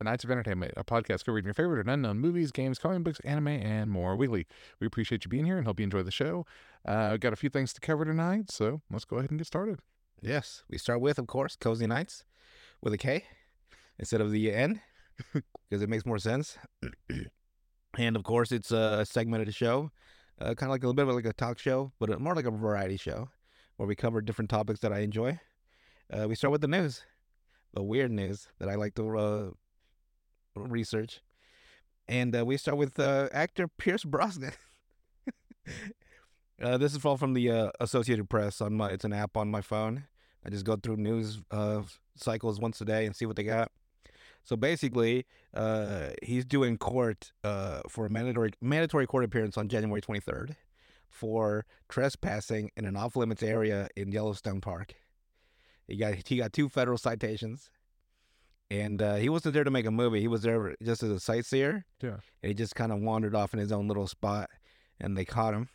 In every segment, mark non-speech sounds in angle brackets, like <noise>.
The Knights of Entertainment, a podcast covering your favorite and unknown movies, games, comic books, anime, and more weekly. We appreciate you being here and hope you enjoy the show. Uh, got a few things to cover tonight, so let's go ahead and get started. Yes, we start with, of course, Cozy Knights with a K instead of the N <laughs> because it makes more sense. <coughs> and of course, it's a segment of the show, uh, kind of like a little bit of like a talk show, but more like a variety show where we cover different topics that I enjoy. Uh, we start with the news, the weird news that I like to uh, research. And uh, we start with uh, actor Pierce Brosnan. <laughs> uh, this is all from the uh, Associated Press on my. It's an app on my phone. I just go through news uh, cycles once a day and see what they got. So basically, uh, he's doing court uh, for a mandatory mandatory court appearance on January 23rd for trespassing in an off limits area in Yellowstone Park. He got he got two federal citations, and uh, he wasn't there to make a movie. He was there just as a sightseer. Yeah. And he just kind of wandered off in his own little spot, and they caught him.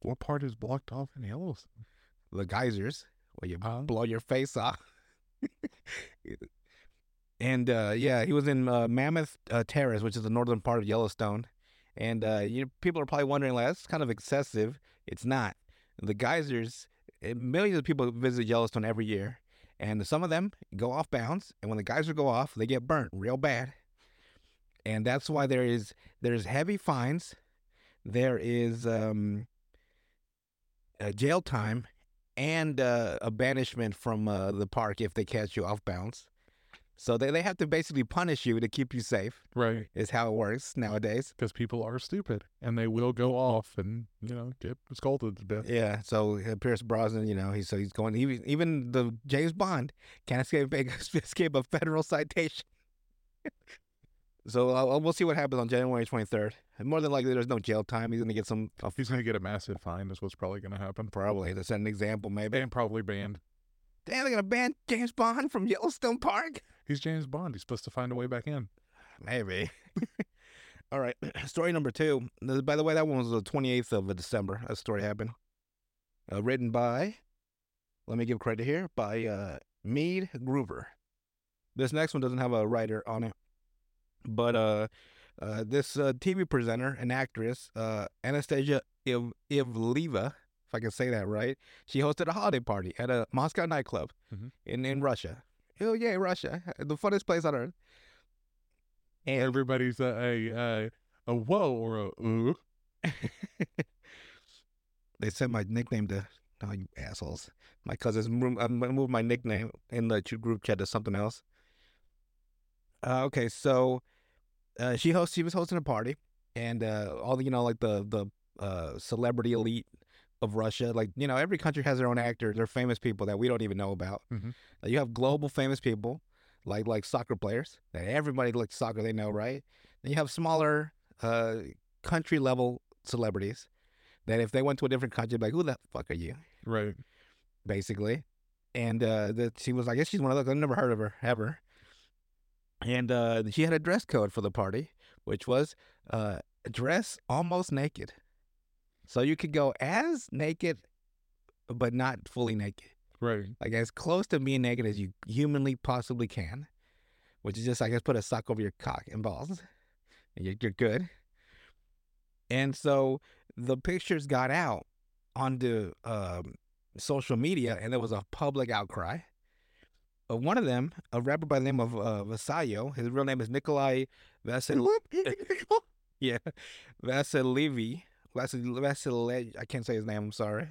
What part is blocked off in Yellowstone? The geysers, where you Oh. blow your face off. <laughs> and uh, yeah, he was in uh, Mammoth uh, Terrace, which is the northern part of Yellowstone. And uh, you people are probably wondering, like, that's kind of excessive. It's not. The geysers, eh, millions of people visit Yellowstone every year, and some of them go off bounds. And when the geysers go off, they get burnt real bad. And that's why there is there's heavy fines. There is um, jail time and uh, a banishment from uh, the park if they catch you off bounds. So they, they have to basically punish you to keep you safe, Right. is how it works nowadays. Because people are stupid and they will go off and, you know, get scolded to death. Yeah. So uh, Pierce Brosnan, you know, he's so he's going. Even even the James Bond can't escape <laughs> escape a federal citation. <laughs> so uh, we'll see what happens on January twenty third. And More than likely, there's no jail time. He's gonna get some. Uh, He's going to get a massive fine, is what's probably going to happen. probably to set an example, maybe. And probably banned. Damn, they're gonna ban James Bond from Yellowstone Park. He's James Bond. He's supposed to find a way back in. Maybe. <laughs> All right. <clears throat> Story number two. By the way, that one was the 28th of December. That story happened. Uh, written by, let me give credit here, by uh, Mead Gruver. This next one doesn't have a writer on it. But uh, uh, this uh, TV presenter and actress, uh, Anastasia Iv- Ivleva, if I can say that right, she hosted a holiday party at a Moscow nightclub Mhm. in, in Russia. Oh, yeah, Russia. <laughs> The funnest place on earth. And Everybody's a, a, a, a whoa or a ooh. <laughs> they sent my nickname to oh you assholes. My cousins moved, I moved my nickname in the group chat to something else. Uh, okay, so uh, she host she was hosting a party, and uh, all the you know like the the uh, celebrity elite of Russia, like you know every country has their own actors, they're famous people that we don't even know about. Mhm. Like, you have global famous people, like like soccer players that everybody likes soccer they know, right? Then you have smaller uh, country level celebrities that if they went to a different country, like who the fuck are you? Right. basically. And uh, that she was, like, I guess she's one of those. I've never heard of her ever. And uh, she had a dress code for the party, which was uh, dress almost naked. So you could go as naked, but not fully naked. Right. Like as close to being naked as you humanly possibly can, which is just, I guess, put a sock over your cock and balls, and you're, you're good. And so the pictures got out onto um, social media, and there was a public outcry. Uh, one of them, a rapper by the name of uh, Vacio, his real name is Nikolai Vasil. <laughs> yeah, Vasilievi. Vasil, Vasil, I can't say his name. I'm sorry.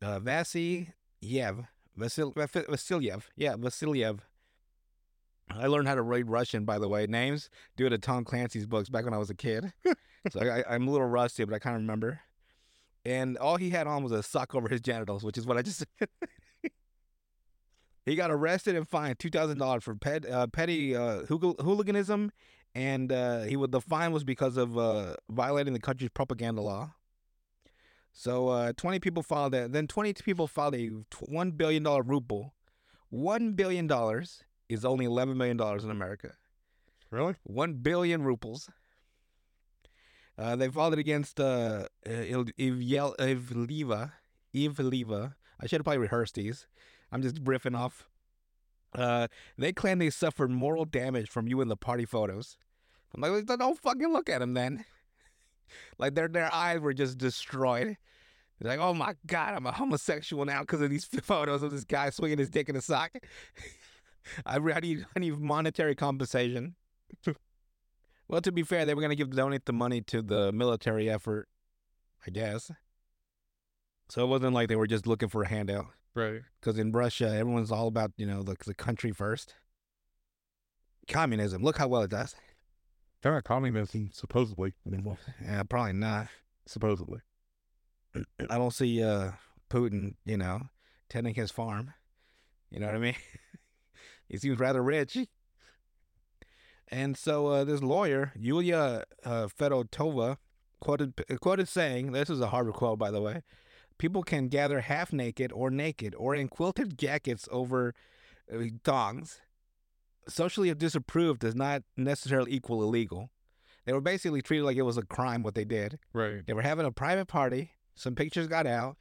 Uh, Vasilyev. Vasil, Vasilyev. Yeah, Vasilyev. I learned how to read Russian, by the way. Names due to Tom Clancy's books back when I was a kid. <laughs> so I, I'm a little rusty, but I kind of remember. And all he had on was a sock over his genitals, which is what I just. <laughs> he got arrested and fined two thousand dollars for pet, uh, petty uh, hool- hooliganism, and uh, he would the fine was because of uh, violating the country's propaganda law. So uh, twenty people filed that. Then twenty people filed a one billion dollar ruble. One billion dollars is only eleven million dollars in America. Really? One billion rubles. Uh, they filed it against uh, Ivleva. Ivleva. I should have probably rehearsed these. I'm just riffing off Uh, they claim they suffered moral damage from you in the party photos. I'm like, don't fucking look at them then. <laughs> like their their eyes were just destroyed. They're like, oh my god, I'm a homosexual now because of these <laughs> photos of this guy swinging his dick in a sock. <laughs> I, I need I need monetary compensation. well, to be fair, they were gonna give donate the money to the military effort, I guess. So it wasn't like they were just looking for a handout. Right. Because in Russia, everyone's all about you know the the country first. Communism. Look how well it does. They're not communism, supposedly. Yeah, probably not. Supposedly. I don't see uh, Putin, you know, tending his farm. You know what I mean? <laughs> he seems rather rich. And so uh, this lawyer, Yulia uh, Fedotova, quoted quoted saying, "This is a Harvard quote, by the way. People can gather half naked or naked or in quilted jackets over uh, thongs. Socially disapproved does not necessarily equal illegal. They were basically treated like it was a crime what they did. Right. They were having a private party. Some pictures got out.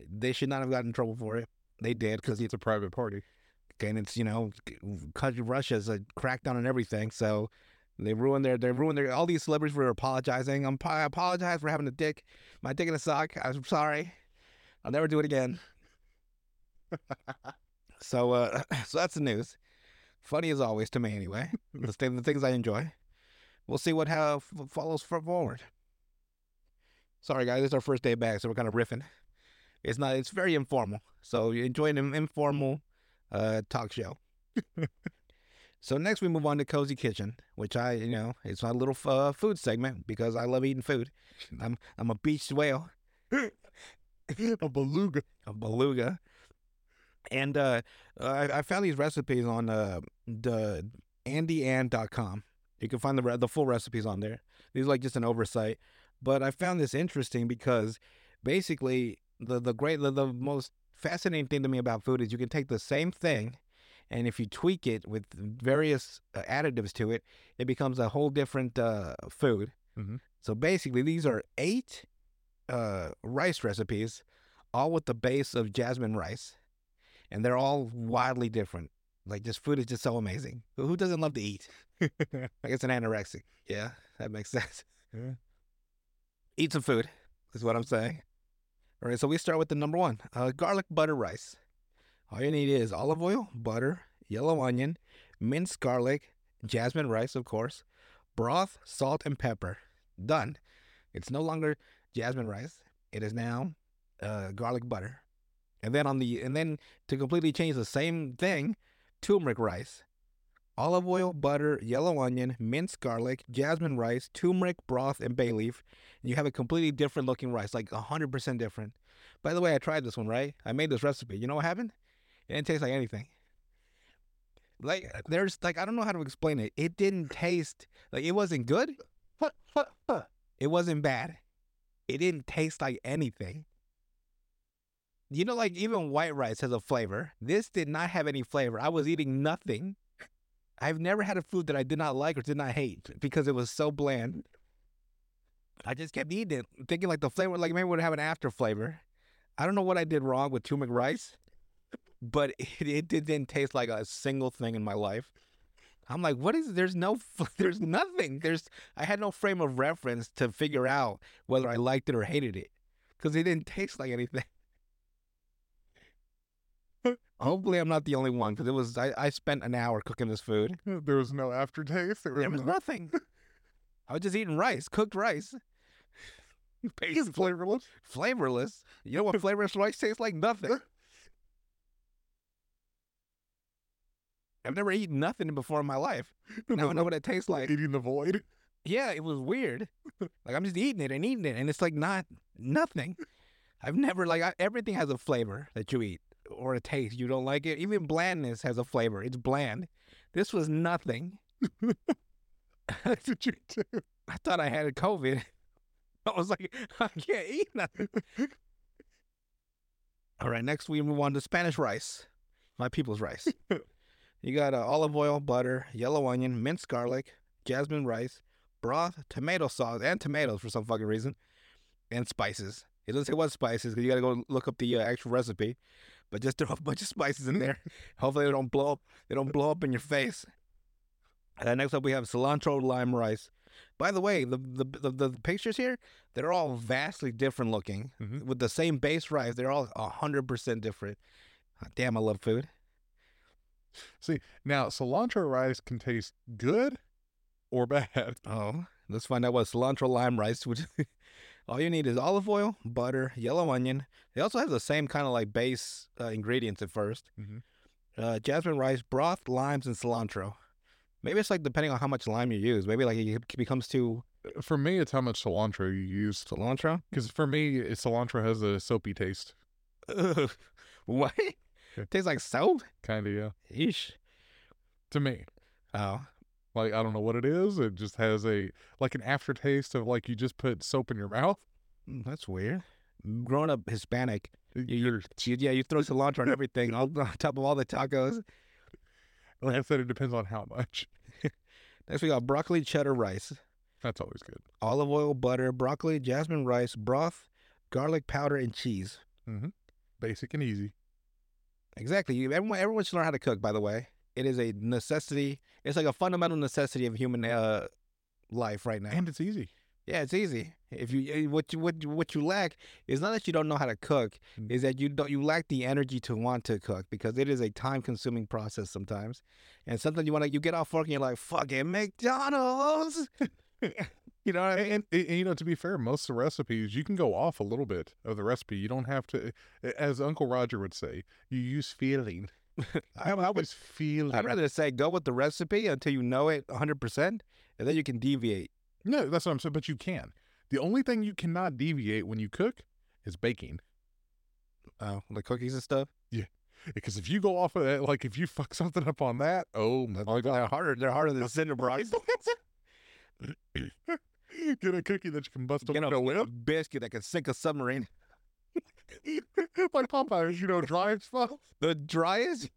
They should not have gotten in trouble for it. They did because It's a private party. and it's you know, country Russia's a crackdown on everything. So they ruined their they ruined their all these celebrities were apologizing. I'm I apologize for having a dick, my dick in a sock. I'm sorry. I'll never do it again. <laughs> so uh, <clears throat> so that's the news. Funny as always to me, anyway. <laughs> the, th- the things I enjoy. We'll see what how f- follows for forward. Sorry guys, it's our first day back, so we're kind of riffing. It's not. It's very informal. So you enjoy an informal uh, talk show. <laughs> so next we move on to Cozy Kitchen, which I, you know, it's my little uh, food segment because I love eating food. I'm I'm a beached whale, <laughs> a beluga. a beluga, and uh, I, I found these recipes on uh, the andyann.com. You can find the re- the full recipes on there. These are like just an oversight, but I found this interesting because basically the the great the, the most fascinating thing to me about food is you can take the same thing and if you tweak it with various uh, additives to it it becomes a whole different uh, food Mhm. so basically these are eight uh, rice recipes all with the base of jasmine rice and they're all wildly different like this food is just so amazing who who doesn't love to eat <laughs> i guess an anorexic yeah that makes <laughs> sense Yeah. eat some food is what i'm saying all right, so we start with the number one uh, garlic butter rice. All you need is olive oil, butter, yellow onion, minced garlic, jasmine rice, of course, broth, salt, and pepper. Done. It's no longer jasmine rice. It is now uh, garlic butter. And then on the and then to completely change the same thing, turmeric rice. Olive oil, butter, yellow onion, minced garlic, jasmine rice, turmeric, broth, and bay leaf. And you have a completely different looking rice, like 100% different. By the way, I tried this one, right? I made this recipe. You know what happened? It didn't taste like anything. Like, there's, like, I don't know how to explain it. It didn't taste, like, it wasn't good. It wasn't bad. It didn't taste like anything. You know, like, even white rice has a flavor. This did not have any flavor. I was eating nothing. I've never had a food that I did not like or did not hate because it was so bland. I just kept eating it, thinking like the flavor, like maybe would have an after flavor. I don't know what I did wrong with turmeric rice, but <laughs> it, it didn't taste like a single thing in my life. I'm like, what is? There's no, <laughs> there's nothing. There's, I had no frame of reference to figure out whether I liked it or hated it, because it didn't taste like anything. <laughs> Hopefully, I'm not the only one, because it was. I, I spent an hour cooking this food. <laughs> There was no aftertaste. There was, There was no, nothing. I was just eating rice, cooked rice. it's flavorless. flavorless. You know what flavorless rice tastes like? Nothing. I've never eaten nothing before in my life. <laughs> I know what it tastes like. Eating the void. Yeah, it was weird. <laughs> Like I'm just eating it and eating it, and it's like not nothing. I've never like I, everything has a flavor that you eat or a taste. You don't like it. Even blandness has a flavor. It's bland. This was nothing. <laughs> That's what you do. I thought I had a COVID. I was like, I can't eat nothing. All right, next we move on to Spanish rice, my people's rice. You got uh, olive oil, butter, yellow onion, minced garlic, jasmine rice, broth, tomato sauce, and tomatoes for some fucking reason, and spices. It doesn't say what spices because you got to go look up the uh, actual recipe. but just <laughs> throw a bunch of spices in there. Hopefully they don't blow up. They don't blow up in your face. And next up we have cilantro lime rice. By the way, the the the, the pictures here they're all vastly different looking Mhm. with the same base rice. They're all hundred percent different. Damn, I love food. See, now cilantro rice can taste good or bad. <laughs> Oh, let's find out what cilantro lime rice would. <laughs> All you need is olive oil, butter, yellow onion. They also have the same kind of like base uh, ingredients at 1st Mhm. Uh, jasmine rice, broth, limes, and cilantro. Maybe it's like depending on how much lime you use. Maybe like it becomes too For me, it's how much cilantro you use. cilantro. Because for me, cilantro has a soapy taste. <laughs> What? <laughs> Tastes like soap. Kind of, yeah. Yeesh. To me. Oh, Like, I don't know what it is. It just has a, like an aftertaste of like you just put soap in your mouth. mm, that's weird. Growing up Hispanic, You're, you, yeah, you throw cilantro on everything, all, on top of all the tacos. <laughs> like I said, it depends on how much. <laughs> Next, we got broccoli cheddar rice. That's always good. olive oil, butter, broccoli, jasmine rice, broth, garlic powder, and cheese. Basic and easy. Exactly. Everyone, everyone should learn how to cook. By the way, it is a necessity. It's like a fundamental necessity of human uh, life right now. And it's easy. yeah, it's easy. If you eh, what you what you, what you lack is not that you don't know how to cook, Mm. is that you don't you lack the energy to want to cook because it is a time consuming process sometimes, and sometimes you want to you get off work and you're like fucking McDonald's. <laughs> <laughs> you know what I mean? And, and, you know, to be fair, most of the recipes you can go off a little bit of the recipe. You don't have to, as Uncle Roger would say, you use feeling. <laughs> I, I was feeling. I'd rather say go with the recipe until you know it 100%, and then you can deviate. No, that's what I'm saying. But you can. The only thing you cannot deviate when you cook is baking. Oh, the cookies and stuff. Yeah, because if you go off of that, like if you fuck <laughs> something up on that, oh my god, oh, They're harder. They're harder than cinder blocks. <laughs> get a cookie that you can bust Get open a a whip. biscuit that can sink a submarine. <laughs> like Popeyes, you know, dry stuff. <laughs> The driest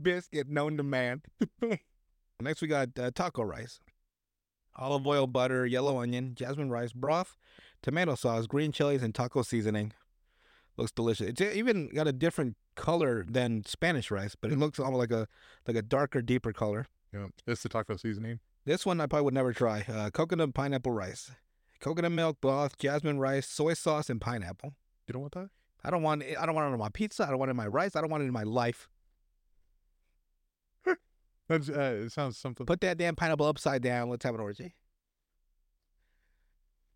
biscuit known to man. Next, we got uh, taco rice, olive oil, butter, yellow onion, jasmine rice, broth, tomato sauce, green chilies, and taco seasoning. Looks delicious. It's even got a different color than Spanish rice, but it looks almost like a like a darker, deeper color. Yeah, it's the taco seasoning. This one I probably would never try. Uh, coconut pineapple rice, coconut milk broth, jasmine rice, soy sauce, and pineapple. You don't want that? I don't want it. I don't want it on my pizza. I don't want it in my rice. I don't want it in my life. That's, uh, it sounds something. Put that damn pineapple upside down. Let's have an orgy.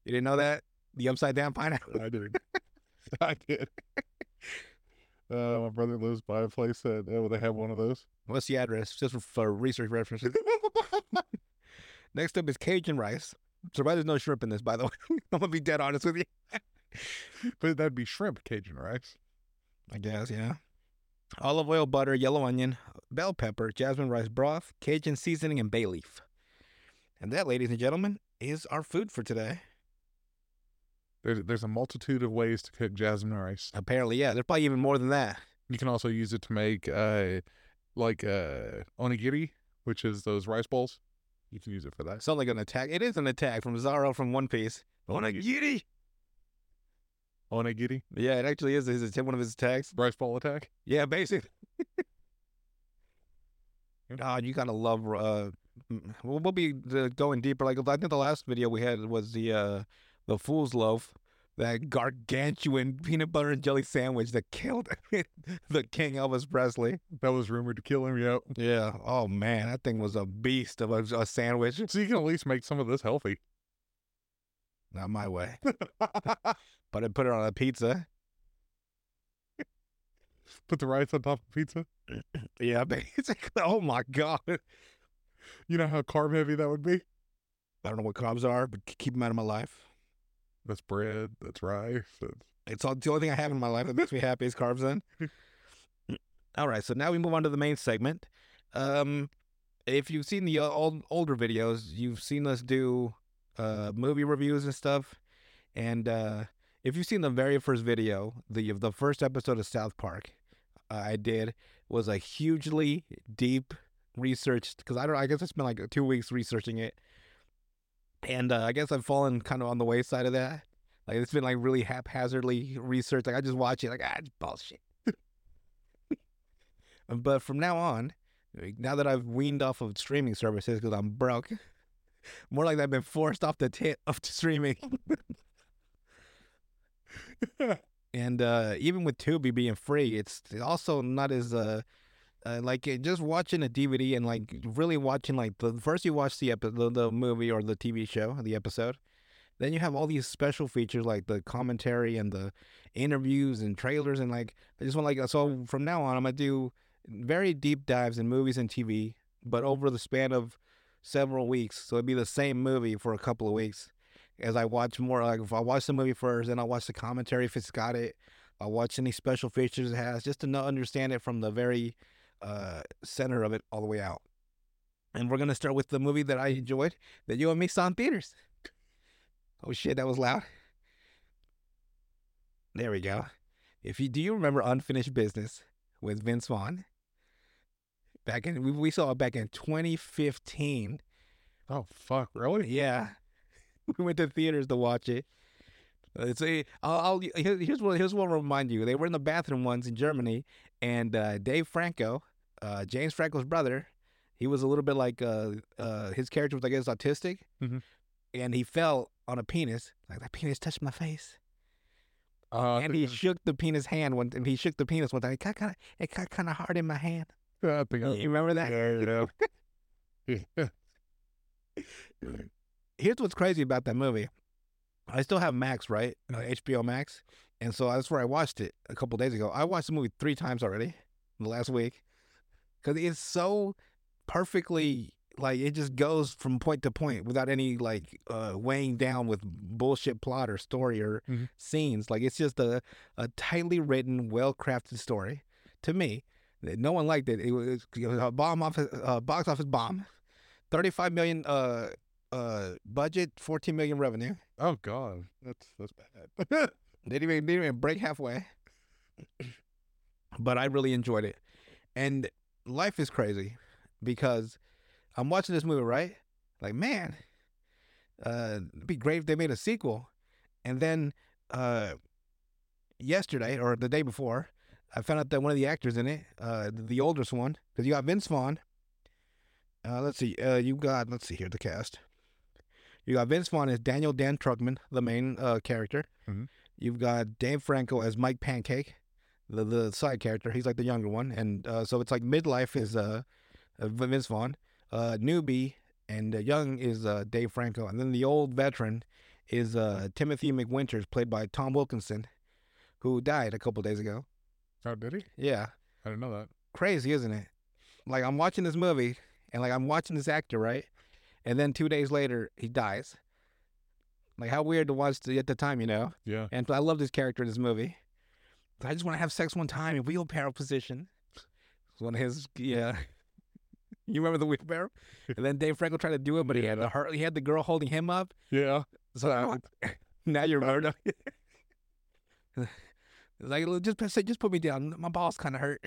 You didn't know that? The upside down pineapple. I did. <laughs> I did. Uh, my brother lives by a place that uh, they have one of those. What's the address? Just for, for research references. <laughs> Next up is Cajun rice. So there's no shrimp in this, by the <laughs> way. I'm gonna be dead honest with you. <laughs> but that'd be shrimp Cajun rice. I guess, yeah. Olive oil, butter, yellow onion, bell pepper, jasmine rice broth, Cajun seasoning, and bay leaf. And that, ladies and gentlemen, is our food for today. There's there's a multitude of ways to cook jasmine rice. Apparently, yeah. There's probably even more than that. You can also use it to make uh like uh onigiri, which is those rice balls. You can use it for that. Sounds like an attack. It is an attack from Zoro from One Piece. Onigiri. Onigiri, Yeah, it actually is his one of his attacks. rice ball attack. Yeah, basically. <laughs> God, you gotta love. Uh, we'll, we'll be uh, going deeper. Like I think the last video we had was the uh, the fool's loaf, that gargantuan peanut butter and jelly sandwich that killed <laughs> the King Elvis Presley. That was rumored to kill him. Yep. Yeah. Oh man, that thing was a beast of a, a sandwich. So you can at least make some of this healthy. Not my way, <laughs> but I put it on a pizza. Put the rice on top of pizza. <clears throat> Yeah, basically. Oh my god. You know how carb heavy that would be? I don't know what carbs are, but keep them out of my life. That's bread. That's rice. That's... It's all, the only thing I have in my life that makes me happy is carbs. Then. <laughs> all right, so now we move on to the main segment. Um, if you've seen the uh, old older videos, you've seen us do uh movie reviews and stuff. And uh if you've seen the very first video, the the first episode of South Park, uh, I did was a hugely deep researched because I don't. I guess I spent like two weeks researching it, and uh, I guess I've fallen kind of on the wayside of that. Like it's been like really haphazardly researched. Like I just watch it, like ah, it's bullshit. <laughs> But from now on, now that I've weaned off of streaming services because I'm broke, <laughs> more like I've been forced off the tit of streaming. <laughs> and uh, even with Tubi being free, it's also not as uh, uh, like uh, just watching a DVD and like really watching like the first you watch the the, the movie or the TV show, the episode, then you have all these special features like the commentary and the interviews and trailers and like I just want like so from now on I'm gonna do very deep dives in movies and TV, but over the span of several weeks. So it'd be the same movie for a couple of weeks as I watch more. Like if I watch the movie first, then I'll watch the commentary if it's got it. I'll watch any special features it has just to understand it from the very uh, center of it all the way out. And we're gonna start with the movie that I enjoyed that you and me saw in theaters. Oh shit, that was loud. There we go. If you do you remember Unfinished Business with Vince Vaughn? Back in we, we saw it back in 2015. Oh fuck, really? Yeah, <laughs> we went to theaters to watch it. Uh, It's a, I'll, I'll here's what here's what I'll remind you. They were in the bathroom once in Germany, and uh, Dave Franco, uh, James Franco's brother, he was a little bit like uh, uh, his character was I guess autistic, Mhm. and he fell on a penis. Like that penis touched my face, Uh, and he shook the penis hand one. And he shook the penis one time. It got kind of it got kind of hard in my hand. <laughs> I think I, You remember that? yeah, you know. <laughs> <laughs> here's what's crazy about that movie. I still have Max, right? Uh, HBO Max. And so that's where I watched it a couple days ago. I watched the movie three times already in the last week because it's so perfectly like it just goes from point to point without any like uh, weighing down with bullshit plot or story or Mhm. scenes. Like it's just a, a tightly written, well crafted story. To me, no one liked it. It was, it was a bomb office, uh, box office bomb. Thirty-five million uh, uh, budget, fourteen million revenue. Oh god, that's that's bad. <laughs> Didn't even, they didn't even break halfway. but I really enjoyed it. And life is crazy because I'm watching this movie, right? Like, man, uh, it'd be great if they made a sequel. And then uh, yesterday or the day before, I found out that one of the actors in it, uh, the oldest one, because you got Vince Vaughn. Uh, let's see, uh, you got, let's see here, the cast. You got Vince Vaughn as Daniel Dan Trunkman, the main uh, character. Mhm. You've got Dave Franco as Mike Pancake, the the side character. He's like the younger one, and uh, so it's like midlife is uh, uh Vince Vaughn, uh, newbie, and uh, young is uh, Dave Franco, and then the old veteran is uh, Timothy McWinters, played by Tom Wilkinson, who died a couple days ago. oh, did he? Yeah, I didn't know that. crazy, isn't it? Like I'm watching this movie, and like I'm watching this actor, right? And then two days later, he dies. Like how weird to watch at the time, you know? Yeah. And I love this character in this movie. I just want to have sex one time in wheelbarrow position. One of his, yeah. You remember the wheelbarrow? <laughs> And then Dave Franco tried to do it, but he had a her, he had the girl holding him up. Yeah. So <laughs> now you're It's <laughs> like just say, just put me down. My balls kind of hurt.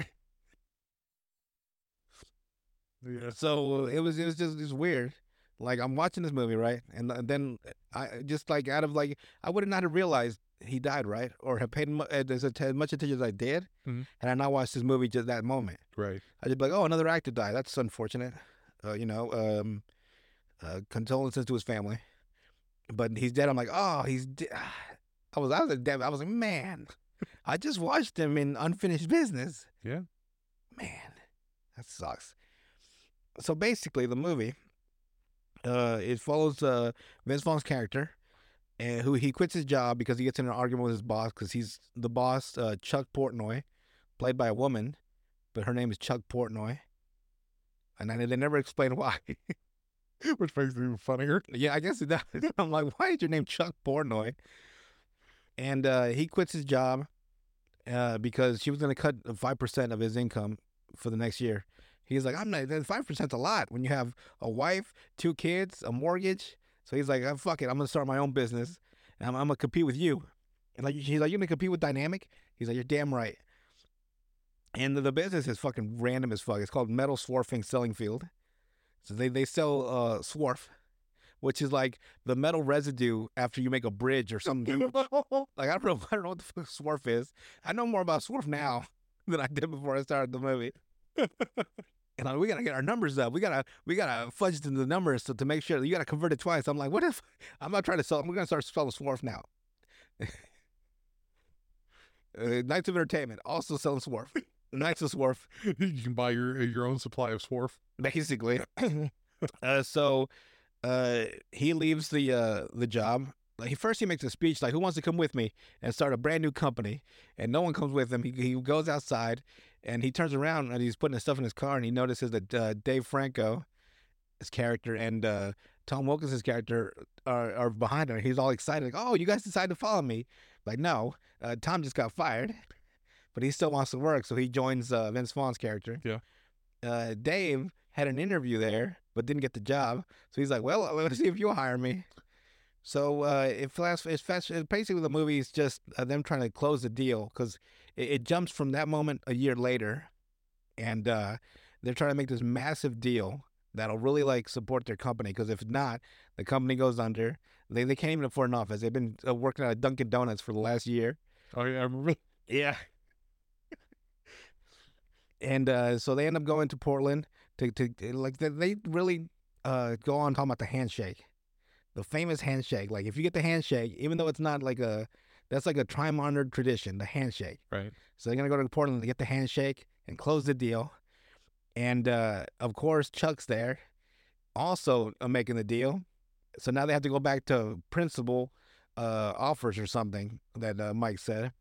Yeah. So it was it was just it's weird. Like I'm watching this movie, right? And then I just like out of like I would not have realized he died, right? Or have paid uh, as, much attention as I did, Mhm. had I not watched this movie just that moment. Right. I just be like, oh, another actor died. That's unfortunate. Uh, you know, um, uh, condolences to his family. But he's dead. I'm like, oh, he's dead. <sighs> I was, I was, dead. I was like, man, <laughs> I just watched him in Unfinished Business. Yeah. Man, that sucks. So basically, the movie, uh, it follows uh Vince Vaughn's character, and who he quits his job because he gets in an argument with his boss because he's the boss, uh, Chuck Portnoy, played by a woman, but her name is Chuck Portnoy, and I, they never explain <laughs> why. Which makes it even funnier. yeah, I guess it does. <laughs> I'm like, why is your name Chuck Portnoy? And uh, he quits his job uh, because she was going to cut five percent of his income for the next year. He's like, I'm not. Five percent's a lot when you have a wife, two kids, a mortgage. So he's like, oh, fuck it, I'm gonna start my own business, and I'm, I'm gonna compete with you. And like, he's like, you're gonna compete with Dynamic? He's like, you're damn right. And the, the business is fucking random as fuck. It's called Metal Swarfing Selling Field. So they they sell uh swarf, which is like the metal residue after you make a bridge or something. <laughs> like I don't know, <laughs> I don't know what the fuck swarf is. I know more about swarf now <laughs> than I did before I started the movie. And I'm we gotta get our numbers up. We gotta we gotta fudge the numbers to, to make sure you gotta convert it twice. I'm like, what if <laughs> I'm not trying to sell? We're gonna start selling Swarf now. <laughs> uh, Knights of Entertainment also selling Swarf. <laughs> Knights of Swarf, you can buy your your own supply of swarf. basically. uh, so uh, he leaves the uh, the job. Like he first he makes a speech like, "Who wants to come with me and start a brand new company?" And no one comes with him. He he goes outside and he turns around and he's putting his stuff in his car and he notices that uh, Dave Franco, his character, and uh, Tom Wilkinson's character are, are behind him. He's all excited, like, "Oh, you guys decided to follow me!" Like, no, uh, Tom just got fired, but he still wants to work, so he joins uh, Vince Vaughn's character. Yeah. Uh, Dave had an interview there, but didn't get the job, so he's like, "Well, let's see if you'll hire me." So uh, it fast, it's fast, basically the movie is just uh, them trying to close the deal because it, it jumps from that moment a year later, and uh, they're trying to make this massive deal that'll really like support their company. Because if not, the company goes under. They they can't even afford an office. They've been uh, working at Dunkin' Donuts for the last year. Oh yeah, I remember. <laughs> Yeah. and uh, so they end up going to Portland to to like they, they really uh, go on talking about the handshake, the famous handshake. Like if you get the handshake, even though it's not like a that's like a time honored tradition, the handshake. Right. So they're gonna go to Portland to get the handshake and close the deal. And uh, of course, Chuck's there, also uh, making the deal. So now they have to go back to principal uh, offers or something that uh, Mike said.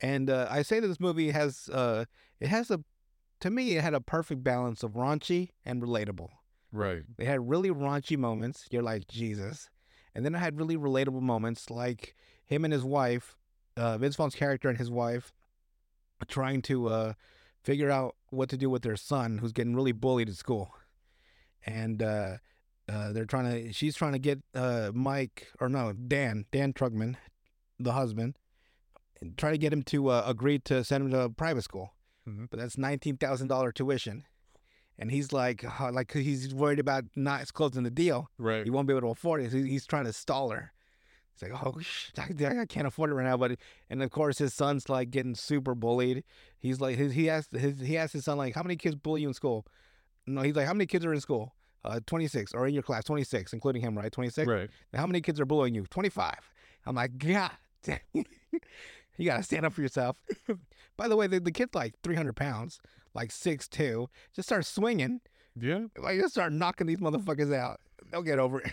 And uh, I say that this movie has uh, it has a to me it had a perfect balance of raunchy and relatable. Right. They had really raunchy moments. You're like Jesus, and then I had really relatable moments like him and his wife, uh, Vince Vaughn's character and his wife, trying to uh, figure out what to do with their son who's getting really bullied at school, and uh, uh, they're trying to. She's trying to get uh, Mike or no Dan Dan Trunkman, the husband, and try to get him to uh, agree to send him to private school, Mhm. but that's nineteen thousand dollar tuition. And he's like, uh, like he's worried about not closing the deal. Right. He won't be able to afford it. He- He's trying to stall her. He's like, oh, sh- I, I can't afford it right now. But and of course his son's like getting super bullied. He's like, his, he asked his he asked his son like, how many kids bully you in school? No, he's like, how many kids are in school? Uh, 26 or in your class, 26, including him, right? 26. Right. Now, how many kids are bullying you? 25. I'm like, God, damn. <laughs> you gotta stand up for yourself. <laughs> By the way, the, the kid's like 300 pounds, like six two, just start swinging. Yeah. Like just start knocking these motherfuckers out. They'll get over it.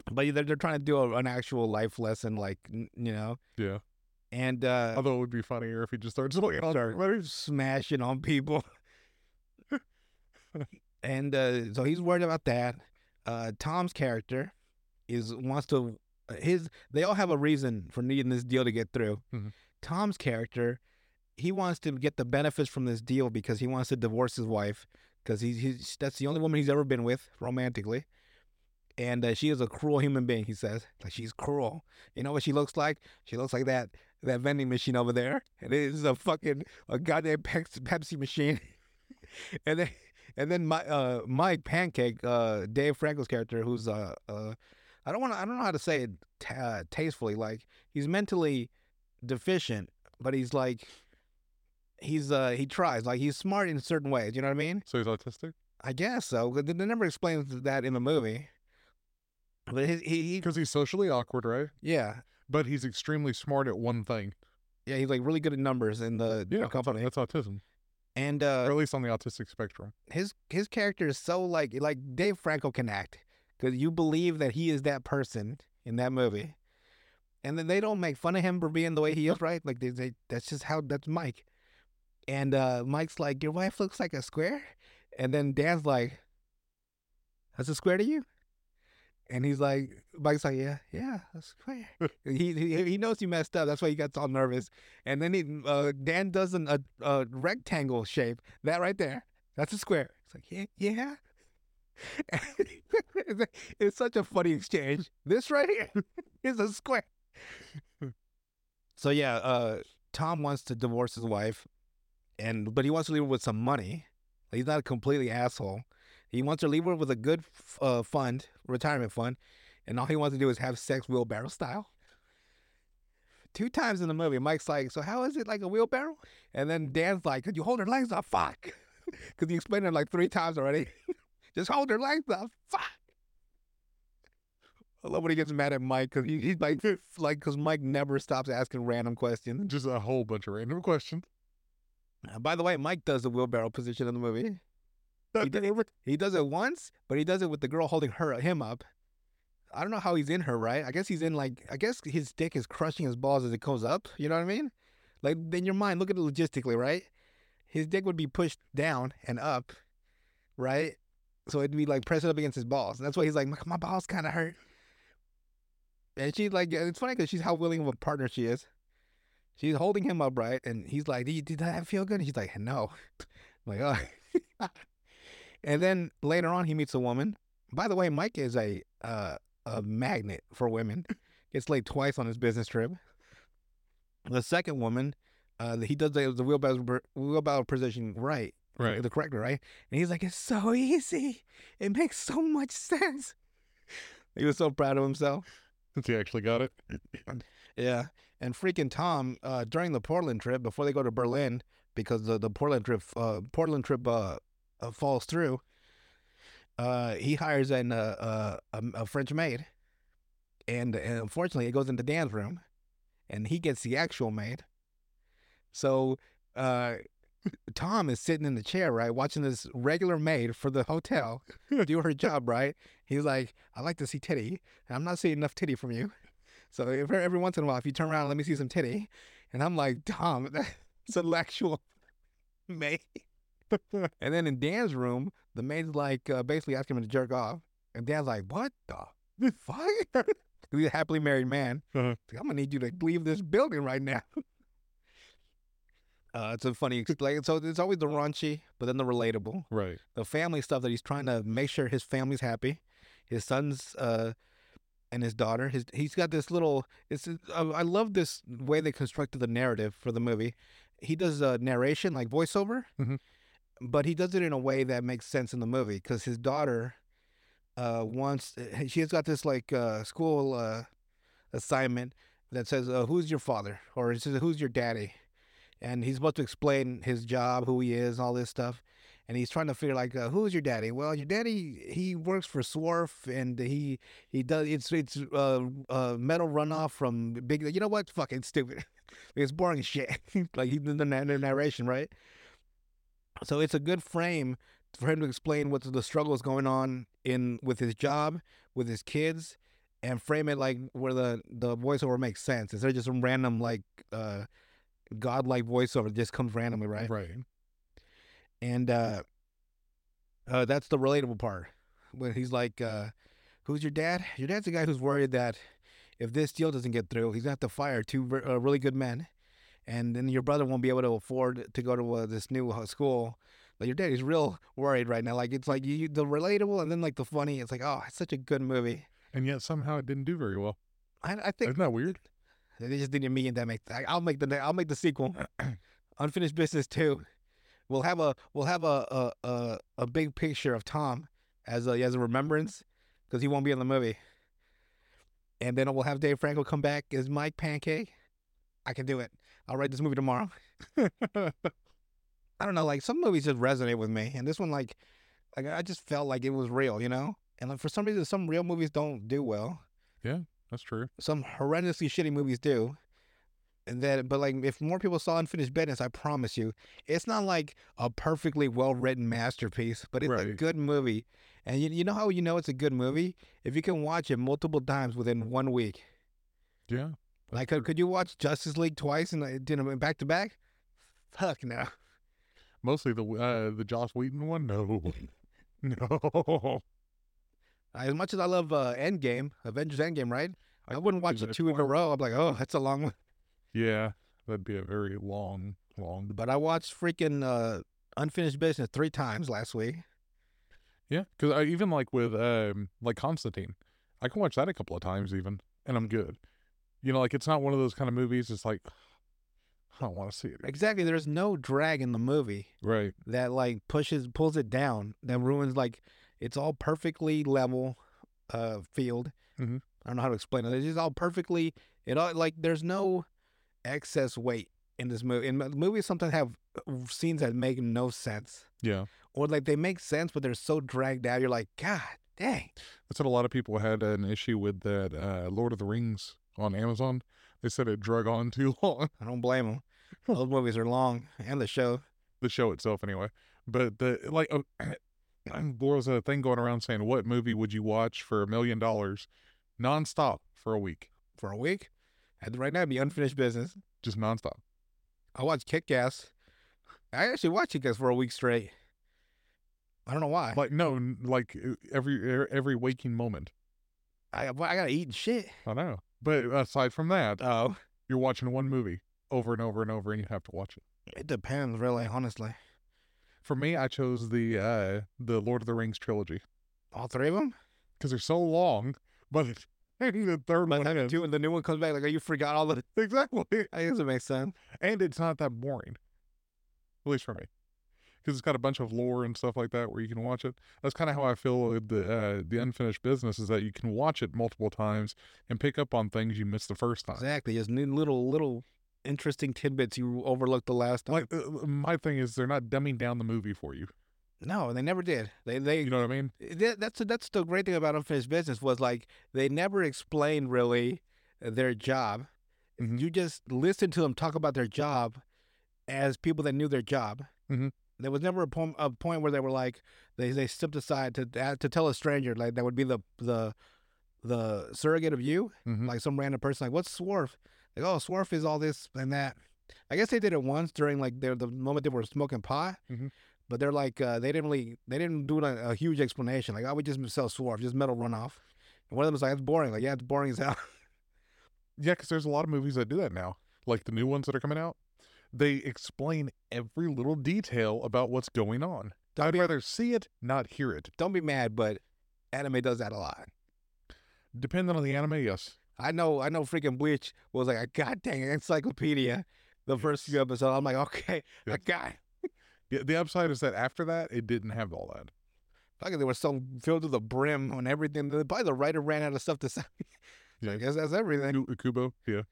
<laughs> but they're, they're trying to do a, an actual life lesson, like you know. Yeah. And uh, Although it would be funnier if he just starts <laughs> looking start smashing on people. <laughs> and uh, so he's worried about that. Uh, Tom's character is wants to his. They all have a reason for needing this deal to get through. Mhm. Tom's character, he wants to get the benefits from this deal because he wants to divorce his wife because he's, he's that's the only woman he's ever been with romantically. And uh, she is a cruel human being, he says. Like she's cruel. You know what she looks like? She looks like that that vending machine over there. And it is a fucking a goddamn Pepsi machine. <laughs> and then and then my uh Mike Pancake, uh Dave Franco's character, who's uh uh I don't want I don't know how to say it t- tastefully. Like he's mentally deficient, but he's like he's uh he tries. Like he's smart in certain ways. You know what I mean? So he's autistic I guess so. They never explains that in the movie. But he, he, he because he's socially awkward, right? yeah But he's extremely smart at one thing. yeah he's like really good at numbers in the Yeah. company. That's autism, And or uh, at least on the autistic spectrum. his his character is so like like Dave Franco can act because you believe that he is that person in that movie, and then they don't make fun of him for being the way he is, right? Like they, they that's just how that's Mike, and uh, Mike's like, your wife looks like a square, and then Dan's like, that's a square to you, and he's like, Mike's like, yeah, yeah, that's a square. <laughs> he, he he knows he messed up. That's why he gets all nervous, and then he uh, Dan does an, a a rectangle shape that right there. That's a square. It's like, yeah, yeah. <laughs> it's such a funny exchange. This right here <laughs> is a square. so yeah, uh, Tom wants to divorce his wife, and but he wants to leave her with some money. He's not a completely asshole. He wants to leave her with a good uh, fund, retirement fund, and all he wants to do is have sex wheelbarrow style. two times in the movie, Mike's like, "So how is it like a wheelbarrow?" And then Dan's like, "Could you hold her legs up? Fuck," <laughs> because he explained it like three times already. <laughs> Just hold her legs up. Fuck. I love when he gets mad at Mike because he, he's like, <laughs> like, because Mike never stops asking random questions. Just a whole bunch of random questions. Uh, by the way, Mike does the wheelbarrow position in the movie. He, did, he does it once, but he does it with the girl holding her him up. I don't know how he's in her, right? I guess he's in like I guess his dick is crushing his balls as it goes up. You know what I mean? Like in your mind, look at it logistically, right? His dick would be pushed down and up, right? So it'd be like pressing up against his balls. And that's why he's like, my, my balls kind of hurt. And she's like, it's funny because she's how willing of a partner she is. She's holding him upright. And he's like, did, did that feel good? And she's like, no. I'm <laughs> like, oh. <laughs> and then later on, he meets a woman. By the way, Mike is a uh, a magnet for women. <laughs> Gets laid twice on his business trip. The second woman, uh, he does the, the wheelbarrow, wheelbarrow position right, Right. the correct right, and he's like, "It's so easy. It makes so much sense." He was so proud of himself. Since he actually got it. Yeah, and freaking Tom uh, during the Portland trip before they go to Berlin because the the Portland trip uh, Portland trip uh, uh, falls through. Uh, he hires an uh, uh, a, a French maid, and, and unfortunately, it goes into Dan's room, and he gets the actual maid. So, uh, Tom is sitting in the chair, right, watching this regular maid for the hotel <laughs> do her job, right? He's like, I like to see titty, and I'm not seeing enough titty from you. So if, every once in a while, if you turn around, let me see some titty. And I'm like, Tom, that's <laughs> an actual <laughs> maid. and then in Dan's room, the maid's like uh, basically asking him to jerk off. And Dan's like, what the fuck? <laughs> He's a happily married man. Uh-huh. Like, I'm going to need you to leave this building right now. Uh, it's a funny explain. So it's always the raunchy, but then the relatable Right. the family stuff that he's trying to make sure his family's happy. His sons uh, and his daughter. His he's got this little. It's uh, I love this way they constructed the narrative for the movie. He does a narration like voiceover, Mhm. but he does it in a way that makes sense in the movie because his daughter uh, wants. She has got this like uh, school uh, assignment that says, uh, "Who's your father?" or it says, "Who's your daddy?" And he's supposed to explain his job, who he is, all this stuff and he's trying to figure like uh, who's your daddy? Well your daddy he works for swarf and he he does it's it's uh, uh metal runoff from big you know what? Fucking stupid. <laughs> It's boring shit. <laughs> Like the the narration right? So it's a good frame for him to explain what the struggles going on in with his job with his kids and frame it like where the the voiceover makes sense. Instead of just some random like uh godlike voiceover that just comes randomly right? Right. And uh, uh, that's the relatable part. When he's like, uh, "Who's your dad?" Your dad's the guy who's worried that if this deal doesn't get through, he's gonna have to fire two uh, really good men, and then your brother won't be able to afford to go to uh, this new uh, school. Like your daddy's real worried right now. Like it's like you, the relatable and then like the funny. It's like, oh, it's such a good movie. And yet somehow it didn't do very well. I, I think Isn't that weird? They just didn't mean that make. I- I'll make the I'll make the sequel. <clears throat> Unfinished Business Two. We'll have a we'll have a a a, a big picture of Tom as a as a remembrance because he won't be in the movie. And then we'll have Dave Franco come back as Mike Pancake. I can do it. I'll write this movie tomorrow. <laughs> I don't know, like some movies just resonate with me, and this one like like I just felt like it was real, you know. And like for some reason, some real movies don't do well Yeah, That's true. some horrendously shitty movies do. And then, but like, if more people saw Unfinished Business, I promise you, it's not like a perfectly well written masterpiece, but it's a good movie. And you, you know how you know it's a good movie? If you can watch it multiple times within one week. Yeah. Like, could, could you watch Justice League twice and you know, back to back? Fuck no. Mostly the uh, the Joss Whedon one. No. <laughs> No. As much as I love uh, Endgame, Avengers Endgame, right? I, wouldn't watch the two in a row. I'm like, oh, that's a long one. Yeah. That'd be a very long, long. But I watched freaking uh, Unfinished Business three times last week. Yeah. Because I even like with um like Constantine, I can watch that a couple of times even, and I'm good. You know, like it's not one of those kind of movies. It's like <sighs> I don't want to see it. Exactly. There's no drag in the movie Right. that like pushes pulls it down that ruins like it's all perfectly level uh field. Mhm. I don't know how to explain it. It's just all perfectly it all like there's no excess weight in this movie. In movies, sometimes have uh, scenes that make no sense, Yeah. or like they make sense, but they're so dragged out. You're like, God dang. That's what a lot of people had an issue with that uh, Lord of the Rings on Amazon. They said it drug on too <laughs> long. I don't blame them. Those movies are long, and the show. the show itself anyway. But the like, uh, <clears throat> there was a thing going around saying, "What movie would you watch for a million dollars, nonstop for a week, for a week. And right now, it'd be unfinished business. just nonstop?" I watched Kick Ass. I actually watched Kick Ass for a week straight. I don't know why. Like no, like every every waking moment. I I gotta eat and shit. I know. But aside from that, Oh, you're watching one movie over and over and over, and you have to watch it. it depends, really, honestly. For me, I chose the uh the Lord of the Rings trilogy All three of them. because they're so long. But <laughs> the third But one then the is two and the new one comes back like, oh, you forgot all the. <laughs> exactly. <laughs> I guess it makes sense. and it's not that boring, at least for me, because it's got a bunch of lore and stuff like that where you can watch it. That's kind of how I feel with the uh, the unfinished business is that you can watch it multiple times and pick up on things you missed the first time. Exactly, just new little little interesting tidbits you overlooked the last time. Like uh, my thing is they're not dumbing down the movie for you. No, they never did. They they You know what I mean? that, that's that's the great thing about unfinished business was like they never explained really their job. Mhm. You just listen to them talk about their job as people that knew their job. Mhm. There was never a, point a point where they were like they they stepped aside to to tell a stranger like that would be the the the surrogate of you Mhm. like some random person like what's Swarf like oh Swarf is all this and that. I guess they did it once during like their the moment they were smoking pot. But they're like uh, they didn't really they didn't do a, a huge explanation. Like I would just sell Swarf, just metal runoff. And one of them was like, "It's boring." Like yeah, it's boring as hell. Yeah, because there's a lot of movies that do that now, like the new ones that are coming out. They explain every little detail about what's going on. Don't I'd be, rather see it, not hear it. don't be mad, but anime does that a lot. Depending on the anime, yes. I know I know freaking Bleach was like a goddamn encyclopedia. The first few episodes, I'm like, okay, Yeah. I got. Yeah, the upside is that after that, it didn't have all that. It, they were so filled to the brim on everything. Probably the writer ran out of stuff to say. <laughs> Yeah. I guess that's everything. Ku- Kubo, yeah.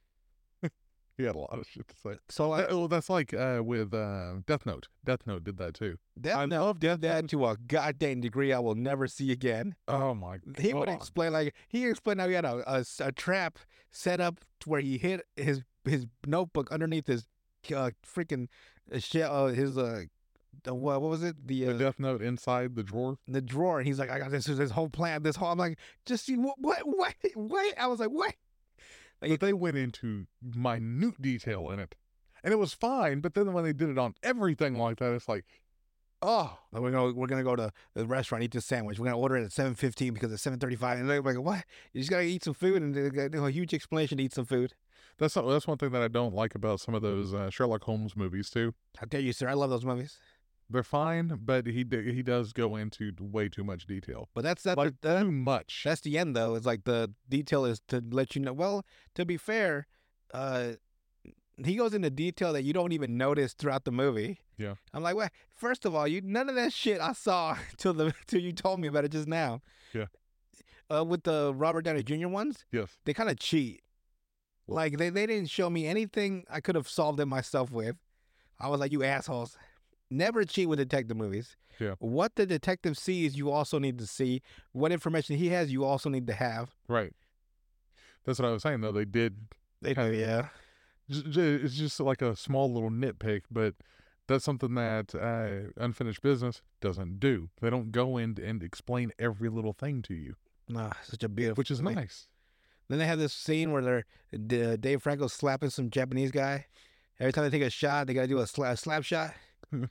<laughs> he had a lot of shit to say. So like, oh, that's like uh, with uh, Death Note. Death Note did that too. Death I Note love Death that to a goddamn degree I will never see again. Oh my He would explain like he explained how he had a a trap set up where he hid his his notebook underneath his uh, freaking uh, shell, uh, his uh, the, what, what was it? The The uh, Death Note inside the drawer. the drawer and he's like I got this this whole plan this whole I'm like just see what what what what? I was like what? But they went into minute detail in it. And it was fine, but then when they did it on everything like that, it's like, oh, we're gonna we're gonna go to the restaurant eat this sandwich. We're gonna order it at seven fifteen because it's seven thirty five and they're like what? You just gotta eat some food and they got a huge explanation to eat some food. That's not, that's one thing that I don't like about some of those uh, Sherlock Holmes movies too. how dare you sir I love those movies They're fine, but he d- he does go into way too much detail. but that's that, Like too much. That's the end, though. It's like the detail is to let you know. Well, to be fair, uh, he goes into detail that you don't even notice throughout the movie. Yeah. I'm like, well, first of all, you none of that shit I saw <laughs> till the till you told me about it just now. Yeah. Uh, with the Robert Downey Jr. ones, yes. they kind of cheat. Like they they didn't show me anything I could have solved it myself with. I was like, you assholes. Never cheat with detective movies. Yeah. What the detective sees, you also need to see. What information he has, you also need to have. Right. That's what I was saying though. They did. They do, yeah. It's just like a small little nitpick, but that's something that uh, unfinished business doesn't do. They don't go in and explain every little thing to you, Nah, such a beautiful. which is nice. Then they have this scene where they're Dave Franco slapping some Japanese guy. Every time they take a shot, they gotta do a, sla- slap shot, <laughs> and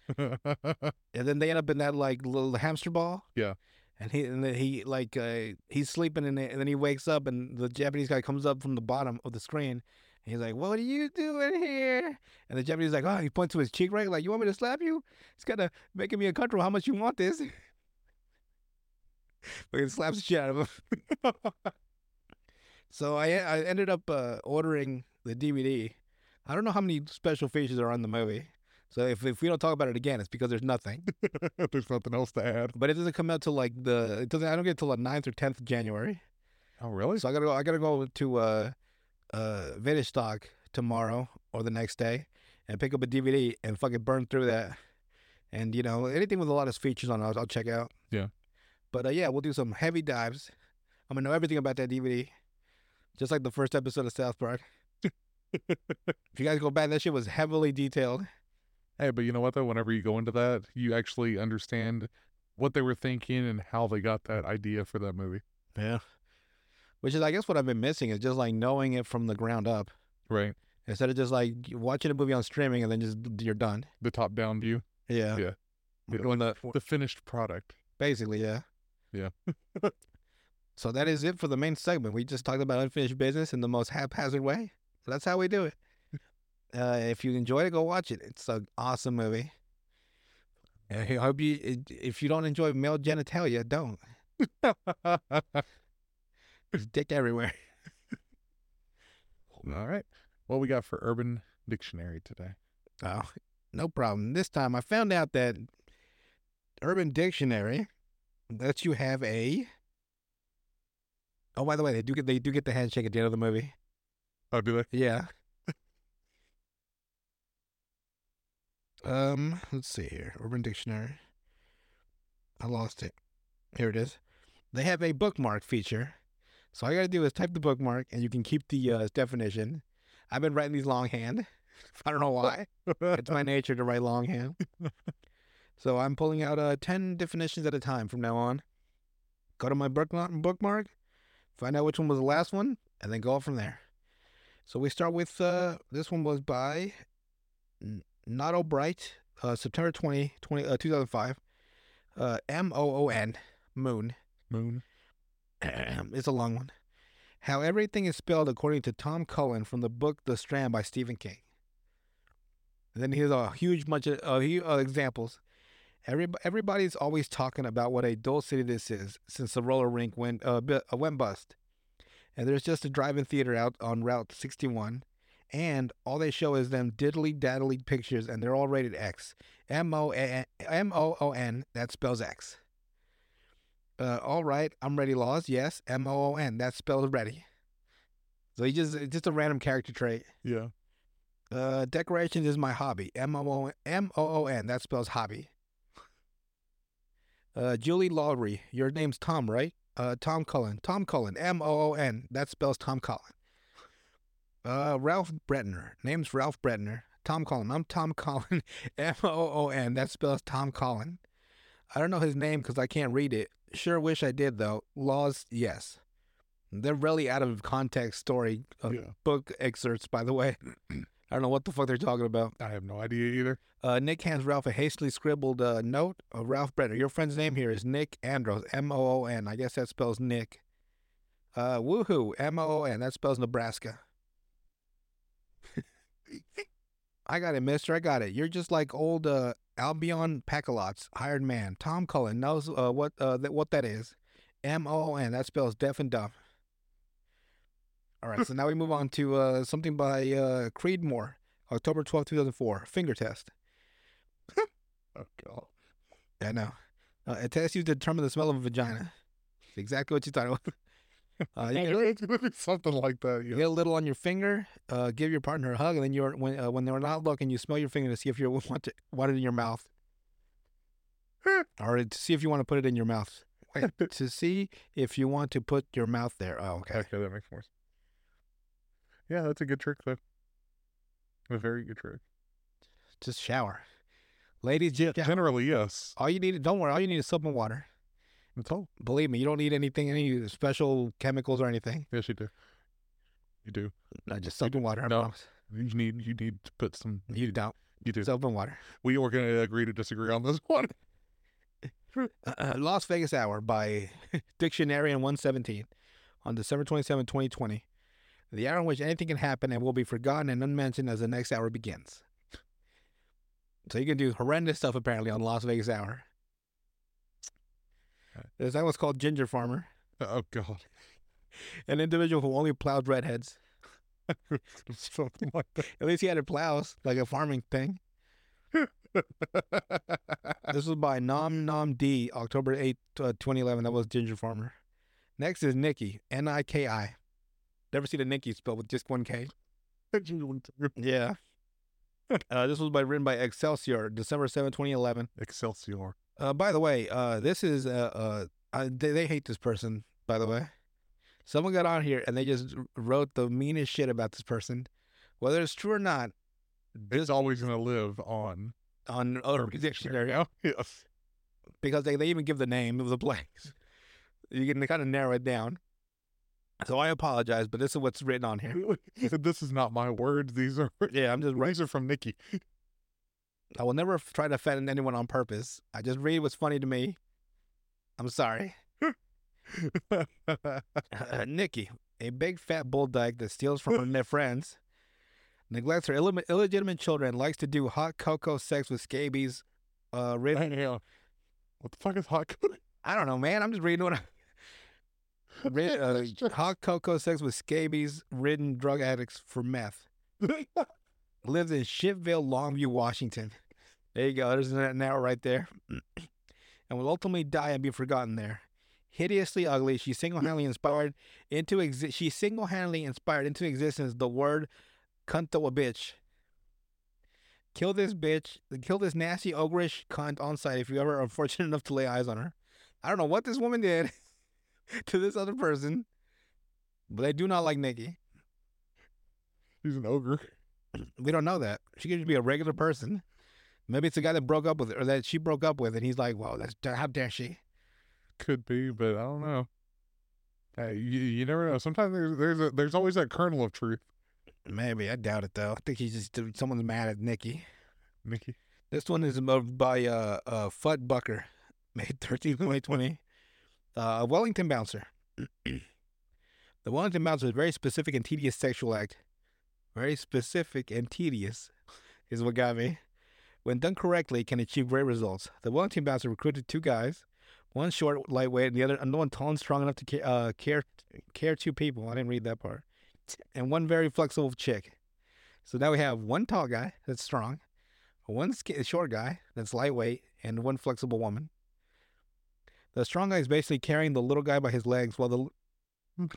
then they end up in that like little hamster ball. Yeah. And he and then he like uh, he's sleeping in it, and then he wakes up, and the Japanese guy comes up from the bottom of the screen. And he's like, "What are you doing here?" And the Japanese like, "Oh," he points to his cheek, right? Like, "You want me to slap you?" It's kind of making me uncomfortable. How much you want this? <laughs> but he slaps the shit out of him. <laughs> So I I ended up uh, ordering the DVD. I don't know how many special features are on the movie. So if, if we don't talk about it again, it's because there's nothing. <laughs> <laughs> There's nothing else to add. But it doesn't come out till like the it doesn't I don't get till the 9th or tenth of January. Oh, really? So I gotta go I gotta go to uh uh Vintage Stock tomorrow or the next day and pick up a DVD and fucking burn through that. And you know anything with a lot of features on it, I'll, I'll check out. Yeah. But uh, yeah, we'll do some heavy dives. I'm gonna know everything about that DVD, just like the first episode of South Park. <laughs> if you guys go back, that shit was heavily detailed. Hey, but you know what though? Whenever you go into that, you actually understand what they were thinking and how they got that idea for that movie. Yeah. Which is, I guess, what I've been missing is just like knowing it from the ground up Right. instead of just like watching a movie on streaming and then just you're done. The top down view. Yeah. Yeah. Mm. Yeah, When the, The finished product. basically, yeah. Yeah. <laughs> so that is it for the main segment. We just talked about unfinished business in the most haphazard way. So that's how we do it. Uh, if you enjoyed it, go watch it. It's an awesome movie. I hope you, if you don't enjoy male genitalia, don't. There's dick everywhere. <laughs> All right. What we got for Urban Dictionary today? Oh, no problem. This time I found out that Urban Dictionary lets you have a. Oh, by the way, they do get they do get the handshake at the end of the movie. Oh, do they? Yeah. <laughs> um, let's see here. Urban Dictionary. I lost it. Here it is. They have a bookmark feature. So all you gotta do is type the bookmark and you can keep the uh, definition. I've been writing these longhand. <laughs> I don't know why. it's my <laughs> nature to write longhand. so I'm pulling out uh, 10 definitions at a time from now on. Go to my bookmark, bookmark, find out which one was the last one, and then go from there. So we start with uh, this one was by Not Bright, uh, September 20, 20 uh, 2005. Uh, M O O N, Moon. Moon. it's a long one. How everything is spelled according to Tom Cullen from the book The Stand by Stephen King. And then here's a huge bunch of uh, examples. Every, everybody's always talking about what a dull city this is since the roller rink went uh, uh, went bust. And there's just a drive-in theater out on Route 61, and all they show is them diddly daddly pictures, and they're all rated X. M O O N. That spells X. Uh, all right, I'm ready. Laws, yes. M O O N. That spells ready. So he just it's just a random character trait. Yeah. Uh, decorations is my hobby. M O O M O O N. That spells hobby. Uh, Julie Lawry, Your name's Tom, right? Uh, Tom Cullen. Tom Cullen. M O O N. That spells Tom Cullen. Uh, Ralph Brentner. Name's Ralph Brentner. Tom Cullen. I'm Tom Cullen. <laughs> M O O N. That spells Tom Cullen. I don't know his name because I can't read it. Sure wish I did though. Laws, yes. They're really out of context story uh, Yeah. book excerpts, by the way. <clears throat> I don't know what the fuck they're talking about. I have no idea either. Uh, Nick hands Ralph a hastily scribbled uh, note of Ralph Brentner. Your friend's name here is Nick Andros, M O O N. I guess that spells Nick. Uh, woohoo, M O O N. That spells Nebraska. <laughs> I got it, mister. I got it. You're just like old uh, Albion Packalots, hired man. Tom Cullen knows uh, what uh, that, what that is. M O O N. That spells deaf and dumb. All right, so now we move on to uh, something by uh, Creed Moore, October twelfth, two 2004. Finger test. <laughs> Oh god. I know. Uh, a test used to determine the smell of a vagina. Exactly what you thought it was. <laughs> Uh, you, get, It's gonna be something like that. you Yeah. get a little on your finger. Uh, give your partner a hug, and then you're when uh, when they're not looking, you smell your finger to see if you <laughs> want to want it in your mouth, or to see if you want to put it in your mouth. Wait, to see if you want to put your mouth there. Oh, okay. Okay, that makes more sense. Yeah, that's a good trick though. A very good trick. Just shower, ladies. Just. Generally, yes. All you need, don't worry. All you need is soap and water. That's all. Believe me, you don't need anything, any special chemicals or anything. Yes, you do. You do. No, just soap and water. I no. promise. You need. You need to put some. You don't. You do. Soap and water. we are going to agree to disagree on this <laughs> one. uh, Las Vegas Hour by <laughs> Dictionary and 117 on December 27, 2020. The hour in which anything can happen and will be forgotten and unmentioned as the next hour begins. So you can do horrendous stuff apparently on Las Vegas Hour. There's that was called Ginger Farmer, Oh god. an individual who only plowed redheads. something like that. At least he had a plows, like a farming thing. This was by Nom Nom D, October 8, uh, 2011. That was Ginger Farmer. Next is Nikki, N I K I. Never seen a Nikki spelled with just one K. <laughs> Yeah. <laughs> uh, this was by written by Excelsior, December 7, 2011. Excelsior. Uh, by the way, uh, this is uh, uh, they, they hate this person. By the way, someone got on here and they just wrote the meanest shit about this person, whether it's true or not. It's always gonna live on on Urban Dictionary Yes. because they, they even give the name of the place. You can kind of narrow it down. So I apologize, but this is what's written on here. <laughs> this is not my words. These are <laughs> Yeah, I'm just these are from Nikki. I will never try to offend anyone on purpose. I just read what's funny to me. I'm sorry. Uh, <laughs> Nikki, a big fat bull bulldog that steals from her friends, neglects her illegitimate children, likes to do hot cocoa sex with scabies. Uh, rid- What the fuck is hot cocoa? I don't know, man. I'm just reading what I. Uh, <laughs> hot cocoa sex with scabies ridden drug addicts for meth. <laughs> Lives in Shipville, Longview, Washington. There you go. There's an arrow right there. <clears throat> and will ultimately die and be forgotten there. Hideously ugly, she single-handedly inspired into exi- she single-handedly inspired into existence the word "cunto a bitch." Kill this bitch. Kill this nasty ogreish cunt on sight if you ever are <laughs> fortunate enough to lay eyes on her. I don't know what this woman did <laughs> to this other person, but they do not like Nikki. He's an ogre. <clears throat> We don't know that. She could just be a regular person. Maybe it's a guy that broke up with her, or that she broke up with, and he's like, "Wow, that's how dare she?" Could be, but I don't know. Hey, you, you never know. Sometimes there's there's a, there's always that kernel of truth. Maybe I doubt it though. I think he's just someone's mad at Nikki. Nikki. This one is by uh, uh Fudd Bucker, <laughs> May 13, 2020. A Wellington bouncer. <clears throat> the Wellington bouncer is a very specific and tedious sexual act. Very specific and tedious <laughs> is what got me. When done correctly, can achieve great results. The Wellington bouncer recruited two guys, one short, lightweight, and the other and one tall and strong enough to uh, care care two people. I didn't read that part. And one very flexible chick. So now we have one tall guy that's strong, one short guy that's lightweight, and one flexible woman. The strong guy is basically carrying the little guy by his legs while the <laughs>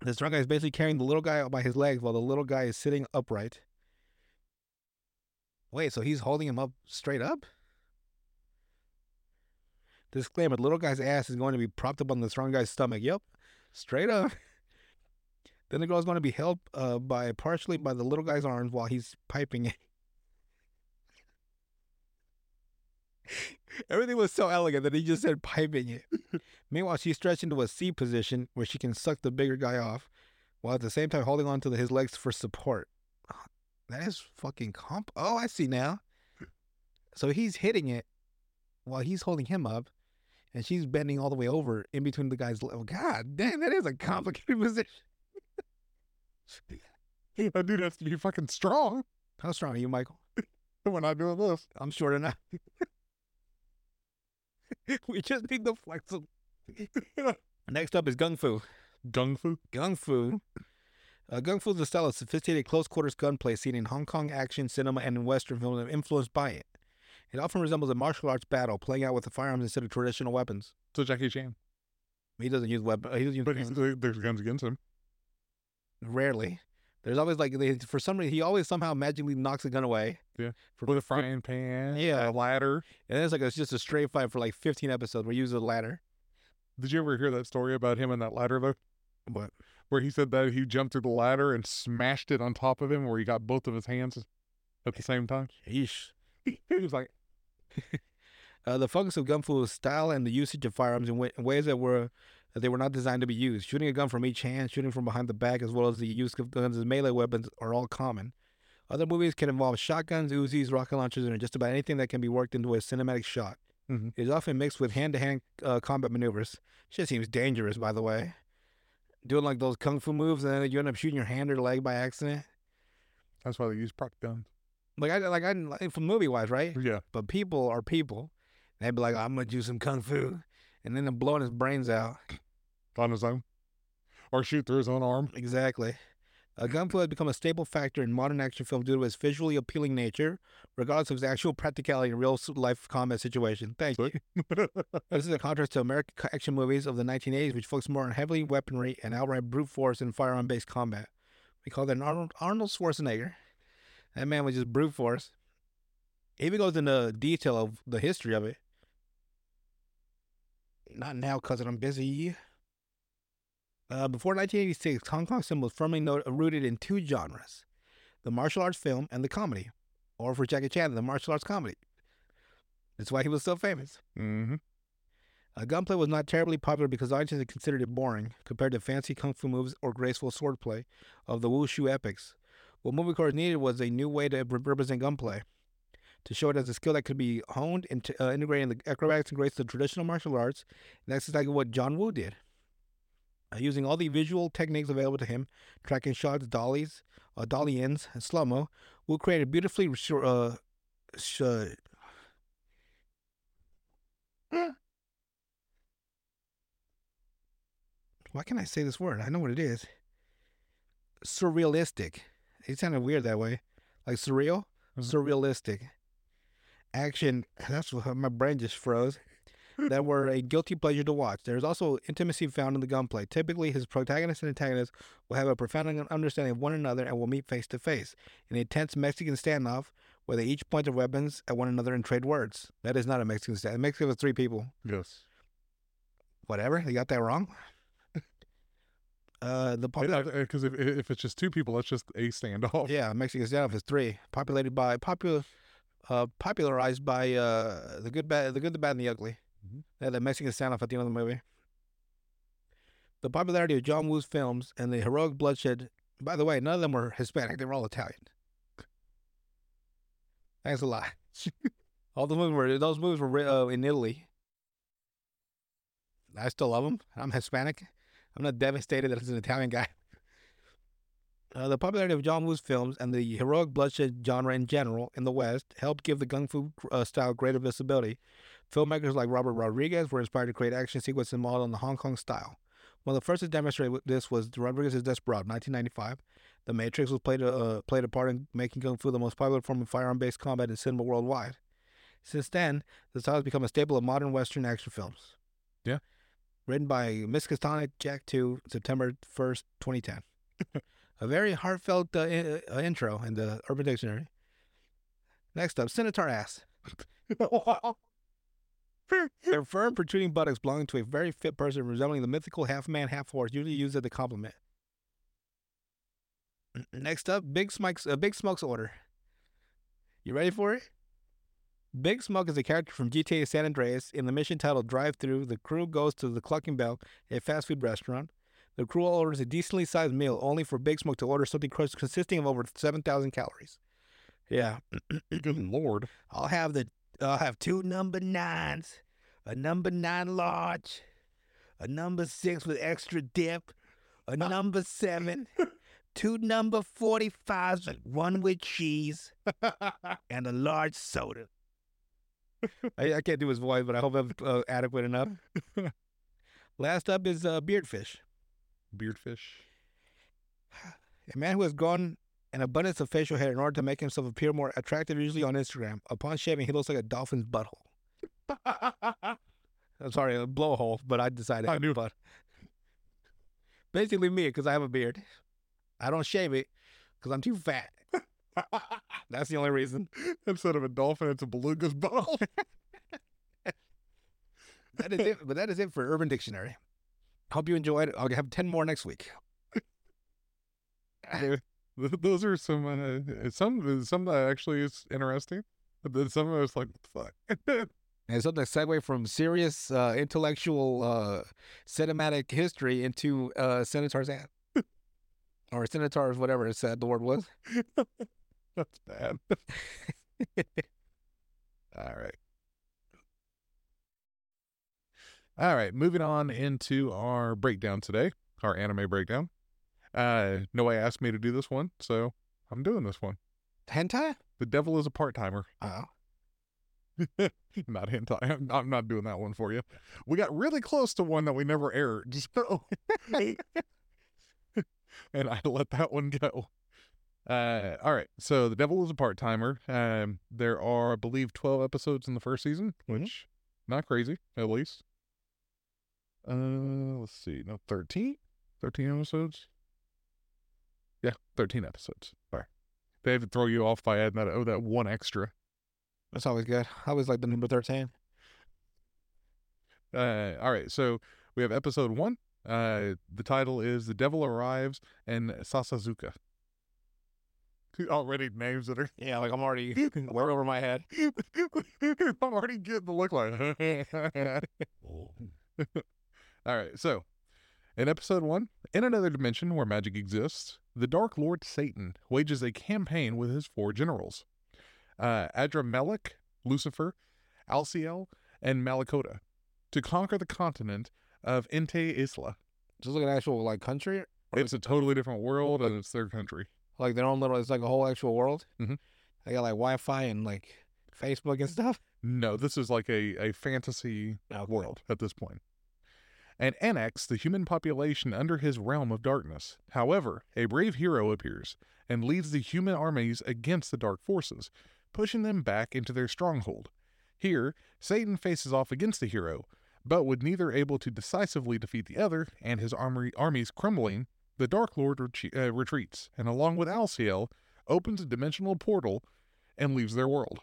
the strong guy is basically carrying the little guy by his legs while the little guy is sitting upright. Wait, so he's holding him up straight up? Disclaimer: the little guy's ass is going to be propped up on the strong guy's stomach. Yep, straight up. <laughs> Then the girl is going to be held uh, by partially by the little guy's arms while he's piping it. <laughs> Everything was so elegant that he just said piping it. <laughs> Meanwhile, she's stretched into a C position where she can suck the bigger guy off, while at the same time holding on to the, his legs for support. Ah, That is fucking comp. Oh, I see now. So he's hitting it while he's holding him up, and she's bending all the way over in between the guy's. le- Oh, God damn, that is a complicated <laughs> position. That dude has to be fucking strong. How strong are you, Michael? We're not doing this. I'm short enough. <laughs> we just need the flexible. <laughs> Next up is Gung Fu. Gung Fu. Gung Fu. Uh, Gung Fu is a style of sophisticated close quarters gunplay seen in Hong Kong action cinema and in Western film and influenced by it. It often resembles a martial arts battle, playing out with the firearms instead of traditional weapons. So Jackie Chan. He doesn't use weapons. He doesn't use But he's, guns. there's guns against him. rarely. There's always like they, for some reason he always somehow magically knocks a gun away. Yeah. For, With a frying pan. Yeah. A ladder. and then it's like it's just a straight fight for like 15 episodes where he uses a ladder. Did you ever hear that story about him and that ladder though? What? Where he said that he jumped through the ladder and smashed it on top of him where he got both of his hands at the same time. Yeesh. <laughs> he was like, <laughs> Uh, the focus of gun fu style and the usage of firearms in, wa- in ways that were that they were not designed to be used. Shooting a gun from each hand, shooting from behind the back, as well as the use of guns as melee weapons are all common. Other movies can involve shotguns, Uzis, rocket launchers, and just about anything that can be worked into a cinematic shot. Mhm. It is often mixed with hand-to-hand uh, combat maneuvers. Shit seems dangerous, by the way. Doing like those kung fu moves, and then you end up shooting your hand or leg by accident. that's why they use prop guns. Like I like I like from movie wise, right? Yeah. But people are people. They'd be like, I'm gonna do some kung fu, and then they're blowing his brains out. On his own. Or shoot through his own arm. Exactly. Uh, gunplay has become a staple factor in modern action films due to its visually appealing nature, regardless of its actual practicality in real life combat situation. Thank you. This is a contrast to American action movies of the 1980s, which focus more on heavily weaponry and outright brute force and firearm based combat. We call that Arnold, Arnold Schwarzenegger. That man was just brute force. He even goes into detail of the history of it. Not now, cousin. I'm busy. Uh, before 1986, Hong Kong cinema was firmly not- rooted in two genres the martial arts film and the comedy. Or for Jackie Chan, the martial arts comedy. That's why he was so famous. hmm Uh, gunplay was not terribly popular because audiences considered it boring compared to fancy kung fu moves or graceful swordplay of the wushu epics. What moviegoers needed was a new way to re- represent gunplay, to show it as a skill that could be honed into uh, integrating the acrobatics and grace of traditional martial arts. And that's exactly what John Woo did. Uh, using all the visual techniques available to him, tracking shots, dollies, uh, dolly ins, and slow mo, Woo created beautifully uh, sh- uh, why can't I say this word? I know what it is. Surrealistic. It sounded weird that way. Like surreal? Mhm. Surrealistic. Action. <laughs> That's what my brain just froze. that were a guilty pleasure to watch. There's also intimacy found in the gunplay. Typically, his protagonist and antagonist will have a profound understanding of one another and will meet face to face in a tense Mexican standoff where they each point their weapons at one another and trade words. That is not a Mexican standoff. Mexican was three people Yes. whatever. They got that wrong. <laughs> uh, the Because if, if it's just two people, it's just a standoff. yeah, Mexican standoff is three, populated by popular, uh, popularized by uh the good, bad, the good, the bad, and the ugly. Mhm. They had Mexican standoff at the end of the movie. The popularity of John Woo's films and the heroic bloodshed. By the way, none of them were Hispanic; they were all Italian. Thanks a lot. <laughs> all the movies were those movies were uh, in Italy. I still love them. I'm Hispanic. I'm not devastated that it's an Italian guy. Uh, the popularity of John Woo's films and the heroic bloodshed genre in general in the West helped give the kung fu uh, style greater visibility. Filmmakers like Robert Rodriguez were inspired to create action sequences modeled on the Hong Kong style. One of the first to demonstrate this was Rodriguez's Desperado, 1995. The Matrix was played a, uh, played a part in making kung fu the most popular form of firearm-based combat in cinema worldwide. Since then, the style has become a staple of modern Western action films. Yeah. Written by Miskatonic Jack 2, September 1st, 2010. <laughs> a very heartfelt uh, in, uh, intro in the Urban Dictionary. Next up, Senator ass. <laughs> Their firm, protruding buttocks belonging to a very fit person resembling the mythical half man, half horse, usually used as a compliment. Next up, Big Smoke's uh, Big Smoke's order. You ready for it? Big Smoke is a character from GTA San Andreas in the mission titled Drive Through. The crew goes to the Clucking Bell, a fast food restaurant. The crew all orders a decently sized meal, only for Big Smoke to order something consisting of over 7,000 calories. Yeah, <clears throat> Good lord. I'll have the I'll have two number nines, a number nine large, a number six with extra dip, a number seven, <laughs> two number forty fives, one with cheese, <laughs> and a large soda. <laughs> I, I can't do his voice, but I hope I'm uh, adequate enough. Last up is uh, Beardfish, Beardfish. a man who has grown an abundance of facial hair in order to make himself appear more attractive, usually on Instagram. Upon shaving, he looks like a dolphin's butthole. <laughs> I'm sorry, a blowhole, but I decided. I knew. But basically, me, because I have a beard. I don't shave it because I'm too fat. <laughs> That's the only reason. Instead of a dolphin, it's a beluga's butthole. <laughs> That is it. But that is it for Urban Dictionary. Hope you enjoyed it. I'll have ten more next week. <laughs> Those are some uh, some some that actually is interesting. But then some of it's like fuck. <laughs> And something segue from serious uh, intellectual uh, cinematic history into uh, Senator's ad. <laughs> or Senator's whatever it said the word was. That's bad. All right. All right, moving on into our breakdown today, our anime breakdown. Uh no Noah asked me to do this one, so I'm doing this one. Hentai? The devil is a part timer. <laughs> Oh. not hentai. I'm, I'm not doing that one for you. We got really close to one that we never aired. So <laughs> and I let that one go. Uh, all right. So the devil is a part timer. Um, there are, I believe, twelve episodes in the first season, which not crazy, at least. Uh, let's see. No, 13? 13 episodes? Yeah, 13 episodes. Sorry. They had to throw you off by adding that, oh, that one extra. That's always good. I always like the number thirteen. Uh, all right. So we have episode one. Uh, the title is The Devil Arrives and Sasazuka. <laughs> Already names that are. Yeah, like I'm already <laughs> <laughs> way over my head. I'm already getting the look like. All right, so in episode one, in another dimension where magic exists, the Dark Lord Satan wages a campaign with his four generals uh, Adramelech, Lucifer, Alciel, and Malacoda to conquer the continent of Ente Isla. Just like an actual like country, It's a totally different world and it's their country. like their own little. It's like a whole actual world. Mhm. They got like Wi-Fi and like Facebook and stuff. No, this is like a, a fantasy Okay. world at this point. And annex the human population under his realm of darkness. However, a brave hero appears and leads the human armies against the dark forces, pushing them back into their stronghold. Here, Satan faces off against the hero, but with neither able to decisively defeat the other and his armory, armies crumbling, the Dark Lord uh, retreats and, along with Alciel, opens a dimensional portal and leaves their world,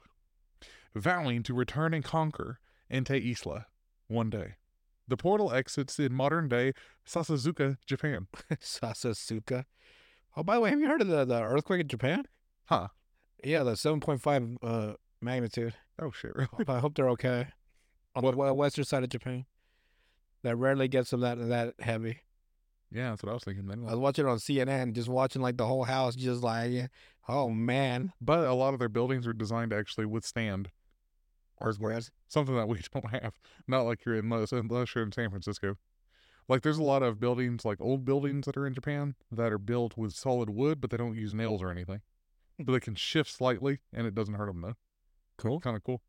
vowing to return and conquer Ente Isla one day. The portal exits in modern day Sasazuka, Japan. <laughs> Sasasuka. Oh, by the way, have you heard of the, the earthquake in Japan? Huh. Yeah, the seven point five uh magnitude. Oh shit, really? I hope they're okay. On the western side of Japan. That rarely gets them that that heavy. Yeah, that's what I was thinking then. I was watching it on CNN, just watching like the whole house, just like, oh man, But a lot of their buildings are designed to actually withstand earthquakes. something that we <laughs> don't have. Not like you're in unless, unless you're in San Francisco. Like there's a lot of buildings, like old buildings that are in Japan that are built with solid wood, but they don't use nails or anything. But they can shift slightly, and it doesn't hurt them though. Cool. Kind of cool.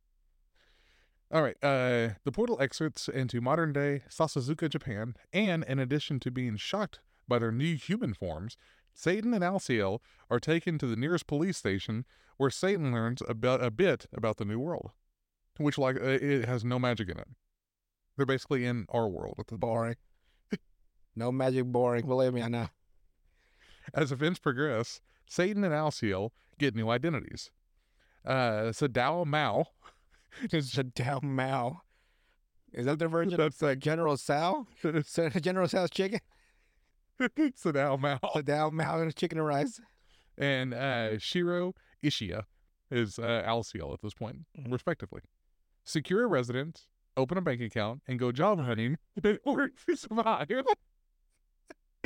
All right. Uh, the portal exits into modern day Sasazuka, Japan, and in addition to being shocked by their new human forms, Satan and Alciel are taken to the nearest police station where Satan learns about a bit about the new world, which like uh, it has no magic in it. They're basically in our world. At the, Boring. <laughs> no magic, boring. Believe me, I know. as events progress, Satan and Alciel get new identities. Uh, Sadao Mao <laughs> down Mao. Is that their version? That's- That's like General Sal. <laughs> General Sal's chicken. Sadao Mao down Mao and chicken and rice. and uh, Shiro Ashiya is uh, Alciel at this point, Mhm. respectively. Secure a residence, open a bank account, and go job hunting in order to survive. <laughs>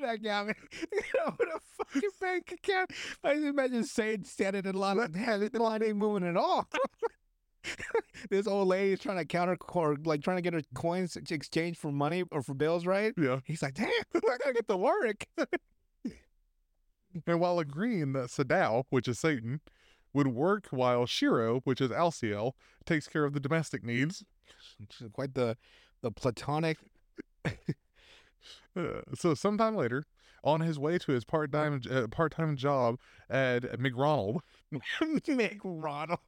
that got me. With a fucking bank account. I just imagine Satan standing in line. Like, "Damn, the line ain't moving at all. <laughs> this old lady's trying to counter, or like trying to get her coins to exchange for money or for bills, right? yeah. He's like, damn, <laughs> I gotta get to work. And while agreeing that Sadao, which is Satan, would work while Shiro, which is Alciel, takes care of the domestic needs. Quite the the platonic. Uh, <laughs> so sometime later, on his way to his part-time uh, part-time job at McDonald, Make Ronald.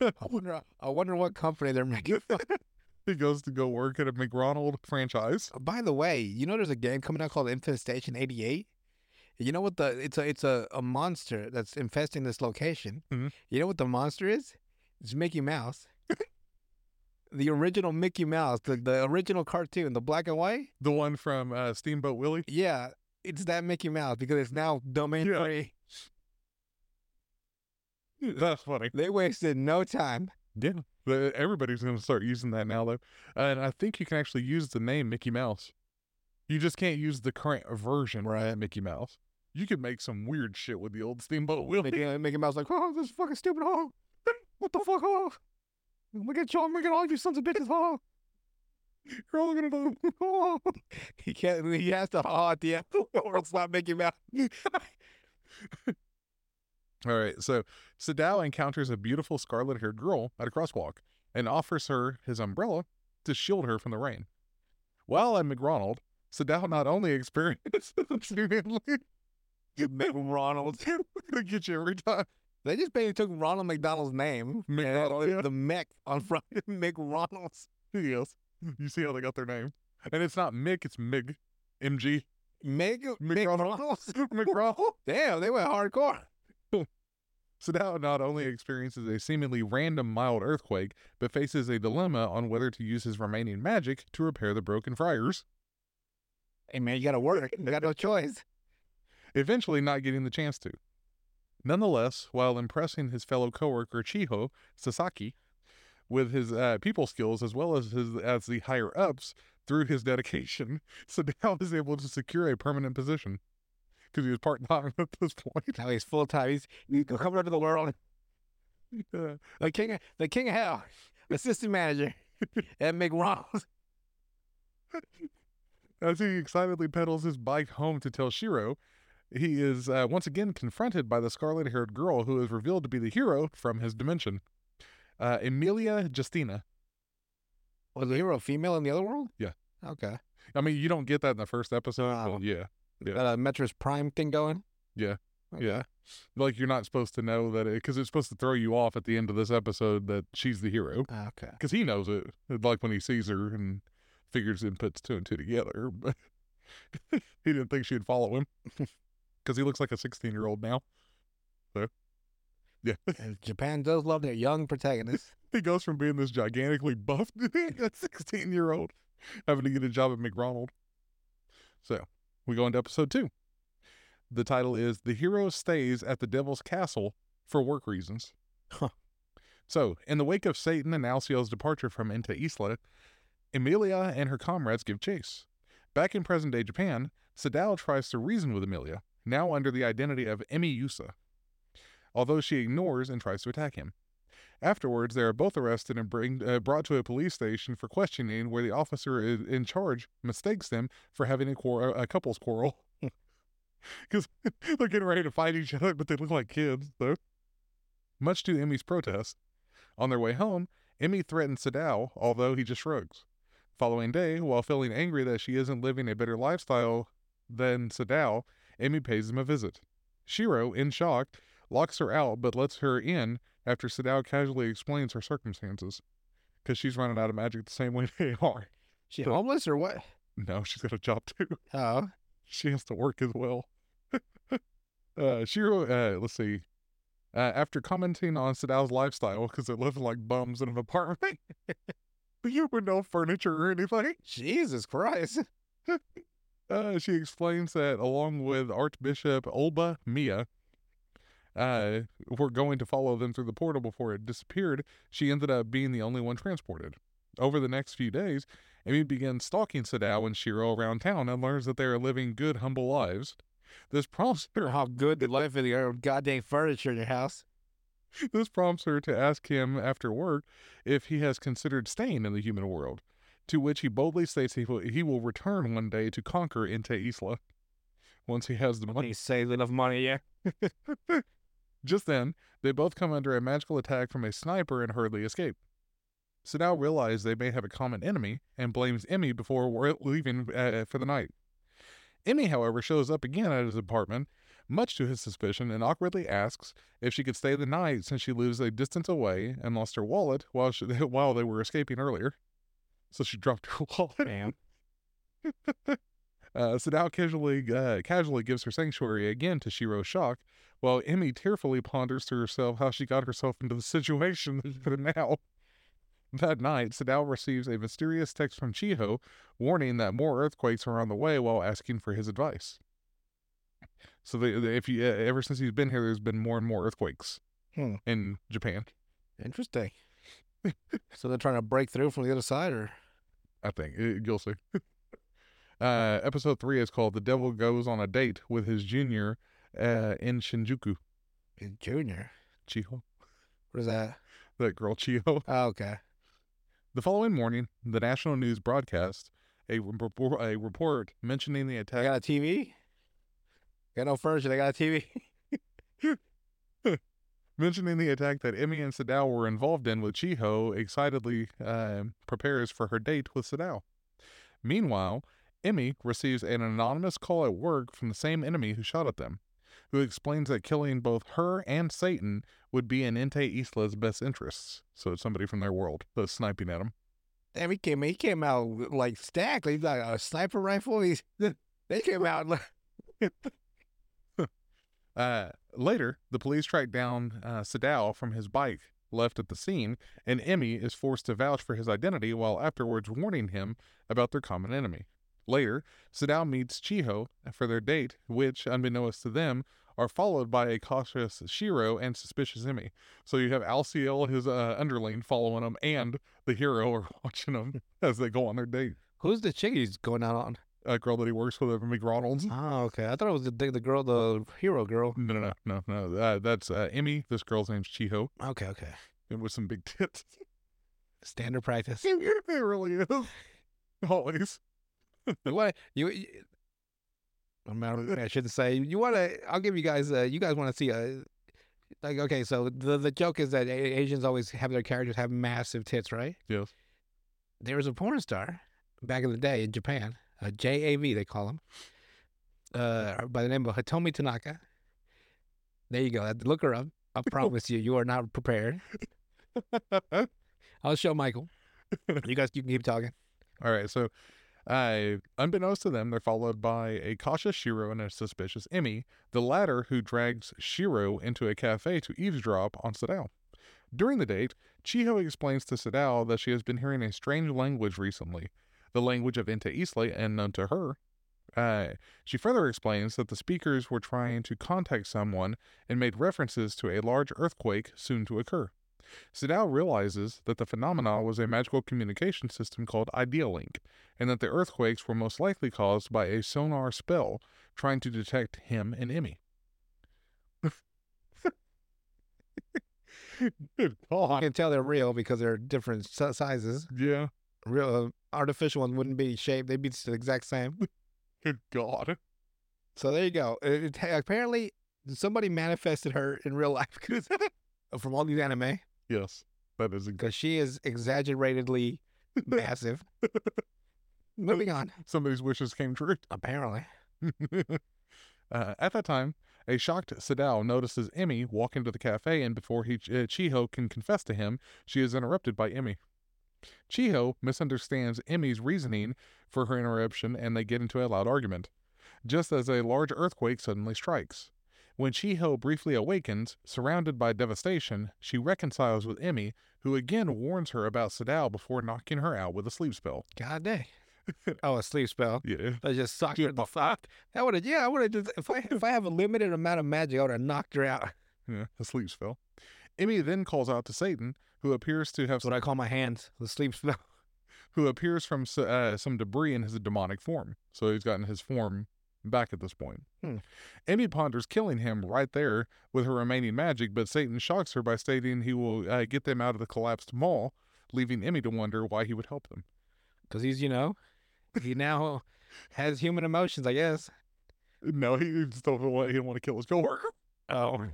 I wonder. I wonder what company they're making. <laughs> he goes to go work at a McDonald franchise. By the way, you know there's a game coming out called Infestation '88. You know what the it's a it's a, a monster that's infesting this location. Mhm. You know what the monster is? It's Mickey Mouse. <laughs> the original Mickey Mouse, the, the original cartoon, the black and white. The one from uh, Steamboat Willie. Yeah, it's that Mickey Mouse because it's now domain Yeah. free. <laughs> That's funny. They wasted no time. Yeah. Everybody's going to start using that now, though. and I think you can actually use the name Mickey Mouse. You just can't use the current version of Mickey Mouse. You could make some weird shit with the old Steamboat Willie. Mickey, Mickey Mouse like, oh, this fucking stupid hole. What the fuck, oh? Look at you, I'm making all you sons of bitches, oh. <laughs> You're all gonna do. <laughs> Oh. He can't. He has to haw at the end, <laughs> or it's not Mickey Mouse. All right. So Sadao encounters a beautiful scarlet haired girl at a crosswalk and offers her his umbrella to shield her from the rain. While at McDonald, Sadao not only experiences seemingly McRonald. gonna get <laughs> you every time. They just basically took Ronald McDonald's name. <laughs> McDonald, <laughs> yeah. The Mech on front. McRonald's. Yes. You see how they got their name. And it's not Mick, it's Mig. MG. Meg McDonald. McRonald's. McGraw. Damn, they went hardcore. So now not only experiences a seemingly random mild earthquake, but faces a dilemma on whether to use his remaining magic to repair the broken fryers, Hey man, you gotta work. You got no choice. Eventually not getting the chance to. Nonetheless, while impressing his fellow coworker Chiho Sasaki with his uh, people skills as well as his as the higher ups through his dedication, <laughs> Sadao is able to secure a permanent position because he was part time <laughs> at this point. Now he's full time. He's, he's coming into the world. Uh, The king of the king of hell. Assistant manager <laughs> at McDonald's. As he excitedly pedals his bike home to tell Shiro, he is uh, once again confronted by the scarlet haired girl who is revealed to be the hero from his dimension. Uh, Emilia Justina. Was the hero a female in the other world? Yeah. Okay. I mean, you don't get that in the first episode. Oh. but yeah. Yeah. Got a Metroid Prime thing going? Yeah. Okay. Yeah. Like, you're not supposed to know that because it's supposed to throw you off at the end of this episode that she's the hero. Okay. Because he knows it. Like when he sees her and figures and puts two and two together. But <laughs> he didn't think she'd follow him. <laughs> Because he looks like a 16 year old now. So, yeah. <laughs> And Japan does love their young protagonists. <laughs> he goes from being this gigantically buff to <laughs> being a 16 year old having to get a job at McDonald. So we go into episode two. The title is The Hero Stays at the Devil's Castle for Work Reasons. Huh. So, in the wake of Satan and Alcio's departure from Ente Isla, Emilia and her comrades give chase. Back in present day Japan, Sadao tries to reason with Emilia, now under the identity of Emi Yusa, although she ignores and tries to attack him. Afterwards, they are both arrested and bring, uh, brought to a police station for questioning, where the officer in charge mistakes them for having a, quar- a couple's quarrel. <laughs> Because <laughs> they're getting ready to fight each other, but they look like kids, though. Much to Emmy's protest. On their way home, Emmy threatens Sadao, although he just shrugs. Following day, while feeling angry that she isn't living a better lifestyle than Sadao, Emmy pays him a visit. Shiro, in shock, locks her out but lets her in after Sadao casually explains her circumstances. Because she's running out of magic the same way <laughs> they are. She homeless or what? No, she's got a job too. <laughs> Oh. She has to work as well. <laughs> uh, Shiro, uh, let's see. Uh, after commenting on Sadao's lifestyle, because they're living like bums in an apartment, you with no furniture or anything, Jesus Christ. Uh, she explains that along with Archbishop Olba Meiyer, uh, were going to follow them through the portal before it disappeared. She ended up being the only one transported. Over the next few days, Amy begins stalking Sadao and Shiro around town and learns that they are living good, humble lives. This prompts her How good the life of the old goddamn furniture in your house. <laughs> This prompts her to ask him after work if he has considered staying in the human world, to which he boldly states he will, he will return one day to conquer Ente Isla once he has the money. He saved enough money, yeah. <laughs> Just then, they both come under a magical attack from a sniper and hurriedly escape. Sadao realizes they may have a common enemy and blames Emmy before leaving uh, for the night. Emmy, however, shows up again at his apartment, much to his suspicion, and awkwardly asks if she could stay the night since she lives a distance away and lost her wallet while she, <laughs> while they were escaping earlier. So she dropped her <laughs> wallet. Uh, Sadao casually, uh, casually gives her sanctuary again to Shiro's shock, while Emmy tearfully ponders to herself how she got herself into the situation that she's in now. That night, Sadao receives a mysterious text from Chiho warning that more earthquakes are on the way while asking for his advice. So, they, they- if you, uh, ever since he's been here, there's been more and more earthquakes Hmm. in Japan. Interesting. So they're trying to break through from the other side, or I think you'll see. <laughs> uh, episode three is called "The Devil Goes on a Date with His Junior uh, in Shinjuku." Junior? Chiho, What is that? that girl Chiho. <laughs> Oh, okay. The following morning, the national news broadcast a, report, a report mentioning the I attack. got a TV. Got no furniture. They got a TV. <laughs> mentioning the attack that Emmy and Sadao were involved in with Chiho excitedly uh, prepares for her date with Sadao. Meanwhile, Emmy receives an anonymous call at work from the same enemy who shot at them, who explains that killing both her and Satan would be in Ente Isla's best interests. So it's somebody from their world that's sniping at him. Damn, he came he came out like stacked. He's got a sniper rifle. He's <laughs> they came out. like- <laughs> Uh, later, the police track down uh, Sadao from his bike left at the scene, and Emmy is forced to vouch for his identity while afterwards warning him about their common enemy. Later, Sadao meets Chiho for their date, which, unbeknownst to them, are followed by a cautious Shiro and suspicious Emmy. So you have Alciel, his uh, underling, following them, and the hero are <laughs> watching them as they go on their date. Who's the chick he's going out on? A girl that he works with at McDonald's. Oh, okay. I thought it was the the girl, the hero girl. No, no, no, no, no. Uh, that's uh, Emmy. This girl's name's Chiho, Okay, okay. and with some big tits. Standard practice. <laughs> it really is. Always. what you? you I'm out of- I shouldn't say. You want to? I'll give you guys. Uh, you guys want to see a? Like okay, so the the joke is that Asians always have their characters have massive tits, right? Yes. There was a porn star back in the day in Japan, a JAV they call him, uh, by the name of Hitomi Tanaka. There you go. Look her up. I promise you, you are not prepared. <laughs> I'll show Michael. You guys, you can keep talking. All right. So, uh, unbeknownst to them, they're followed by a cautious Shiro and a suspicious Emmy, the latter who drags Shiro into a cafe to eavesdrop on Sadao. During the date, Chiho explains to Sadao that she has been hearing a strange language recently, the language of Ente Isla unknown to her. Uh, she further explains that the speakers were trying to contact someone and made references to a large earthquake soon to occur. Sadao realizes that the phenomena was a magical communication system called Idealink, and that the earthquakes were most likely caused by a sonar spell trying to detect him and Emmy. <laughs> Good I God. can tell they're real because they're different sizes. Yeah. Real uh, artificial ones wouldn't be shaped; they'd be the exact same. <laughs> Good God. So there you go. It, it- apparently, somebody manifested her in real life 'cause- <laughs> from all these anime Yes. That is because she is exaggeratedly <laughs> massive. Moving on. Somebody's wishes came true. Apparently, uh, at that time, a shocked Sadao notices Emmy walk into the cafe, and before he, uh, Chiho can confess to him, she is interrupted by Emmy. Chiho misunderstands Emmy's reasoning for her interruption, and they get into a loud argument. Just as a large earthquake suddenly strikes. When Chiho briefly awakens, surrounded by devastation, she reconciles with Emmy, who again warns her about Sadao before knocking her out with a sleep spell. God dang. <laughs> Oh, a sleep spell. Yeah. I just sucked her the fuck. That would have, yeah, I would have just, if I, if I have a limited amount of magic, I would have knocked her out. Yeah, a sleep spell. Emmy then calls out to Satan, who appears to have That's what I call my hands, the sleep <laughs> spell. who appears from uh, some debris in his demonic form. So he's gotten his form back at this point. Hmm. Emmy ponders killing him right there with her remaining magic, but Satan shocks her by stating he will uh, get them out of the collapsed mall, leaving Emmy to wonder why he would help them. Because he's, you know, he now <laughs> has human emotions, I guess. No, he still he didn't want to kill his coworker. Oh.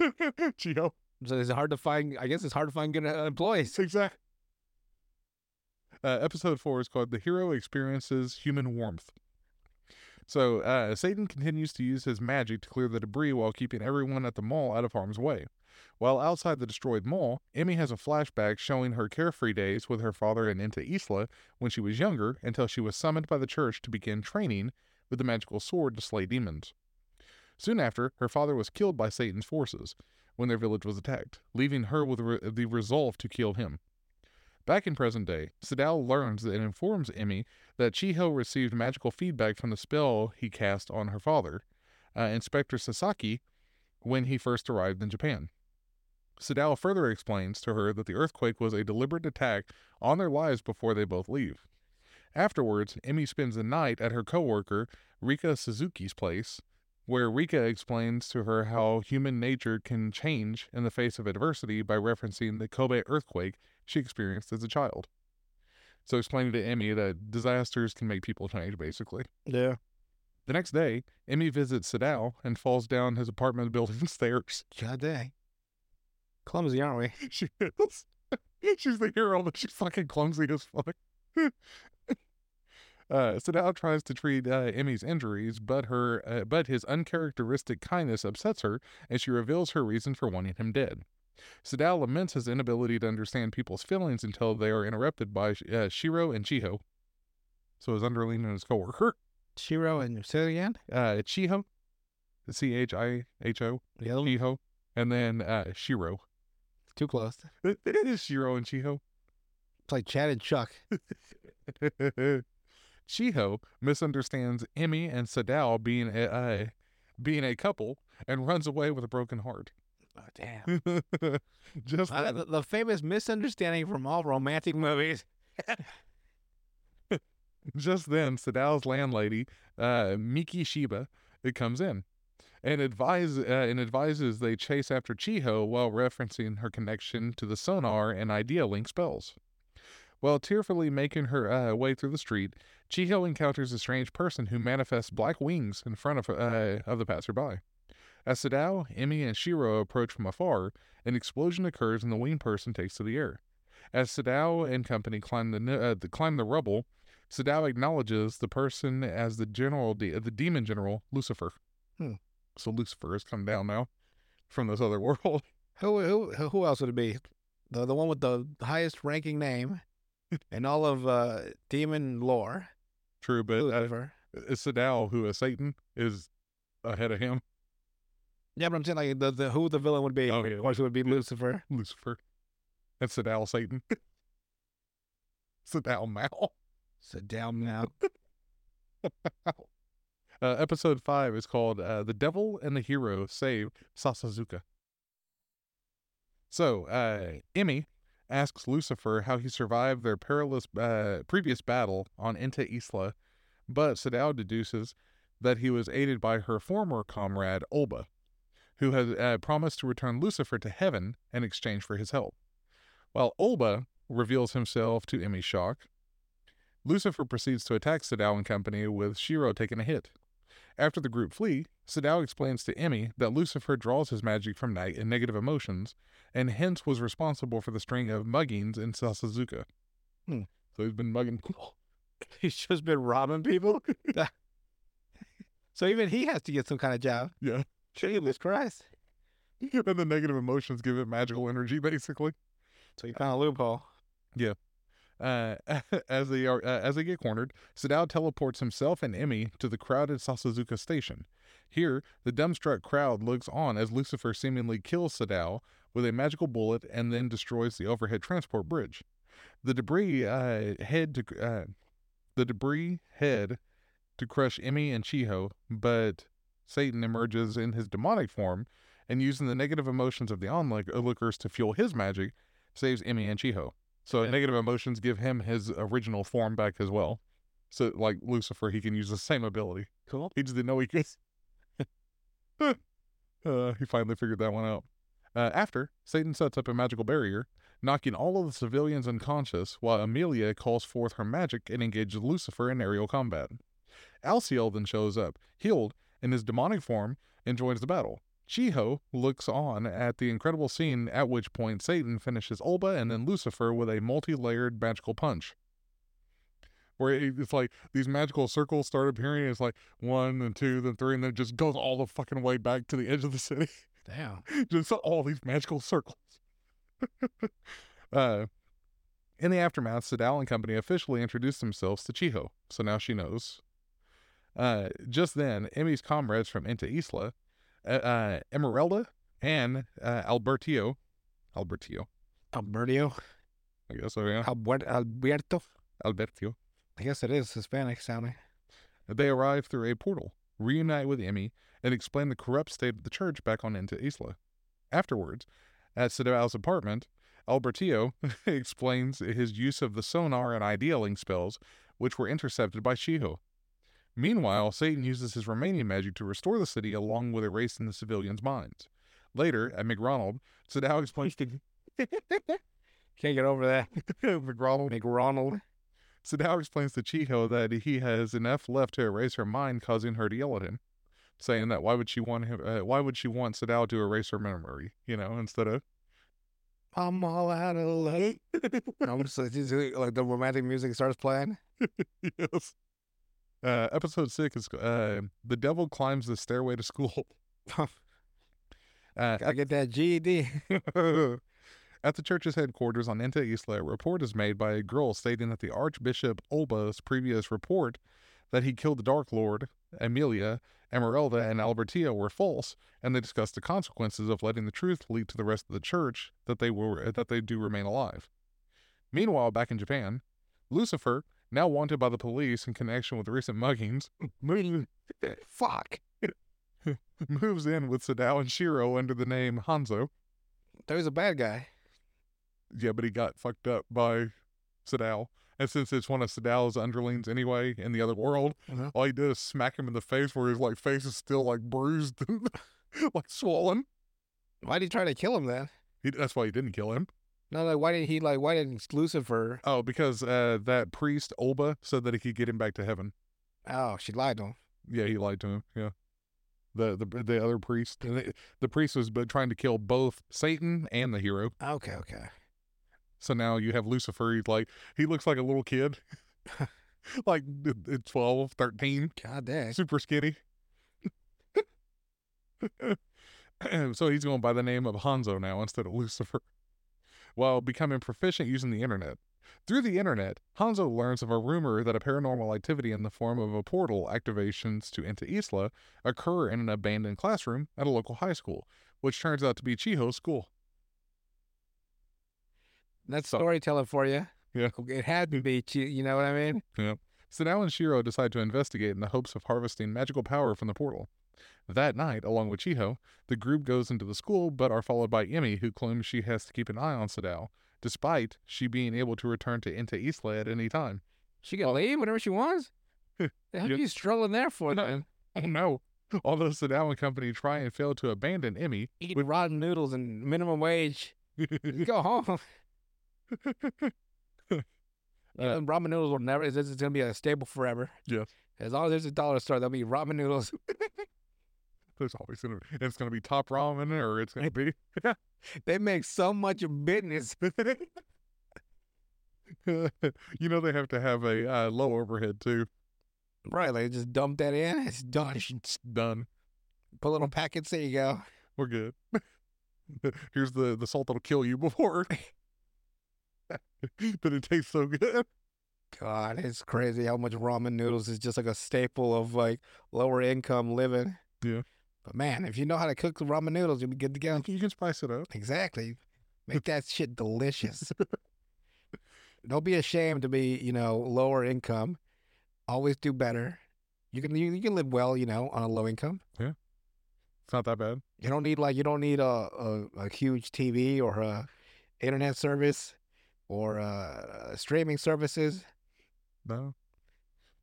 <laughs> Gio. So it's hard to find, I guess it's hard to find good uh, employees. Exactly. Uh, episode four is called The Hero Experiences Human Warmth. So, uh, Satan continues to use his magic to clear the debris while keeping everyone at the mall out of harm's way. While outside the destroyed mall, Emmy has a flashback showing her carefree days with her father and Ente Isla when she was younger until she was summoned by the church to begin training with the magical sword to slay demons. Soon after, her father was killed by Satan's forces when their village was attacked, leaving her with re- the resolve to kill him. Back in present day, Sadao learns and informs Emmy that Chiho received magical feedback from the spell he cast on her father, uh, Inspector Sasaki, when he first arrived in Japan. Sadao further explains to her that the earthquake was a deliberate attack on their lives before they both leave. Afterwards, Emmy spends the night at her coworker Rika Suzuki's place, where Rika explains to her how human nature can change in the face of adversity by referencing the Kobe earthquake she experienced as a child. So, explaining to Emmy that disasters can make people change, basically. Yeah. The next day, Emmy visits Sadao and falls down his apartment <laughs> building stairs. God dang. Clumsy, aren't we? <laughs> She is. <laughs> She's the hero, but she's fucking clumsy as fuck. Uh, Sadao tries to treat uh, Emmy's injuries, but her uh, but his uncharacteristic kindness upsets her, and she reveals her reason for wanting him dead. Sadao laments his inability to understand people's feelings until they are interrupted by uh, Shiro and Chiho. So his underling and his coworker, Shiro and say again. uh, Chiho, C H I H O, The other. Chiho, and then uh, Shiro. Too close. It, <laughs> it is Shiro and Chiho. It's like Chad and Chuck. <laughs> Chiho misunderstands Emmy and Sadao being a, uh, being a couple and runs away with a broken heart. Oh, damn. <laughs> Just Uh, the, the famous misunderstanding from all romantic movies. <laughs> Just then, Sadao's landlady, uh, Miki Shiba, it comes in and advise uh, and advises they chase after Chiho while referencing her connection to the sonar and idea link spells. While tearfully making her uh, way through the street, Chiho encounters a strange person who manifests black wings in front of uh, of the passerby. As Sadao, Emmy, and Shiro approach from afar, an explosion occurs and the winged person takes to the air. As Sadao and company climb the uh, the- climb the rubble, Sadao acknowledges the person as the general, de- the demon general Lucifer. Hmm. So Lucifer has come down now from this other <laughs> world. Who who who- who else would it be? The the one with the highest ranking name <laughs> in all of uh, demon lore. True, but uh, Lucifer. it's Sadao who is Satan is ahead of him. Yeah, but I'm saying like the, the who the villain would be. Oh, yeah. Of course, it would be Lucifer. Lucifer. That's Sadao Satan. <laughs> Sadao Mal. Sit down now. Uh, episode 5 is called uh, The Devil and the Hero Save Sasazuka. So, uh, Emmy asks Lucifer how he survived their perilous uh, previous battle on Ente Isla, but Sadao deduces that he was aided by her former comrade, Olba, who had uh, promised to return Lucifer to heaven in exchange for his help. While Olba reveals himself to Emmy's shock, Lucifer proceeds to attack Sadao and company with Shiro taking a hit. After the group flee, Sadao explains to Emmy that Lucifer draws his magic from night and negative emotions, and hence was responsible for the string of muggings in Sasazuka. Hmm. So he's been mugging people. <laughs> He's just been robbing people. <laughs> so even he has to get some kind of job. Yeah. Jesus Christ. and the negative emotions give it magical energy, basically. So he found a loophole. Uh, <laughs> as they are, uh, as they get cornered, Sadao teleports himself and Emmy to the crowded Sasazuka station. Here, the dumbstruck crowd looks on as Lucifer seemingly kills Sadao with a magical bullet and then destroys the overhead transport bridge. The debris uh, head to uh, the debris head to crush Emmy and Chiho, but Satan emerges in his demonic form and using the negative emotions of the onlookers to fuel his magic, saves Emmy and Chiho. So negative emotions give him his original form back as well. So like Lucifer, he can use the same ability. Cool. He just didn't know he could. <laughs> uh, he finally figured that one out. Uh, after, Satan sets up a magical barrier, knocking all of the civilians unconscious, while Emilia calls forth her magic and engages Lucifer in aerial combat. Alciel then shows up, healed, in his demonic form, and joins the battle. Chiho looks on at the incredible scene, at which point Satan finishes Olba and then Lucifer with a multi layered magical punch. Where it's like these magical circles start appearing, it's like one, then two, then three, and then it just goes all the fucking way back to the edge of the city. Damn. <laughs> just all these magical circles. <laughs> uh, in the aftermath, Sadao and company officially introduced themselves to Chiho, so now she knows. Uh, just then, Emmy's comrades from Ente Isla, uh, uh, Emeralda and uh, Albertio, Albertio, Alberto. I guess so, yeah, Albert, Alberto. Albertio. I guess it is Hispanic sounding. They arrive through a portal, reunite with Emmy, and explain the corrupt state of the church back on Ente Isla. Afterwards, at Sadao's apartment, Albertio <laughs> explains his use of the sonar and idea link spells, which were intercepted by Chiho. Meanwhile, Satan uses his remaining magic to restore the city along with erasing the civilians' minds. Later, at McRonald, Sadao explains to <laughs> Can't get over that. <laughs> McRonald McRonald. Sadao explains to Chiho that he has enough left to erase her mind, causing her to yell at him, saying that why would she want him? Uh, why would she want Sadao to erase her memory? You know, instead of I'm all out of love. <laughs> I'm just like the romantic music starts playing. yes. Uh, episode six is uh, the devil climbs the stairway to school. uh, Gotta get that GED. <laughs> At the church's headquarters on Ente Isla, a report is made by a girl stating that the Archbishop Olba's previous report that he killed the Dark Lord, Emilia, Emeralda, and Albertia were false, and they discuss the consequences of letting the truth lead to the rest of the church that they were that they do remain alive. Meanwhile, back in Japan, Lucifer, now wanted by the police in connection with recent muggings, <laughs> Fuck. <laughs> moves in with Sadao and Shiro under the name Hanzo. There's a bad guy. Yeah, but he got fucked up by Sadao. And since it's one of Sadao's underlings anyway in the other world, Uh-huh. all he did is smack him in the face where his like face is still like bruised and <laughs> like swollen. Why'd he try to kill him then? He, that's why he didn't kill him. No, like why did he like why didn't Lucifer Oh, because uh, that priest Olba said that he could get him back to heaven. Oh, she lied to him. Yeah, he lied to him. Yeah, the the the other priest, and the, the priest was trying to kill both Satan and the hero. Okay, okay. So now you have Lucifer. He's like he looks like a little kid, <laughs> <laughs> like uh, uh, 12, 13. God dang. super skinny. <laughs> so he's going by the name of Hanzo now instead of Lucifer. While becoming proficient using the internet. Through the internet, Hanzo learns of a rumor that a paranormal activity in the form of a portal activations to Ente Isla occur in an abandoned classroom at a local high school, which turns out to be Chiho's school. That's So- storytelling for you. Yeah. It had to <laughs> be, you know what I mean? Yeah. So now and Shiro decide to investigate in the hopes of harvesting magical power from the portal. That night, along with Chiho, the group goes into the school but are followed by Emmy, who claims she has to keep an eye on Sadao, despite she being able to return to Ente Isla at any time. She can leave whenever she wants. <laughs> the hell Yeah. you strolling there for No. then? Oh no! Although Sadao and company try and fail to abandon Emmy. Eat rotten noodles and minimum wage. You <laughs> go home. <laughs> Uh, And ramen noodles will never. This is gonna be a staple forever. Yes. As long as there's a dollar store, there'll be ramen noodles. There's always gonna and it's gonna be top ramen or it's gonna be <laughs> they make so much business. <laughs> you know they have to have a uh, low overhead too. Right, they just dump that in. It's done. It's done. Put a little packets. There you go. We're good. <laughs> Here's the the salt that'll kill you before. but it tastes so good. God, it's crazy how much ramen noodles is just like a staple of like lower income living. Yeah. But man, if you know how to cook the ramen noodles, you'll be good to go. You can spice it up. Exactly. Make that shit delicious. <laughs> Don't be ashamed to be, you know, lower income. Always do better. You can you, you can live well, you know, on a low income. Yeah. It's not that bad. You don't need like you don't need a a, a huge TV or a internet service or uh, streaming services. No.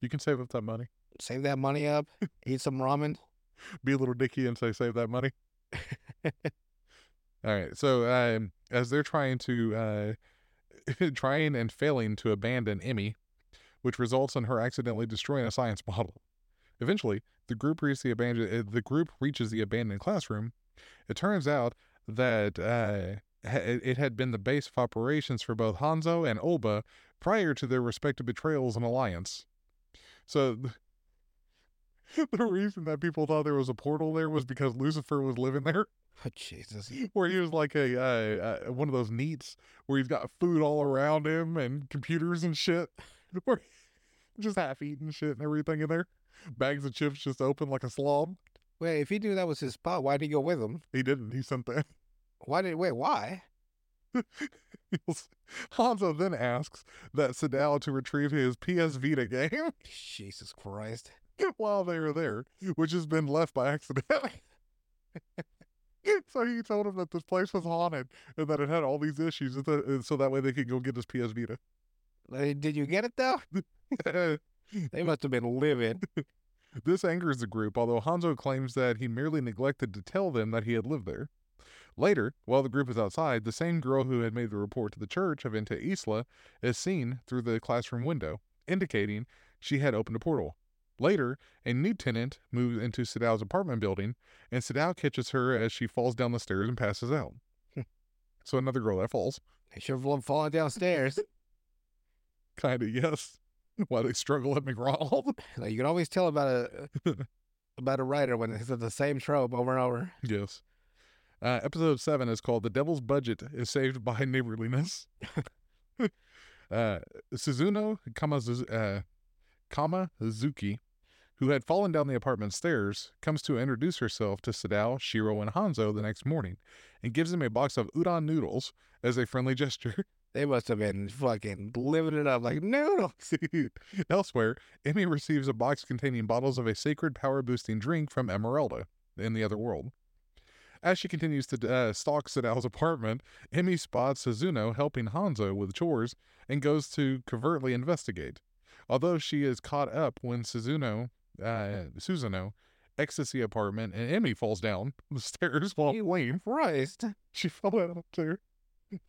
You can save up that money. Save that money up. eat some ramen. Be a little dicky and say save that money. All right. So um, as they're trying to uh, <laughs> trying and failing to abandon Emmy, which results in her accidentally destroying a science <laughs> model. Eventually, the group reaches the abandoned uh, the group reaches the abandoned classroom. It turns out that uh, it had been the base of operations for both Hanzo and Olba prior to their respective betrayals and alliance. So <laughs> the reason that people thought there was a portal there was because Lucifer was living there, <laughs> Oh, Jesus. where he was like a uh, uh, one of those neats where he's got food all around him and computers and shit, <laughs> where just half eating shit and everything in there. Bags of chips just open like a slob. Wait, if he knew that was his spot, why did he go with him? He didn't. He sent that. Why did wait? Why? Hanzo then asks that Sadao to retrieve his PS Vita game Jesus Christ. <laughs> while they were there, which has been left by accident. <laughs> so he told him that this place was haunted and that it had all these issues, and so that way they could go get his PS Vita. Uh, did you get it though? <laughs> They must have been livid. this angers the group, although Hanzo claims that he merely neglected to tell them that he had lived there. Later, while the group is outside, the same girl who had made the report to the church of Ente Isla is seen through the classroom window, indicating she had opened a portal. Later, a new tenant moves into Sadao's apartment building, and Sadao catches her as she falls down the stairs and passes out. so another girl that falls. They should have fallen downstairs. <laughs> <laughs> Kinda, yes. <laughs> Why they struggle at McDonald. Like you can always tell about a about a writer when it's the same trope over and over. yes. Uh, episode seven is called "The Devil's Budget is Saved by Neighborliness." uh, Suzuno Kamazu- uh, Kamazuki, who had fallen down the apartment stairs, comes to introduce herself to Sadao, Shiro, and Hanzo the next morning, and gives them a box of udon noodles as a friendly gesture. <laughs> They must have been fucking living it up like noodles. <laughs> Elsewhere, Emmy receives a box containing bottles of a sacred power boosting drink from Emeralda in the other world. As she continues to uh, stalk Sadao's apartment, Emmy spots Suzuno helping Hanzo with chores and goes to covertly investigate. Although she is caught up when Suzuno, uh, exits the apartment and Emmy falls down <laughs> the stairs while fleeing. Christ. She fell down too. <laughs>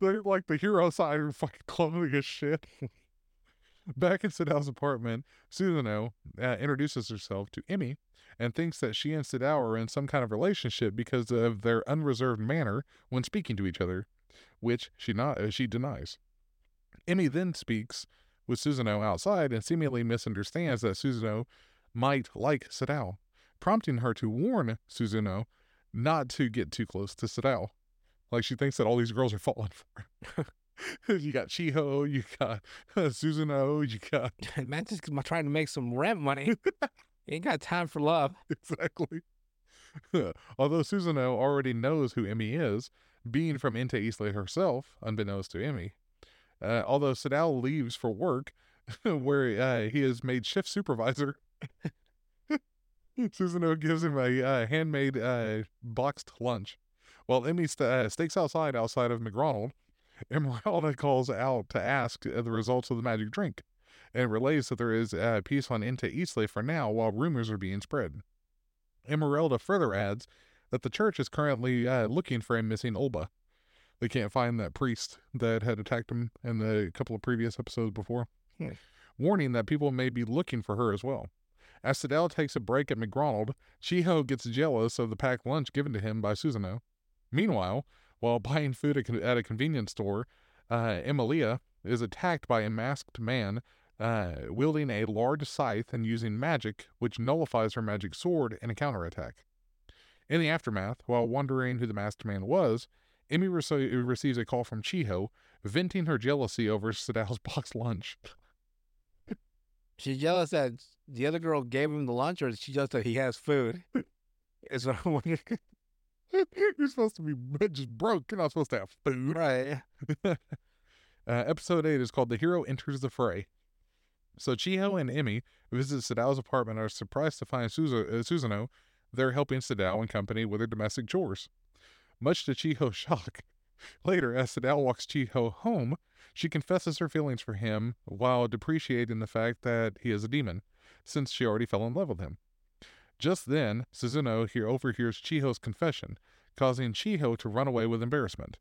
They're like the hero side are fucking clothing as shit. <laughs> Back in Sadao's apartment, Suzuno uh, introduces herself to Emmy and thinks that she and Sadao are in some kind of relationship because of their unreserved manner when speaking to each other, which she not uh, she denies. Emmy then speaks with Suzuno outside and seemingly misunderstands that Suzuno might like Sadao, prompting her to warn Suzuno not to get too close to Sadao. Like she thinks that all these girls are falling <laughs> for her. you got Chiho, you got uh, Suzuno, you got <laughs> Man, just trying to make some rent money. <laughs> Ain't got time for love. exactly. Although Suzuno already knows who Emmy is, being from Ente Isla herself, unbeknownst to Emmy. Uh, although Sadao leaves for work, <laughs> where uh, he is made shift supervisor, <laughs> Suzuno gives him a uh, handmade uh, boxed lunch. While Emmy st- uh, stakes outside outside of McDonald, Emeralda <laughs> calls out to ask uh, the results of the magic drink and relays that there is uh, peace on Ente Isla for now while rumors are being spread. Emeralda further adds that the church is currently looking for a missing Olba. They can't find that priest that had attacked him in the couple of previous episodes before, Hmm. warning that people may be looking for her as well. As Sadao takes a break at McDonald, Chiho gets jealous of the packed lunch given to him by Susanoo. Meanwhile, while <laughs> buying food at, at a convenience store, uh, Emilia is attacked by a masked man uh, wielding a large scythe and using magic, which nullifies her magic sword in a counterattack. In the aftermath, while wondering who the masked man was, Emmy rece- receives a call from Chiho, venting her jealousy over Sadao's <laughs> boxed lunch. She's jealous that the other girl gave him the lunch, or she just that he has food? <laughs> Is what I'm wondering. <laughs> You're supposed to be just broke. You're not supposed to have food. right. Uh, episode 8 is called The Hero Enters the Fray. So Chiho and Emmy visit Sadao's apartment and are surprised to find Suzu- uh, there helping Sadao and company with their domestic chores. Much to Chiho's <laughs> shock, later, as Sadao walks Chiho home, she confesses her feelings for him while depreciating the fact that he is a demon, since she already fell in love with him. Just then, Suzuno here overhears Chiho's confession, causing Chiho to run away with embarrassment.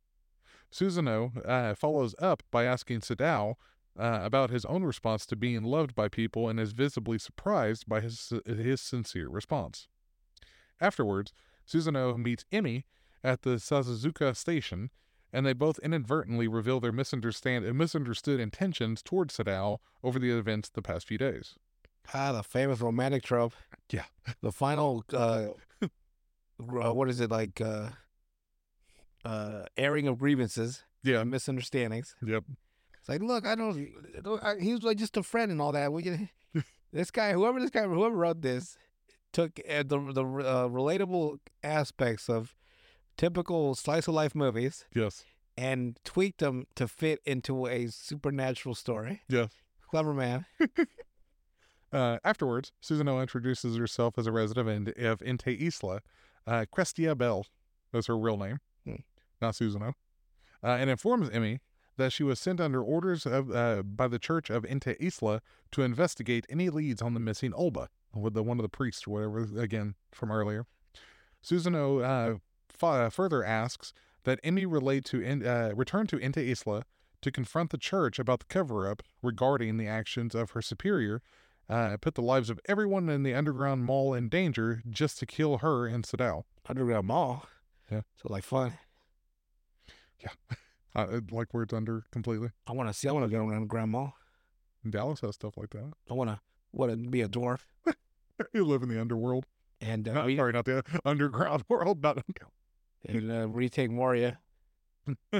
Suzuno uh, follows up by asking Sadao uh, about his own response to being loved by people and is visibly surprised by his, his sincere response. Afterwards, Suzuno meets Emmy at the Sasazuka station, and they both inadvertently reveal their misunderstand misunderstood intentions towards Sadao over the events the past few days. Ah, the famous romantic trope. Yeah. The final, uh, uh, what is it like? Uh, uh, airing of grievances, Yeah. misunderstandings. Yep. It's like, look, I don't. I, he was like just a friend and all that. We can, <laughs> this guy, whoever this guy, whoever wrote this, took uh, the the uh, relatable aspects of typical slice of life movies Yes. and tweaked them to fit into a supernatural story. Yes. Clever man. <laughs> Uh, afterwards, Susanoo introduces herself as a resident of, Ente Isla. Uh, Crestia Bell, that's her real name, Hmm. not Susanoo, uh, and informs Emmy that she was sent under orders of uh, by the Church of Ente Isla to investigate any leads on the missing Olba, with the one of the priests or whatever, again from earlier. Susanoo uh, f- further asks that Emmy relate to in, uh, return to Ente Isla to confront the church about the cover-up regarding the actions of her superior uh, put the lives of everyone in the underground mall in danger just to kill her and Sadao. Underground Mall. Yeah. So like fun. Yeah. <laughs> Uh, like where it's under completely. I want to see. I want to go Underground Mall. Dallas has stuff like that. I wanna wanna be a dwarf <laughs> You live in the underworld. and uh, Not- sorry, not the underground <laughs> world. Not and uh, retake Moria. <laughs>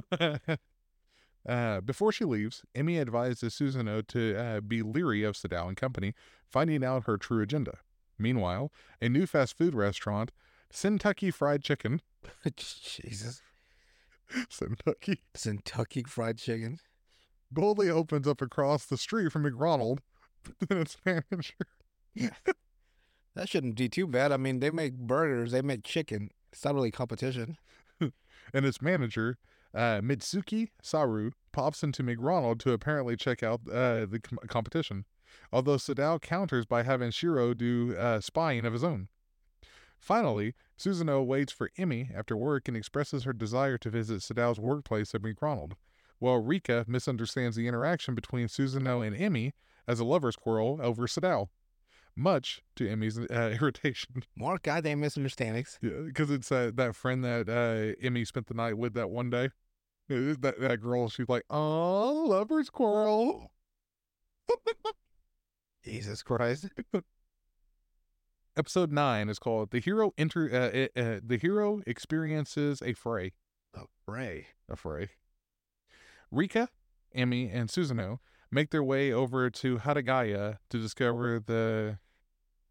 uh, before she leaves, Emmy advises Susanoo to uh, be leery of Sadao and company, finding out her true agenda. Meanwhile, a new fast food restaurant, Kentucky Fried Chicken, <laughs> Jesus, <laughs> Kentucky, Kentucky Fried Chicken. boldly opens up across the street from McDonald and its manager. That shouldn't be too bad. I mean, they make burgers, they make chicken. It's not really competition. <laughs> and its manager, uh, Mitsuki Saru, pops into McDonald to apparently check out uh, the com- competition, although Sadao counters by having Shiro do uh, spying of his own. Finally, Susanoo waits for Emmy after work and expresses her desire to visit Sadao's workplace at McDonald, while Rika misunderstands the interaction between Susanoo and Emmy as a lover's quarrel over Sadao, much to Emmy's uh, <laughs> irritation. More goddamn misunderstandings. Yeah, because it's uh, that friend that uh, Emmy spent the night with that one day. Uh, That that girl, she's like, "Oh, lover's quarrel." <laughs> Jesus Christ. <laughs> Episode nine is called "The Hero Enter." Uh, uh, the hero experiences a fray. A fray. A fray. Rika, Emmy, and Susanoo make their way over to Hatagaya to discover the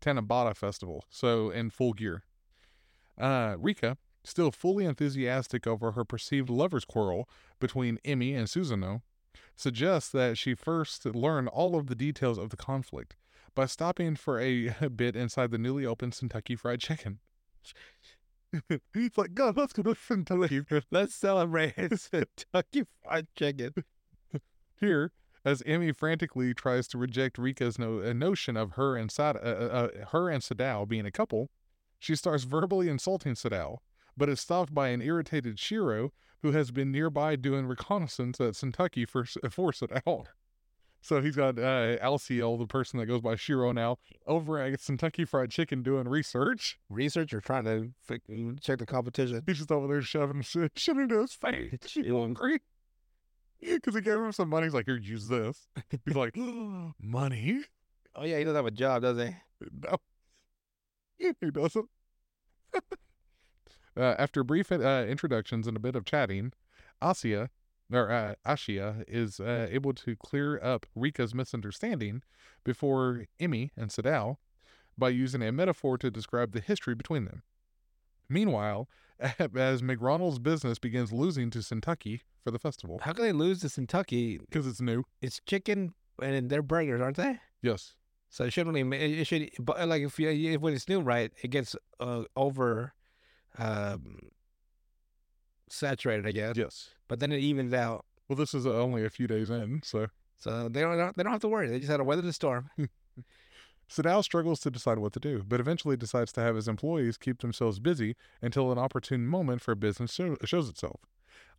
Tanabata festival. So in full gear. Uh, Rika, still fully enthusiastic over her perceived lover's quarrel between Emmy and Susanoo, suggests that she first learn all of the details of the conflict by stopping for a <laughs> bit inside the newly opened Kentucky Fried Chicken. <laughs> He's like, God, let's go to Kentucky. <laughs> Let's celebrate Kentucky Fried Chicken. Here, as Emmy frantically tries to reject Rika's no- uh, notion of her and Sad- uh, uh, uh, her and Sadao being a couple, she starts verbally insulting Sadao, but is stopped by an irritated Shiro who has been nearby doing reconnaissance at Kentucky for <laughs> for Sadao. So he's got uh, Alciel, the person that goes by Shiro now, over at Kentucky Fried Chicken doing research. Research or trying to fi- check the competition. He's just over there shoving <laughs> shit, shit into his face. You hungry? Because he gave him some money. He's like, here, use this. <laughs> He's like, <gasps> money? Oh yeah, he doesn't have a job, does he? No. He doesn't. <laughs> uh, after brief uh, introductions and a bit of chatting, Asia, or uh, Ashia, is uh, able to clear up Rika's misunderstanding before Emmy and Sadao by using a metaphor to describe the history between them. Meanwhile, <laughs> as McRonald's business begins losing to Kentucky for the festival, How can they lose to Kentucky? because it's new. It's chicken and they're burgers, aren't they? Yes. So it shouldn't really. It should, but like if you if when it's new, right? It gets uh, over, um, saturated, I guess. Yes. But then it evens out. Well, this is uh, only a few days in, so. So they don't they don't have to worry. They just had to weather the storm. <laughs> Sadao struggles to decide what to do, but eventually decides to have his employees keep themselves busy until an opportune moment for business show- shows itself.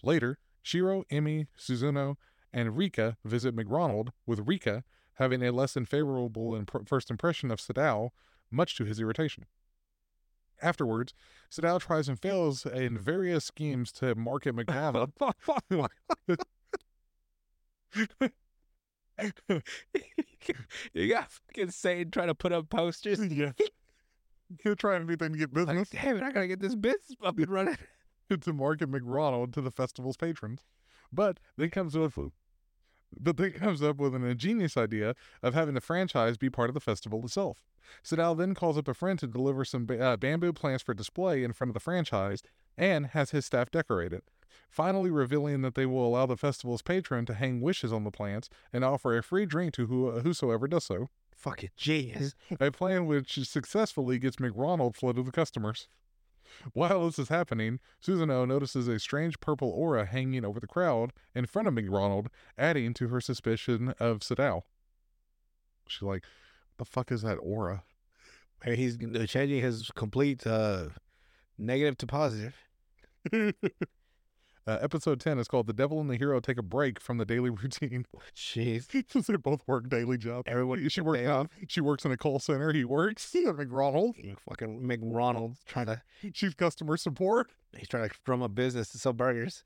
Later, Shiro, Emmy, Suzuno, and Rika visit McRonald, with Rika having a less than favorable imp- first impression of Sadao, much to his irritation. Afterwards, Sadao tries and fails in various schemes to market <laughs> McDonald. <laughs> <laughs> <laughs> you got fucking Satan trying to put up posters. <laughs> yeah. <laughs> He'll try anything to get Like, business. damn it, I gotta get this business up and running. to market McRonald to the festival's patrons. But then comes with but then comes up with an ingenious idea of having the franchise be part of the festival itself. Sadao then calls up a friend to deliver some ba- uh, bamboo plants for display in front of the franchise and has his staff decorate it, finally revealing that they will allow the festival's patron to hang wishes on the plants and offer a free drink to who, whosoever does so, Fucking genius. <laughs> a plan which successfully gets McRonald flooded with customers. While this is happening, Susanoo notices a strange purple aura hanging over the crowd in front of McRonald, adding to her suspicion of Sadao. She's like, the fuck is that aura? Maybe he's uh, changing his complete uh, negative to positive. <laughs> uh, episode 10 is called The Devil and the Hero Take a Break from the Daily <laughs> Routine. Jeez. <laughs> Because they both work daily jobs. Everyone she works, off. she works in a call center. He works <laughs> at McRonald. Fucking McRonald trying to She's customer support. he's trying to drum up business to sell burgers.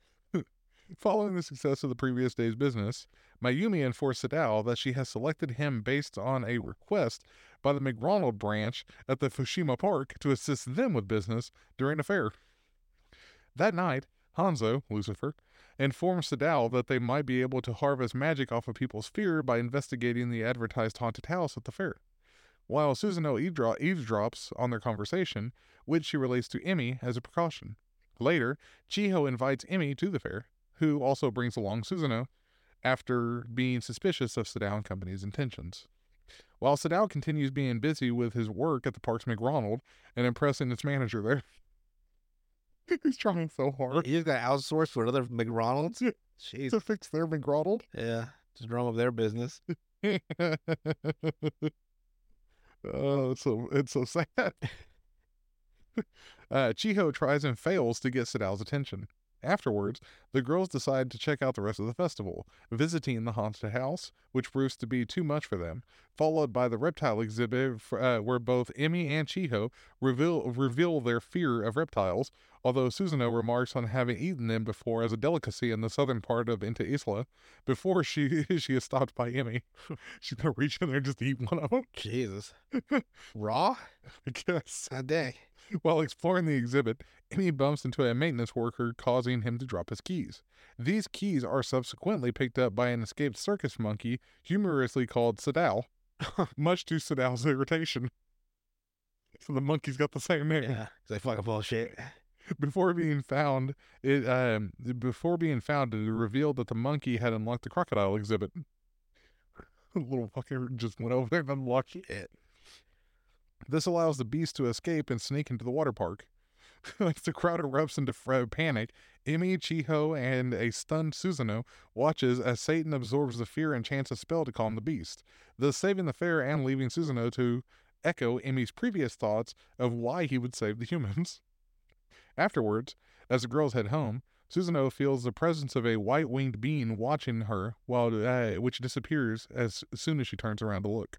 Following the success of the previous day's business, Mayumi informs Sadao that she has selected him based on a request by the McRonald branch at the Fushima Park to assist them with business during a fair. That night, Hanzo, Lucifer, informs Sadao that they might be able to harvest magic off of people's fear by investigating the advertised haunted house at the fair. While Susanoo eavesdro- eavesdrops on their conversation, which she relates to Emmy as a precaution. Later, Chiho invites Emmy to the fair, who also brings along Susanoo after being suspicious of Sadao and Company's intentions. While Sadao continues being busy with his work at the Parks McRonald and impressing its manager there. He's trying so hard just got outsourced for another McDonald's. Jeez. to fix their McRonald. Yeah. Just drum up their business. <laughs> oh, it's so it's so <laughs> sad. <laughs> uh, Chiho tries and fails to get Sadao's attention. Afterwards, the girls decide to check out the rest of the festival, visiting the haunted house, which proves to be too much for them, followed by the reptile exhibit uh, where both Emmy and Chiho reveal, reveal their fear of reptiles, although Susanoo remarks on having eaten them before as a delicacy in the southern part of Ente Isla, before she, <laughs> she is stopped by Emmy. <laughs> She's gonna reach in there and just eat one of them, Jesus. Raw? I guess. A day. While exploring the exhibit, Emmy bumps into a maintenance worker, causing him to drop his keys. These keys are subsequently picked up by an escaped circus monkey, humorously called Sadao, <laughs> much to Sadao's irritation. So the monkey's got the same name. Yeah. It's like fucking bullshit. Before being found, it um before being found, it revealed that the monkey had unlocked the crocodile exhibit. <laughs> The little fucker just went over there and unlocked it. This allows the beast to escape and sneak into the water park. <laughs> As the crowd erupts into panic, Emmy, Chiho, and a stunned Susanoo watches as Satan absorbs the fear and chants a spell to calm the beast, thus saving the fair and leaving Susanoo to echo Emmy's previous thoughts of why he would save the humans. <laughs> Afterwards, as the girls head home, Susanoo feels the presence of a white-winged being watching her, while uh, which disappears as soon as she turns around to look.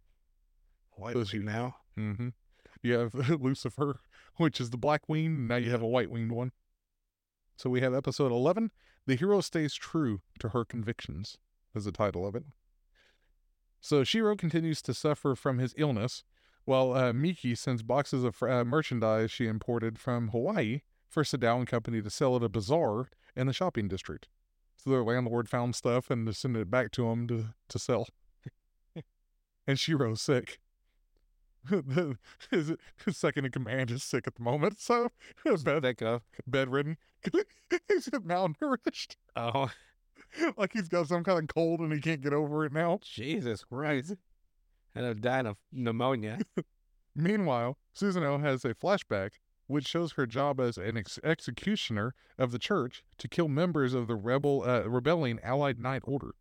White was you now? Mm-hmm. You have <laughs> Lucifer, which is the black winged. Now you have a white winged one. So we have episode 11 The Hero Stays True to Her Convictions, is the title of it. So Shiro continues to suffer from his illness, while uh, Miki sends boxes of uh, merchandise she imported from Hawaii for Sadao and Company to sell at a bazaar in the shopping district. So their landlord found stuff and sent it back to him to, to sell. <laughs> and Shiro's sick. His, his second in command is sick at the moment, so bed, bedridden. <laughs> he's malnourished. Oh, like he's got some kind of cold and he can't get over it now. Jesus Christ. And I'm dying of pneumonia. <laughs> Meanwhile, Susanoo has a flashback which shows her job as an ex- executioner of the church to kill members of the rebel uh, rebelling Allied Knight Order.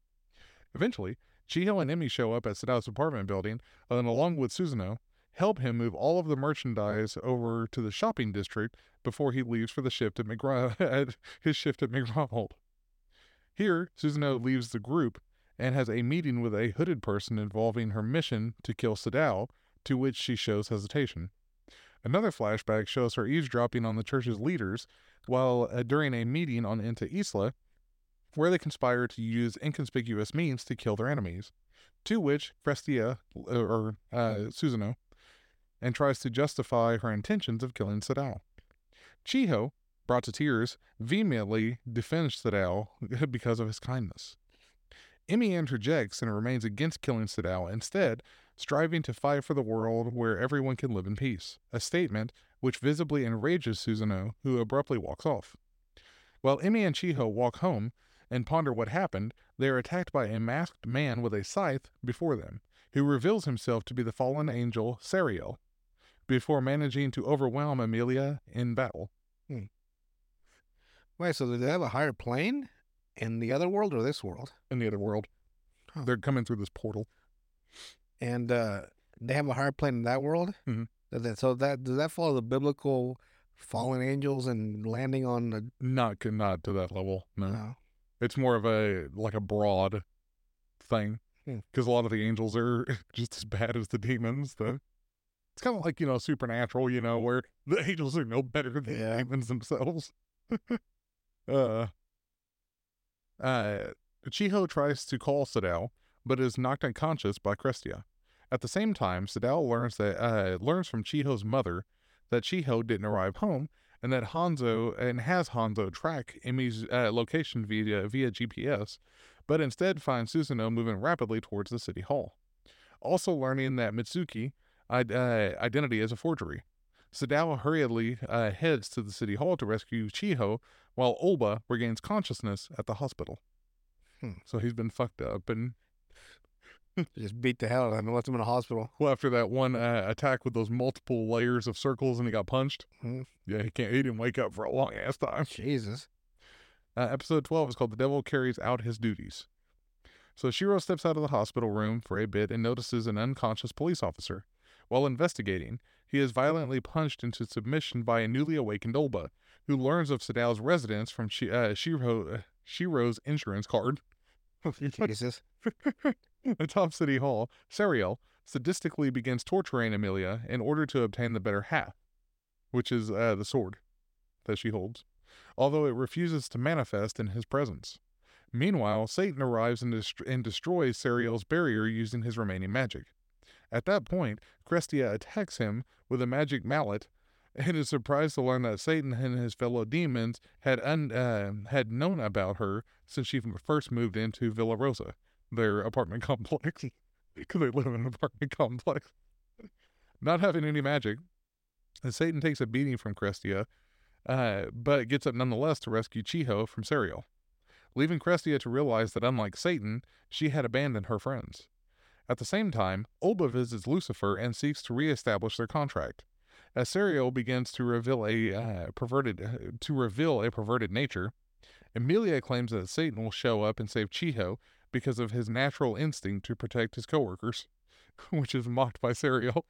Eventually, Chiho and Emmy show up at Sadao's apartment building, and along with Susanoo, help him move all of the merchandise over to the shopping district before he leaves for the shift at McGraw- <laughs> at his shift at McDonald. Here, Susanoo leaves the group and has a meeting with a hooded person involving her mission to kill Sadao, to which she shows hesitation. Another flashback shows her eavesdropping on the church's leaders while uh, during a meeting on Ente Isla, where they conspire to use inconspicuous means to kill their enemies. To which Crestia, uh, or uh, Susanoo, and tries to justify her intentions of killing Sadao. Chiho, brought to tears, vehemently defends Sadao <laughs> because of his kindness. Emmy interjects and remains against killing Sadao, instead, striving to fight for the world where everyone can live in peace, a statement which visibly enrages Susanoo, who abruptly walks off. While Emmy and Chiho walk home and ponder what happened, they are attacked by a masked man with a scythe before them, who reveals himself to be the fallen angel Sariel, before managing to overwhelm Emilia in battle. Wait, so do they have a higher plane in the other world or this world? in the other world. Huh. They're coming through this portal. And uh they have a higher plane in that world? Mhm. That- So that does that follow the biblical fallen angels and landing on the Not not to that level. No, no. it's more of a like a broad thing Hmm. because a lot of the angels are <laughs> just as bad as the demons. The it's kind of like you know supernatural, you know, where <laughs> the angels are no better than Yeah. demons themselves. <laughs> uh, uh, Chiho tries to call Sadao, but is knocked unconscious by Crestia. At the same time, Sadao learns that uh, learns from Chiho's mother that Chiho didn't arrive home and that Hanzo and has Hanzo track Emi's uh, location via via GPS, but instead finds Susanoo moving rapidly towards the city hall. Also learning that Mitsuki identity as a forgery. Sadao hurriedly uh, heads to the city hall to rescue Chiho, while Olba regains consciousness at the hospital. Hmm. So he's been fucked up, and <laughs> Just beat the hell out of him and left him in a hospital. well, after that one uh, attack with those multiple layers of circles, and he got punched. Hmm. Yeah, he can't. He didn't wake up for a long ass time. Jesus. Uh, episode 12 is called The Devil Carries Out His Duties. So Shiro steps out of the hospital room for a bit and notices an unconscious police officer. While investigating, he is violently punched into submission by a newly awakened Olba, who learns of Sadao's residence from Shi- uh, Shiro, uh, Shiro's insurance card. <laughs> Jesus. <laughs> Atop City Hall, Sariel sadistically begins torturing Emilia in order to obtain the better half, which is uh, the sword that she holds, although it refuses to manifest in his presence. Meanwhile, Satan arrives and, dest- and destroys Sariel's barrier using his remaining magic. At that point, Crestia attacks him with a magic mallet <laughs> and is surprised to learn that Satan and his fellow demons had un- uh, had known about her since she first moved into Villa Rosa, their apartment <laughs> complex, because they live in an apartment complex. <laughs> Not having any magic, Satan takes a beating from Crestia, uh, but gets up nonetheless to rescue Chiho from Sariel, leaving Crestia to realize that unlike Satan, she had abandoned her friends. At the same time, Olba visits Lucifer and seeks to reestablish their contract. As Sariel begins to reveal a uh, perverted uh, to reveal a perverted nature, Emilia claims that Satan will show up and save Chiho because of his natural instinct to protect his coworkers, <laughs> which is mocked by Sariel.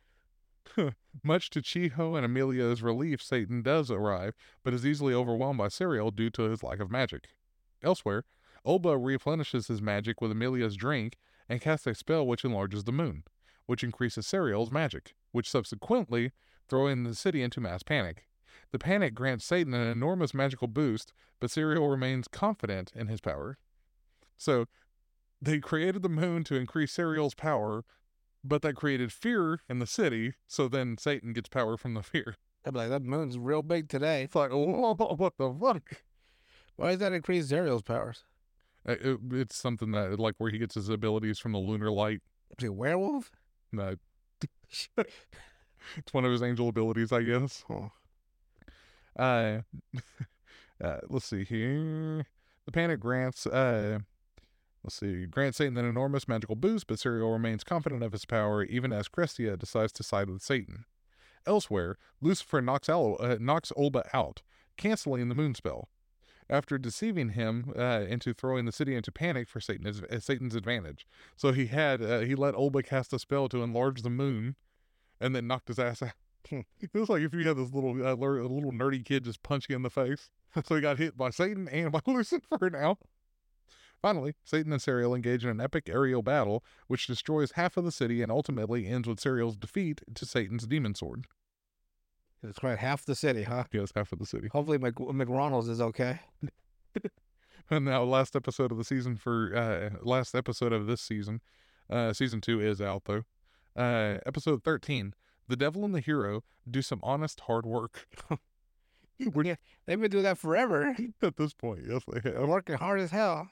<laughs> Much to Chiho and Emilia's relief, Satan does arrive, but is easily overwhelmed by Sariel due to his lack of magic. Elsewhere, Olba replenishes his magic with Emilia's drink and casts a spell which enlarges the moon, which increases Sariel's magic, which subsequently throwing the city into mass panic. The panic grants Satan an enormous magical boost, but Sariel remains confident in his power. So, they created the moon to increase Sariel's power, but that created fear in the city, so then Satan gets power from the fear. Be like, that moon's real big today. It's like, <laughs> what the fuck? Why does that increase Sariel's powers? Uh, it- it's something that, like, where he gets his abilities from the lunar light. Is he a werewolf? No. <laughs> it's one of his angel abilities, I guess. Oh. Uh, <laughs> uh, let's see here. The panic grants, uh, let's see, grants Satan an enormous magical boost, but Sariel remains confident of his power even as Crestia decides to side with Satan. Elsewhere, Lucifer knocks, Al- uh, knocks Olba out, canceling the moon spell. After deceiving him uh, into throwing the city into panic for Satan's, uh, Satan's advantage, so he had uh, he let Olba cast a spell to enlarge the moon, and then knocked his ass <laughs> out. it was like if you had this little uh, little nerdy kid just punch you in the face. <laughs> so he got hit by Satan and <laughs> by Lucifer now. Finally, Satan and Sariel engage in an epic aerial battle, which destroys half of the city and ultimately ends with Sariel's defeat to Satan's demon sword. It's quite half the city, huh? Yes, half of the city. Hopefully Mc- McRonald's is okay. <laughs> And now, last episode of the season for uh, last episode of this season, uh, season two is out though. Uh, episode thirteen, the devil and the hero do some honest hard work. <laughs> Yeah, they've been doing that forever. <laughs> at this point, yes, they have. working hard as hell.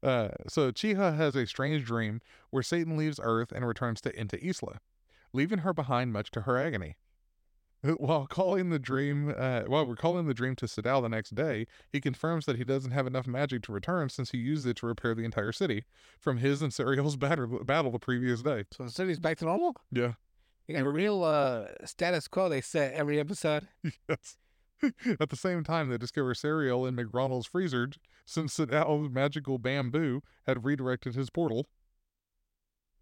uh, so Chiho has a strange dream where Satan leaves Earth and returns to Ente Isla, leaving her behind much to her agony. <laughs> While calling the dream, uh, while recalling the dream to Sadao the next day, he confirms that he doesn't have enough magic to return since he used it to repair the entire city from his and Sariel's <laughs> battle, battle the previous day. So the city's back to normal? Yeah. You got a real uh, status quo they set every episode. <laughs> Yes. At the same time, they discover Sariel in McRonald's freezer since Sadao's magical bamboo had redirected his portal.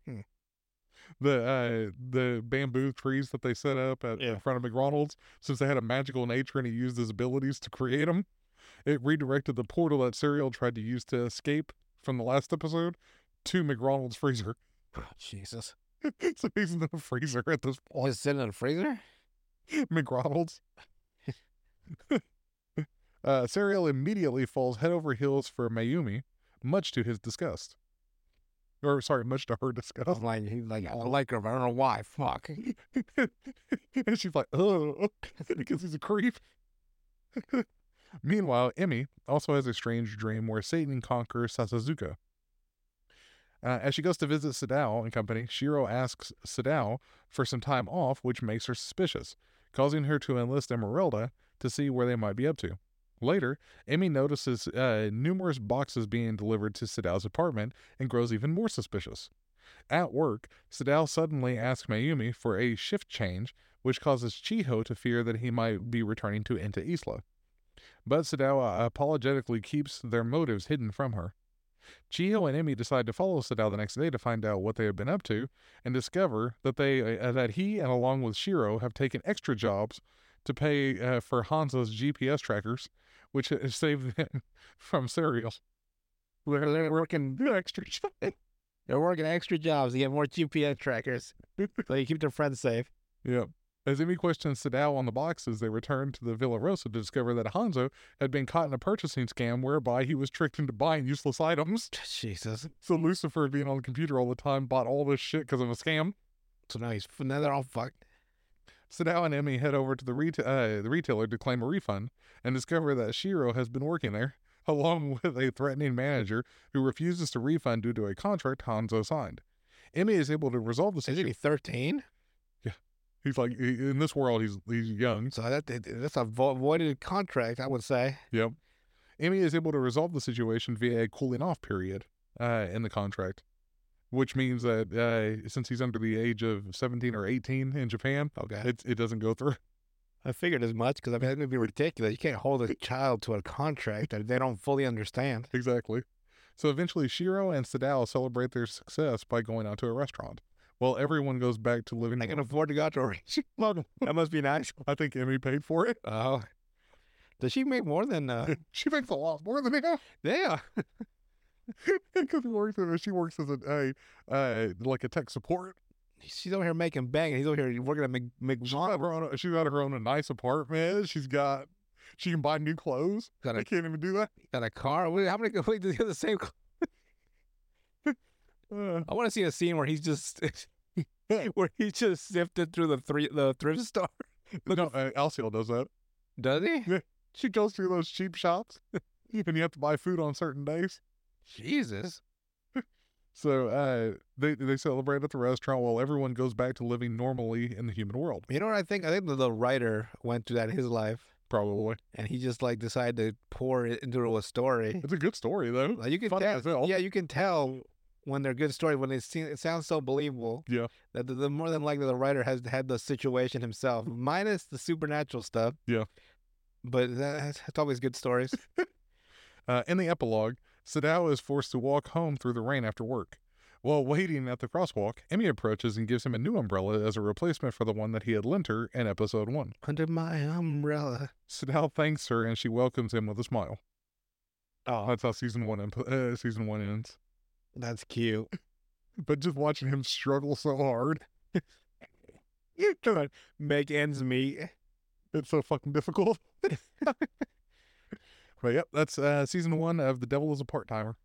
Hmm. The uh, the bamboo trees that they set up at, Yeah. in front of McDonald's, since they had a magical nature and he used his abilities to create them, it redirected the portal that Sariel tried to use to escape from the last episode to McDonald's freezer. <laughs> Jesus. so he's in the freezer at this point. Oh, he's sitting in a freezer? <laughs> McDonald's. <laughs> Uh, Sariel immediately falls head over heels for Mayumi, much to his disgust. Or sorry, much to her disgust. I'm like, he's like, I <laughs> like her, but I don't know why. Fuck. <laughs> and she's like, oh, because he's a creep. <laughs> Meanwhile, Emi also has a strange dream where Satan conquers Sasazuka. Uh, as she goes to visit Sadao and company, Shiro asks Sadao for some time off, which makes her suspicious, causing her to enlist Emeralda to see where they might be up to. Later, Emi notices uh, numerous boxes being delivered to Sadao's apartment and grows even more suspicious. At work, Sadao suddenly asks Mayumi for a shift change, which causes Chiho to fear that he might be returning to Ente Isla. But Sadao uh, apologetically keeps their motives hidden from her. Chiho and Emi decide to follow Sadao the next day to find out what they have been up to, and discover that they uh, that he and along with Shiro have taken extra jobs to pay uh, for Hanzo's GPS trackers, which has saved <laughs> them from Sariel. They're, they're working <laughs> Extra jobs. <laughs> They're working extra jobs to get more GPS trackers, so you keep their friends safe. Yep. As Emi questions Sadao on the boxes, they return to the Villa Rosa to discover that Hanzo had been caught in a purchasing scam whereby he was tricked into buying useless items. Jesus. So Lucifer, being on the computer all the time, bought all this shit because of a scam. So now he's now they're all fucked. Sadao and Emi head over to the, reta- uh, the retailer to claim a refund and discover that Shiro has been working there, <laughs> along with a threatening manager who refuses to refund due to a contract Hanzo signed. Emi is able to resolve the situation. he thirteen? Yeah. He's like, in this world, he's he's young. So that that's a vo- voided contract, I would say. Yep. Emi is able to resolve the situation via a cooling off period uh, in the contract, which means that uh, since he's under the age of 17 or 18 in Japan, Okay. it, it doesn't go through. I figured as much because I mean that would be ridiculous. You can't hold a <laughs> child to a contract that they don't fully understand. Exactly. So eventually, Shiro and Sadao celebrate their success by going out to a restaurant. Well, everyone goes back to living. I can afford to go out to a restaurant. <laughs> That must be nice. <laughs> I think Emi paid for it. Oh, does she make more than? uh she makes a lot more than him. Yeah. Because he works in, she works as a, a uh, like a tech support. She's over here making bang, and he's over here working at Mc, She's got McDonald's. own. She's got her own a nice apartment. She's got. She can buy new clothes. Got I a can't even do that. got a car. Wait, How many? <laughs> Wait, does he have the same? <laughs> Uh, I want to see a scene where he's just <laughs> where he just sifted through the three the thrift store. no, uh, Alciel does that. Does he? She goes through those cheap shops, and you have to buy food on certain days. Jesus. <laughs> So uh, they they celebrate at the restaurant while everyone goes back to living normally in the human world. You know what I think? I think the, the writer went through that in his life, Probably. and he just like decided to pour it into a story. It's a good story though. Like you can Funny tell, yeah, you can tell when they're good stories when it, seem, it sounds so believable. Yeah. that the, the more than likely the writer has had the situation himself, minus the supernatural stuff. Yeah. but that, that's always good stories. <laughs> Uh, in the epilogue, Sadao is forced to walk home through the rain after work. While waiting at the crosswalk, Emi approaches and gives him a new umbrella as a replacement for the one that he had lent her in episode one. Under my umbrella. Sadao thanks her and she welcomes him with a smile. Oh, That's how season one imp- uh, season one ends. that's cute. <laughs> But just watching him struggle so hard, <laughs> Come on, make ends meet. it's so fucking difficult. <laughs> but yep, that's uh, season one of The Devil is a Part Timer.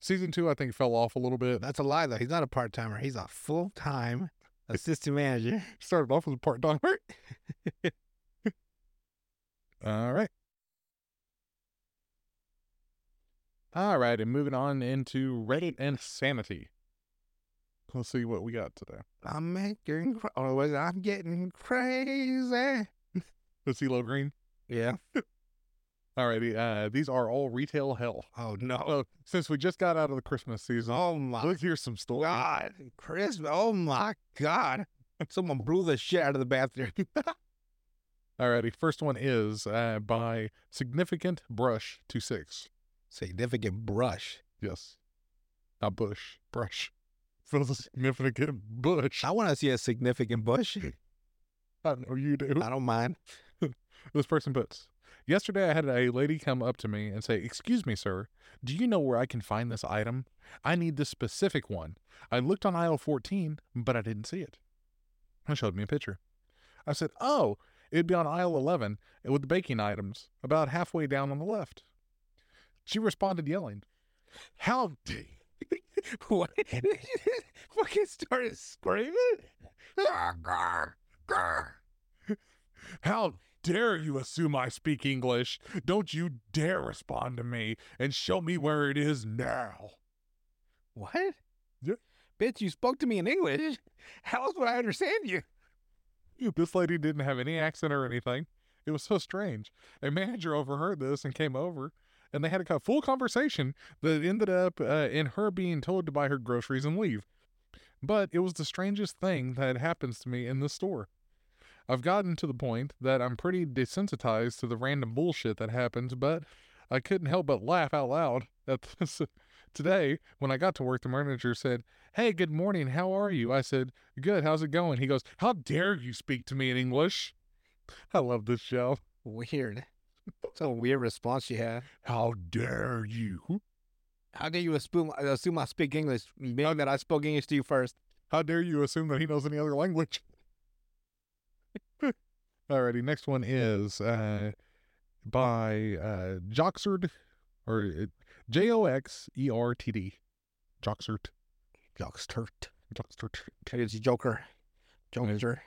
Season two, I think, fell off a little bit. That's a lie though. He's not a part timer. He's a full time <laughs> assistant manager. <laughs> Started off as a part timer. <laughs> All right. All right, and moving on into Reddit and Sanity. Let's see what we got today. I'm making. Cra- oh, was? I'm getting crazy. The CeeLo Green. Yeah. Alrighty, uh, these are all retail hell. Oh no. Well, since we just got out of the Christmas season, Oh my let's hear some stories. God, Christmas. Oh my God. Someone blew the shit out of the bathroom. <laughs> Alrighty, first one is uh, by Significant Brush to Six. Significant brush. Yes, not bush, brush. It's a significant bush. I want to see a significant bush. <laughs> I know you do. I don't mind. <laughs> This person puts, Yesterday I had a lady come up to me and say, Excuse me, sir, do you know where I can find this item? I need this specific one. I looked on aisle 14, but I didn't see it. And showed me a picture. I said, Oh, It'd be on aisle 11 with the baking items, about halfway down on the left. She responded yelling, How dare <laughs> what? <laughs> Fucking started screaming. How dare you assume I speak English? Don't you dare respond to me and show me where it is now. What? Yeah. Bitch, you spoke to me in English. How else would I understand you? This lady didn't have any accent or anything. It was so strange. A manager overheard this and came over, and they had a full conversation that ended up uh, in her being told to buy her groceries and leave. But it was the strangest thing that happens to me in the store. I've gotten to the point that I'm pretty desensitized to the random bullshit that happens, but I couldn't help but laugh out loud at <laughs> this. Today, when I got to work, the manager said, Hey, good morning. How are you? I said, Good. How's it going? He goes, How dare you speak to me in English? <laughs> I love this show. Weird. It's a weird response you had. How dare you? How dare you assume, assume I speak English, being that I spoke English to you first? How dare you assume that he knows any other language? Alrighty, next one is uh, by uh, Joxerd, or J O X E R T D. Joxert. Jockstert. Joxert. It's Joker. Joker.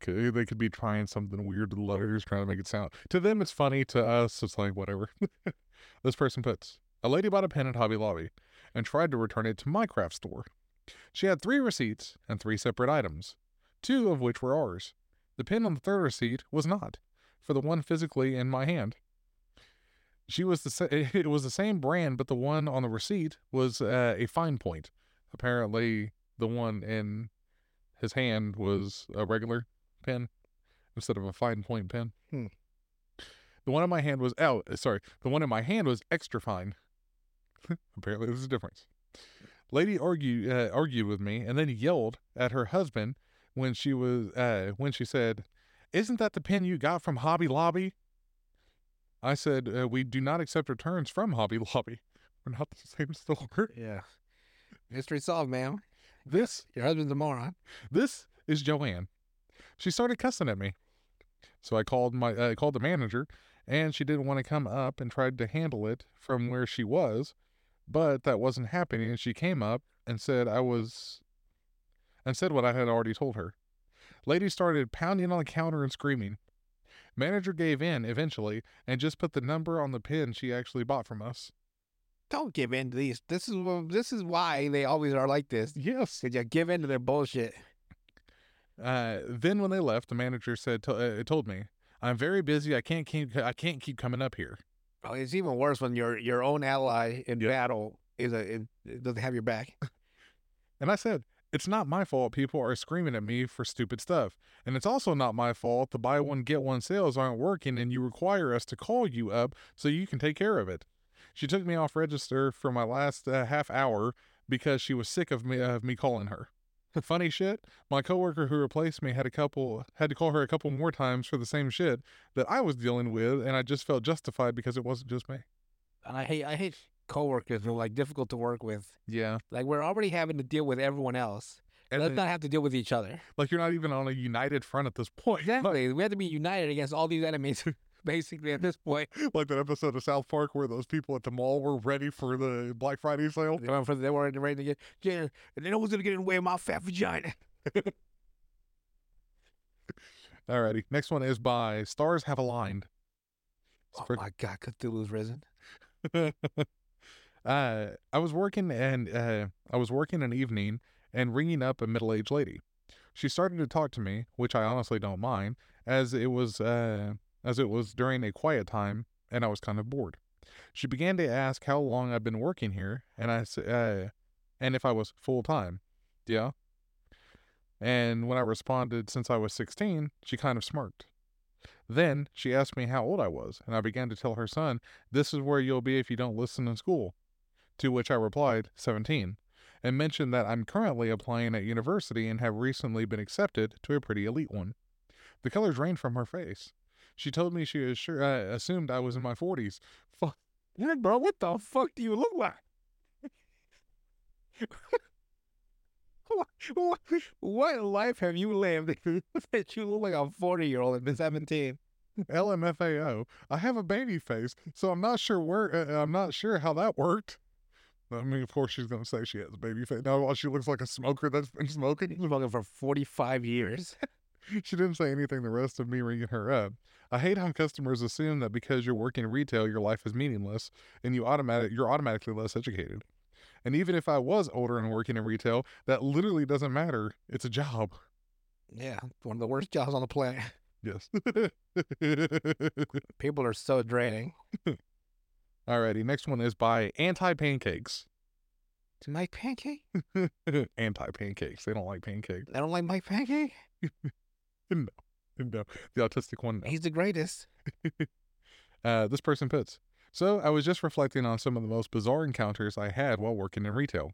Could, they could be trying something weird with the letters, trying to make it sound. To them, it's funny. To us, it's like whatever. <laughs> this person puts a lady bought a pen at Hobby Lobby and tried to return it to my craft store. She had three receipts and three separate items, two of which were ours. The pen on the third receipt was not, for the one physically in my hand. She was the sa- <laughs> it was the same brand, but the one on the receipt was uh, a fine point. Apparently, the one in his hand was a regular pen instead of a fine point pen. Hmm. The one in my hand was oh sorry, the one in my hand was extra fine. <laughs> Apparently, there's a difference. Lady argued uh, argued with me and then yelled at her husband when she was uh, when she said, "Isn't that the pen you got from Hobby Lobby?" I said, uh, "We do not accept returns from Hobby <laughs> Lobby. We're not the same store." Yeah. Mystery solved, ma'am. This Your husband's a moron. This is Joanne. She started cussing at me. So I called my uh, called the manager and she didn't want to come up and tried to handle it from where she was, but that wasn't happening and she came up and said I was and said what I had already told her. Lady started pounding on the counter and screaming. Manager gave in eventually and just put the number on the pin she actually bought from us. Don't give in to these. This is this is why they always are like this. Yes. Cause you give in to their bullshit. Uh, then when they left, the manager said to, uh, told me, "I'm very busy. I can't keep I can't keep coming up here." Oh, it's even worse when your your own ally in Yep. battle is a it doesn't have your back. <laughs> And I said, "It's not my fault. People are screaming at me for stupid stuff, and it's also not my fault the buy one get one sales aren't working, and you require us to call you up so you can take care of it." She took me off register for my last uh, half hour because she was sick of me of me calling her. <laughs> Funny shit, my coworker who replaced me had a couple had to call her a couple more times for the same shit that I was dealing with, and I just felt justified because it wasn't just me. And I hate I hate coworkers who are like difficult to work with. Yeah, Like we're already having to deal with everyone else. and Let's then- not have to deal with each other. like you're not even on a united front at this point. <laughs> Exactly. we have to be united against all these enemies. <laughs> Basically, at this point, <laughs> like that episode of South Park where those people at the mall were ready for the Black Friday sale. they for they were ready to get yeah, and then know who's gonna get in the way of my fat vagina. Alrighty, next one is by Stars Have Aligned. It's Oh my God, Cthulhu's risen. Uh, I was working and uh, I was working an evening and ringing up a middle-aged lady. She started to talk to me, which I honestly don't mind, as it was uh, as it was during a quiet time and I was kind of bored. She began to ask how long I've been working here, and I uh, and if I was full time. Yeah. And when I responded since I was 16, she kind of smirked. Then she asked me how old I was, and I began to tell her son, This is where you'll be if you don't listen in school. To which I replied, 17, and mentioned that I'm currently applying at university and have recently been accepted to a pretty elite one. The colors drained from her face. She told me she was sure, uh, assumed I was in my 40s. Fuck, bro, what the fuck do you look like? what, <laughs> what life have you lived <laughs> that you look like a 40 year old been 17? LMFAO. I have a baby face, so I'm not sure where. Uh, I'm not sure how that worked. I mean, of course, she's gonna say she has a baby face. Now, while she looks like a smoker that's been smoking, smoking for 45 years. <laughs> she didn't say anything the rest of me ringing her up. I hate how customers assume that because you're working in retail, your life is meaningless and you automatic you're automatically less educated. And even if I was older and working in retail, that literally doesn't matter. It's a job. Yeah, one of the worst jobs on the planet. Yes. <laughs> People are so draining. <laughs> Alrighty, next one is by Anti Pancakes. To make pancake? <laughs> Anti pancakes. They don't like pancakes. They don't like Mike Pancake. <laughs> No, No. the autistic one. No. He's the greatest. <laughs> Uh, this person puts, so I was just reflecting on some of the most bizarre encounters I had while working in retail.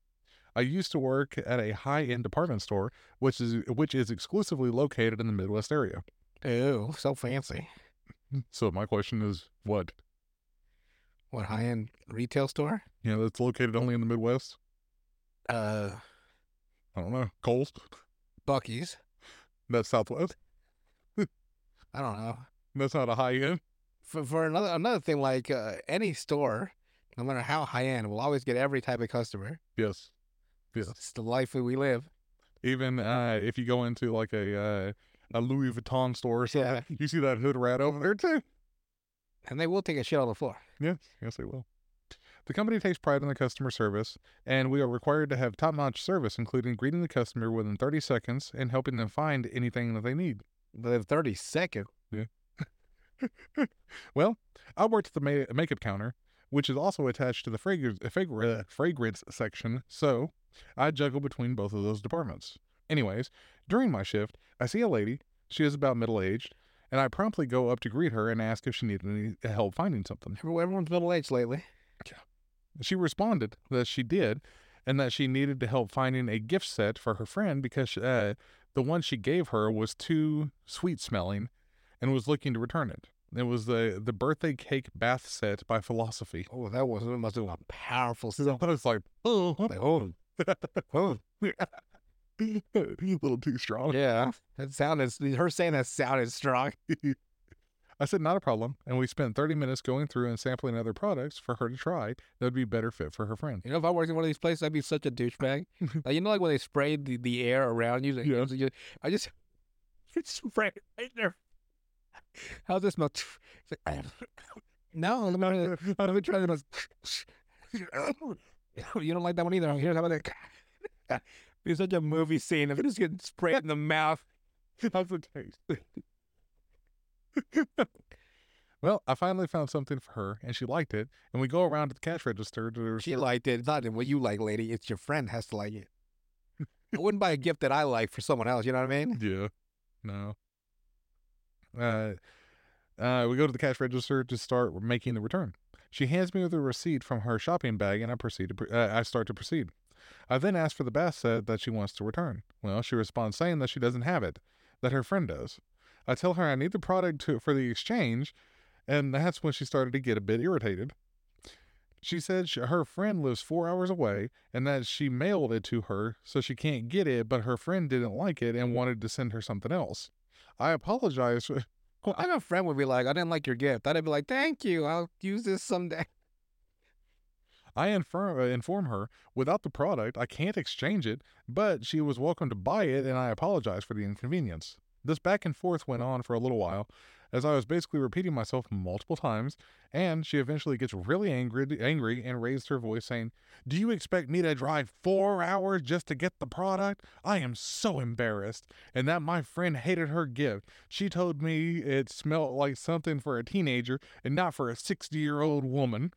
I used to work at a high-end department store, which is which is exclusively located in the Midwest area. Oh, so fancy. So my question is, what? What high end retail store? Yeah, that's located only in the Midwest. Uh, I don't know. Kohl's. Buc-ee's. That's Southwest. I don't know. That's not a high end. For for another another thing, like uh, any store, no matter how high end, will always get every type of customer. Yes. Yes. It's the life that we live. Even uh, if you go into like a uh, a Louis Vuitton store, Yeah, you see that hood rat over there too. And they will take a shit on the floor. Yes, yes, they will. The company takes pride in the customer service, and we are required to have top notch service, including greeting the customer within 30 seconds and helping them find anything that they need. The thirty second. <laughs> Well, I worked at the ma- makeup counter, which is also attached to the fragrance, uh, fragrance, uh, fragrance section, so I juggle between both of those departments. Anyways, during my shift, I see a lady. She is about middle aged, and I promptly go up to greet her and ask if she needed any help finding something. Everyone's middle aged lately. Yeah. She responded that she did, and that she needed to help finding a gift set for her friend because uh, the one she gave her was too sweet smelling, and was looking to return it. It was the the birthday cake bath set by Philosophy. Oh, that was it must have been a powerful stuff. <laughs> I was like, oh, Like, oh, <laughs> oh, <laughs> a little too strong. yeah. That sounded. Her saying that sounded strong. <laughs> I said, not a problem. And we spent 30 minutes going through and sampling other products for her to try that would be better fit for her friend. You know, if I worked in one of these places, I'd be such a douchebag. <laughs> like, you know, like when they spray the, the air around you. like, Yeah. you- I just it's spray it right there. How's this smell? Like, no, let me, let me try this. You don't like that one either. Here's how about that. Be such a movie scene of it just getting sprayed in the mouth. <laughs> How's it taste? <laughs> well, I finally found something for her and she liked it. And we go around to the cash register to She liked it. It's not what you like, lady. It's your friend has to like it. I wouldn't buy a gift that I like for someone else. You know what I mean? Yeah. No. Uh, uh, we go to the cash register to start making the return. She hands me the receipt from her shopping bag, and I proceed to. pr- Uh, I start to proceed. I then ask for the bath set that she wants to return. Well, she responds saying that she doesn't have it, that her friend does. I tell her I need the product to, for the exchange, and that's when she started to get a bit irritated. She said she, her friend lives four hours away and that she mailed it to her, so she can't get it, but her friend didn't like it and wanted to send her something else. I apologize. <laughs> I have a friend would be like, I didn't like your gift. I'd be like, thank you. I'll use this someday. I inform, uh, inform her without the product, I can't exchange it, but she was welcome to buy it, and I apologize for the inconvenience. This back and forth went on for a little while, as I was basically repeating myself multiple times, and she eventually gets really angry, angry and raised her voice, saying, "Do you expect me to drive four hours just to get the product? I am so embarrassed." And that my friend hated her gift. She told me it smelled like something for a teenager and not for a sixty-year-old woman.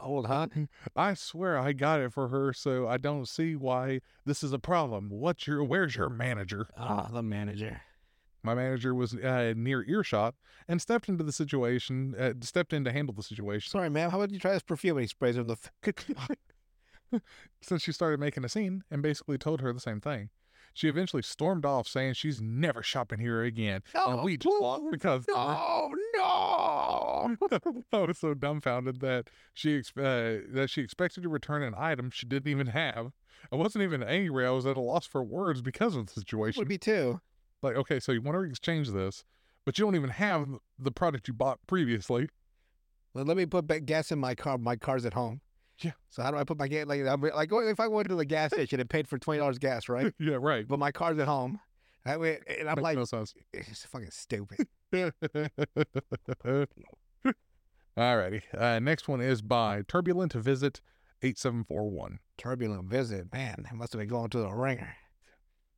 Old huh? I swear I got it for her, so I don't see why this is a problem. What's your where's your manager? Ah, the manager. My manager was uh, near earshot and stepped into the situation, uh, stepped in to handle the situation. Sorry, ma'am. How about you try this perfume? And he sprays in the. F- <laughs> <laughs> Since she started making a scene and basically told her the same thing. She eventually stormed off, saying she's never shopping here again. and we just because oh no. <laughs> I was so dumbfounded that she uh, that she expected to return an item she didn't even have. I wasn't even angry. I was at a loss for words because of the situation. Would be too. like, okay, so you want to exchange this, but you don't even have the product you bought previously. Well, let me put gas in my car. My car's at home. Yeah. So how do I put my gas? Like, I'm, like if I went to the gas station and paid for twenty dollars gas, right? <laughs> yeah, right. But my car's at home. That way, and I'm Makes like, no sense. it's fucking stupid. <laughs> Alrighty. Uh, next one is by Turbulent Visit 8741. Turbulent visit, man. I must have been going to the ringer.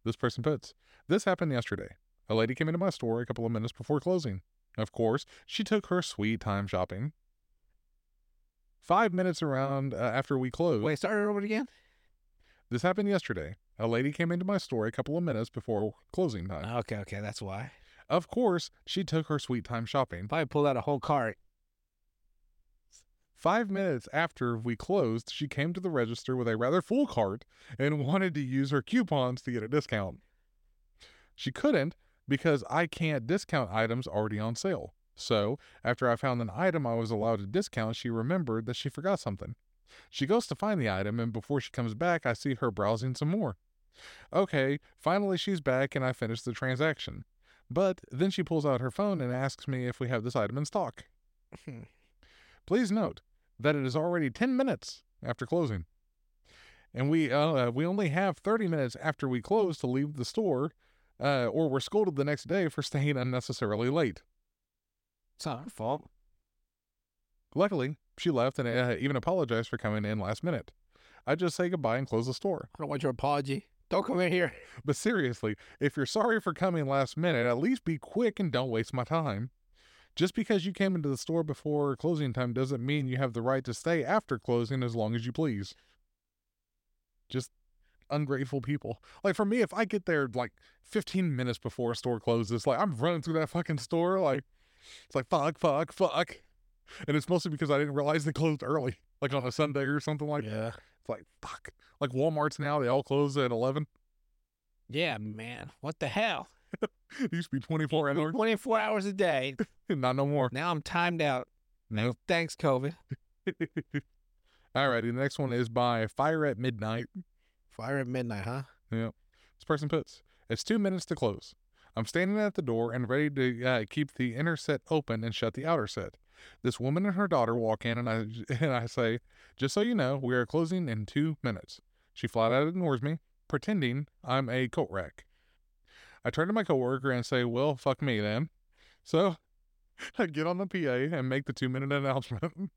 This person puts, This happened yesterday. A lady came into my store a couple of minutes before closing. Of course, she took her sweet time shopping. Five minutes around uh, after we closed. Wait, start it over again. This happened yesterday. A lady came into my store a couple of minutes before closing time. Okay, okay, that's why. Of course, she took her sweet time shopping. Probably pulled out a whole cart. Five minutes after we closed, she came to the register with a rather full cart and wanted to use her coupons to get a discount. She couldn't because I can't discount items already on sale. So, after I found an item I was allowed to discount, she remembered that she forgot something. She goes to find the item, and before she comes back, I see her browsing some more. Okay, finally she's back, and I finish the transaction. But then she pulls out her phone and asks me if we have this item in stock. Hmm. Please note that it is already 10 minutes after closing. And we uh, we only have 30 minutes after we close to leave the store, uh, or we're scolded the next day for <laughs> staying unnecessarily late. It's not her fault. Luckily, she left and uh, even apologized for coming in last minute. I just say goodbye and close the store. I don't want your apology. Don't come in here. <laughs> But seriously, if you're sorry for coming last minute, at least be quick and don't waste my time. Just because you came into the store before closing time doesn't mean you have the right to stay after closing as long as you please. Just ungrateful people. Like for me, if I get there like 15 minutes before a store closes, like I'm running through that fucking store, like it's like fuck, fuck, fuck. And it's mostly because I didn't realize they closed early, like on a Sunday or something like Yeah. It's like fuck. Like Walmart's now, they all close at 11. Yeah, man. What the hell? It <laughs> used to be 24 hours. 24 hours a day. <laughs> Not no more. Now I'm timed out. No thanks, COVID. <laughs> Alrighty, the next one is by Fire at Midnight. Fire at midnight, huh? Yeah. This person puts, It's two minutes to close. I'm standing at the door and ready to uh, keep the inner set open and shut the outer set. This woman and her daughter walk in, and I <laughs> and I say, "Just so you know, we are closing in two minutes." She flat out ignores me, pretending I'm a coat rack. I turn to my coworker and say, "Well, fuck me then." So <laughs> I get on the PA and make the two-minute <laughs> announcement.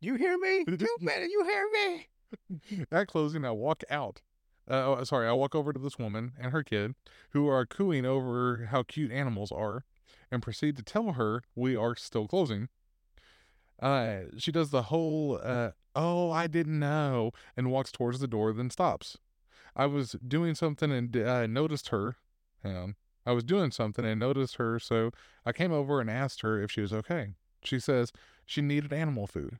You hear me? You better you hear me? At closing, I walk out. Uh, oh, sorry, I walk over to this woman and her kid, who are cooing over how cute animals are, and proceed to tell her we are still closing. Uh, she does the whole, uh, oh, I didn't know, and walks towards the door, then stops. I was doing something and uh, noticed her. On. I was doing something and noticed her, so I came over and asked her if she was okay. She says she needed animal food.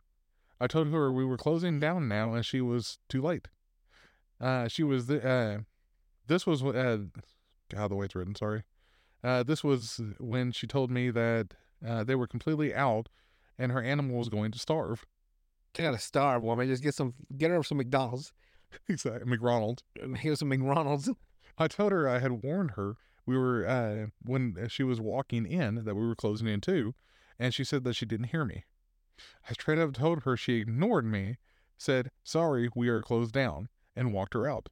I told her we were closing down now, and she was too late. Uh, she was the, uh, this was uh, God, the way it's written. Sorry. Uh, this was when she told me that uh, they were completely out, and her animal was going to starve. She gotta starve, woman. Just get some, get her some McDonald's. <laughs> exactly, McRonald. Here's some McDonald's. <laughs> I told her I had warned her we were uh, when she was walking in that we were closing in too, and she said that she didn't hear me. I straight up told her she ignored me, said sorry we are closed down, and walked her out.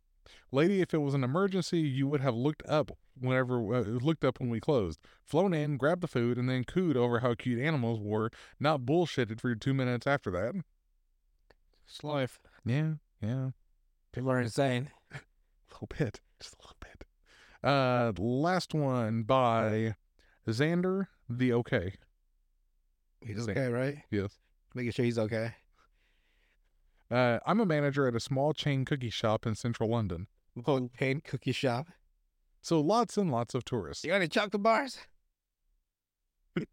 Lady, if it was an emergency, you would have looked up whenever uh, looked up when we closed, flown in, grabbed the food, and then cooed over how cute animals were, not bullshitted for two minutes after that. It's life. Yeah, yeah. People are insane. <laughs> A little bit, just a little bit. Uh, last one by Xander the OK. He's okay, right? Yes. Making sure he's okay. Uh, I'm a manager at a small chain cookie shop in central London. Little pain cookie shop. So lots and lots of tourists. You got any chocolate bars? <laughs>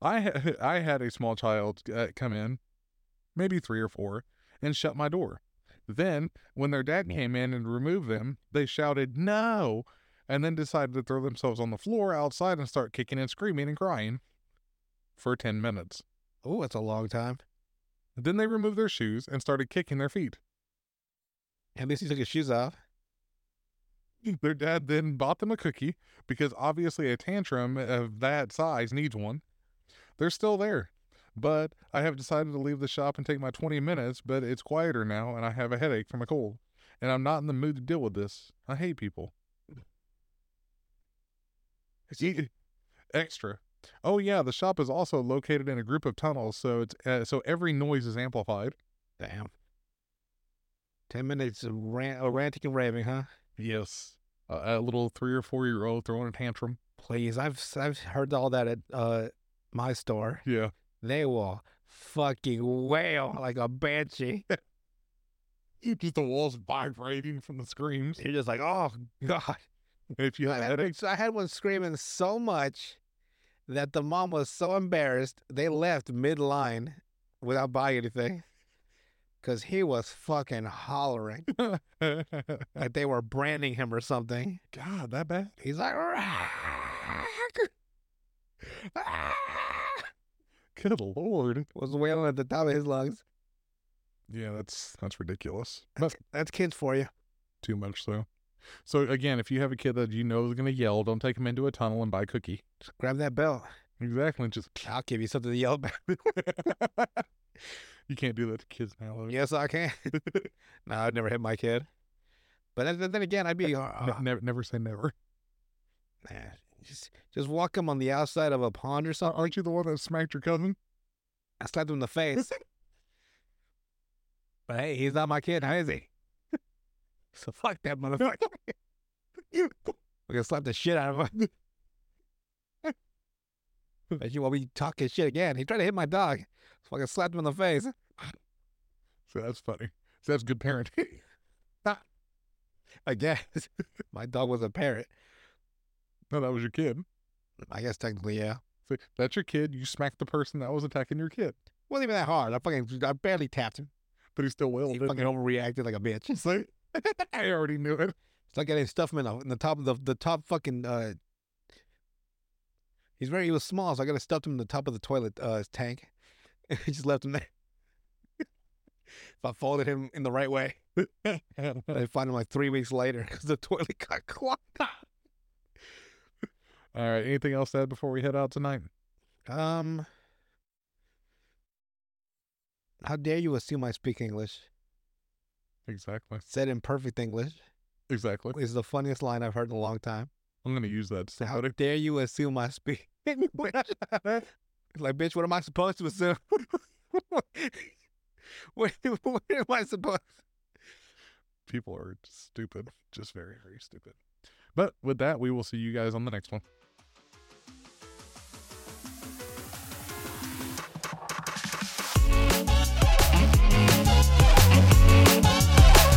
I ha- <laughs> I had a small child uh, come in, maybe three or four, and shut my door. Then, when their dad came in and removed them, they shouted, No! And then decided to throw themselves on the floor outside and start kicking and screaming and crying for 10 minutes. Oh, that's a long time. Then they removed their shoes and started kicking their feet. At least he took his shoes off. <laughs> Their dad then bought them a cookie because obviously a tantrum of that size needs one. They're still there. But I have decided to leave the shop and take my 20 minutes, but it's quieter now and I have a headache from a cold. And I'm not in the mood to deal with this. I hate people. E- Extra. Oh yeah, the shop is also located in a group of tunnels, so it's uh, so every noise is amplified. Damn. Ten minutes of rant, uh, ranting and raving, huh? Yes. Uh, a little three or four year old throwing a tantrum. Please, I've I've heard all that at uh my store. Yeah. They will fucking wail like a banshee. <laughs> Just the walls vibrating from the screams. You're just like, oh god. If you had I had one screaming so much that the mom was so embarrassed they left mid line without buying anything <laughs> because he was fucking hollering <laughs> like they were branding him or something. God, that bad? He's like, <laughs> Good lord. was wailing at the top of his lungs. Yeah, that's that's ridiculous. But That's kids for you. too much so. So again, if you have a kid that you know is gonna yell, don't take him into a tunnel and buy a cookie. Just grab that belt. Exactly. Just <laughs> I'll give you something to yell about. <laughs> you can't do that to kids now. yes, I can. <laughs> no, I'd never hit my kid. But then, then again, I'd be uh, Ne- never, never say never. nah, just just walk him on the outside of a pond or something. Aren't you the one that smacked your cousin? I slapped him in the face. but hey, he's not my kid, is he? So <laughs> fuck that motherfucker. We're gonna slap the shit out of him. <laughs> Bet you while we talking shit again. He tried to hit my dog. So I slapped him in the face. So that's funny. So that's good parenting. <laughs> I guess. my dog was a parrot. no, that was your kid. I guess technically, yeah. So that's your kid. You smacked the person that was attacking your kid, Wasn't even that hard. I fucking I barely tapped him. but he still will. He fucking overreacted like a bitch. he? So, <laughs> I already knew it. It's like getting stuff him in the, in the top of the the top fucking. uh He's very he was small, so I got to stuff him in the top of the toilet uh tank. <laughs> I just left him there. <laughs> if I folded him in the right way, I find him like three weeks later because the toilet got clogged. All right. Anything else to add before we head out tonight? Um, how dare you assume I speak English? Exactly. Said in perfect English Exactly. is the funniest line I've heard in a long time. I'm gonna use that. to How somebody. dare you assume <laughs> <laughs> I speak <laughs> like, bitch, what am I supposed to assume? what, what am I supposed? People are stupid. Just very, very stupid. But with that, we will see you guys on the next one.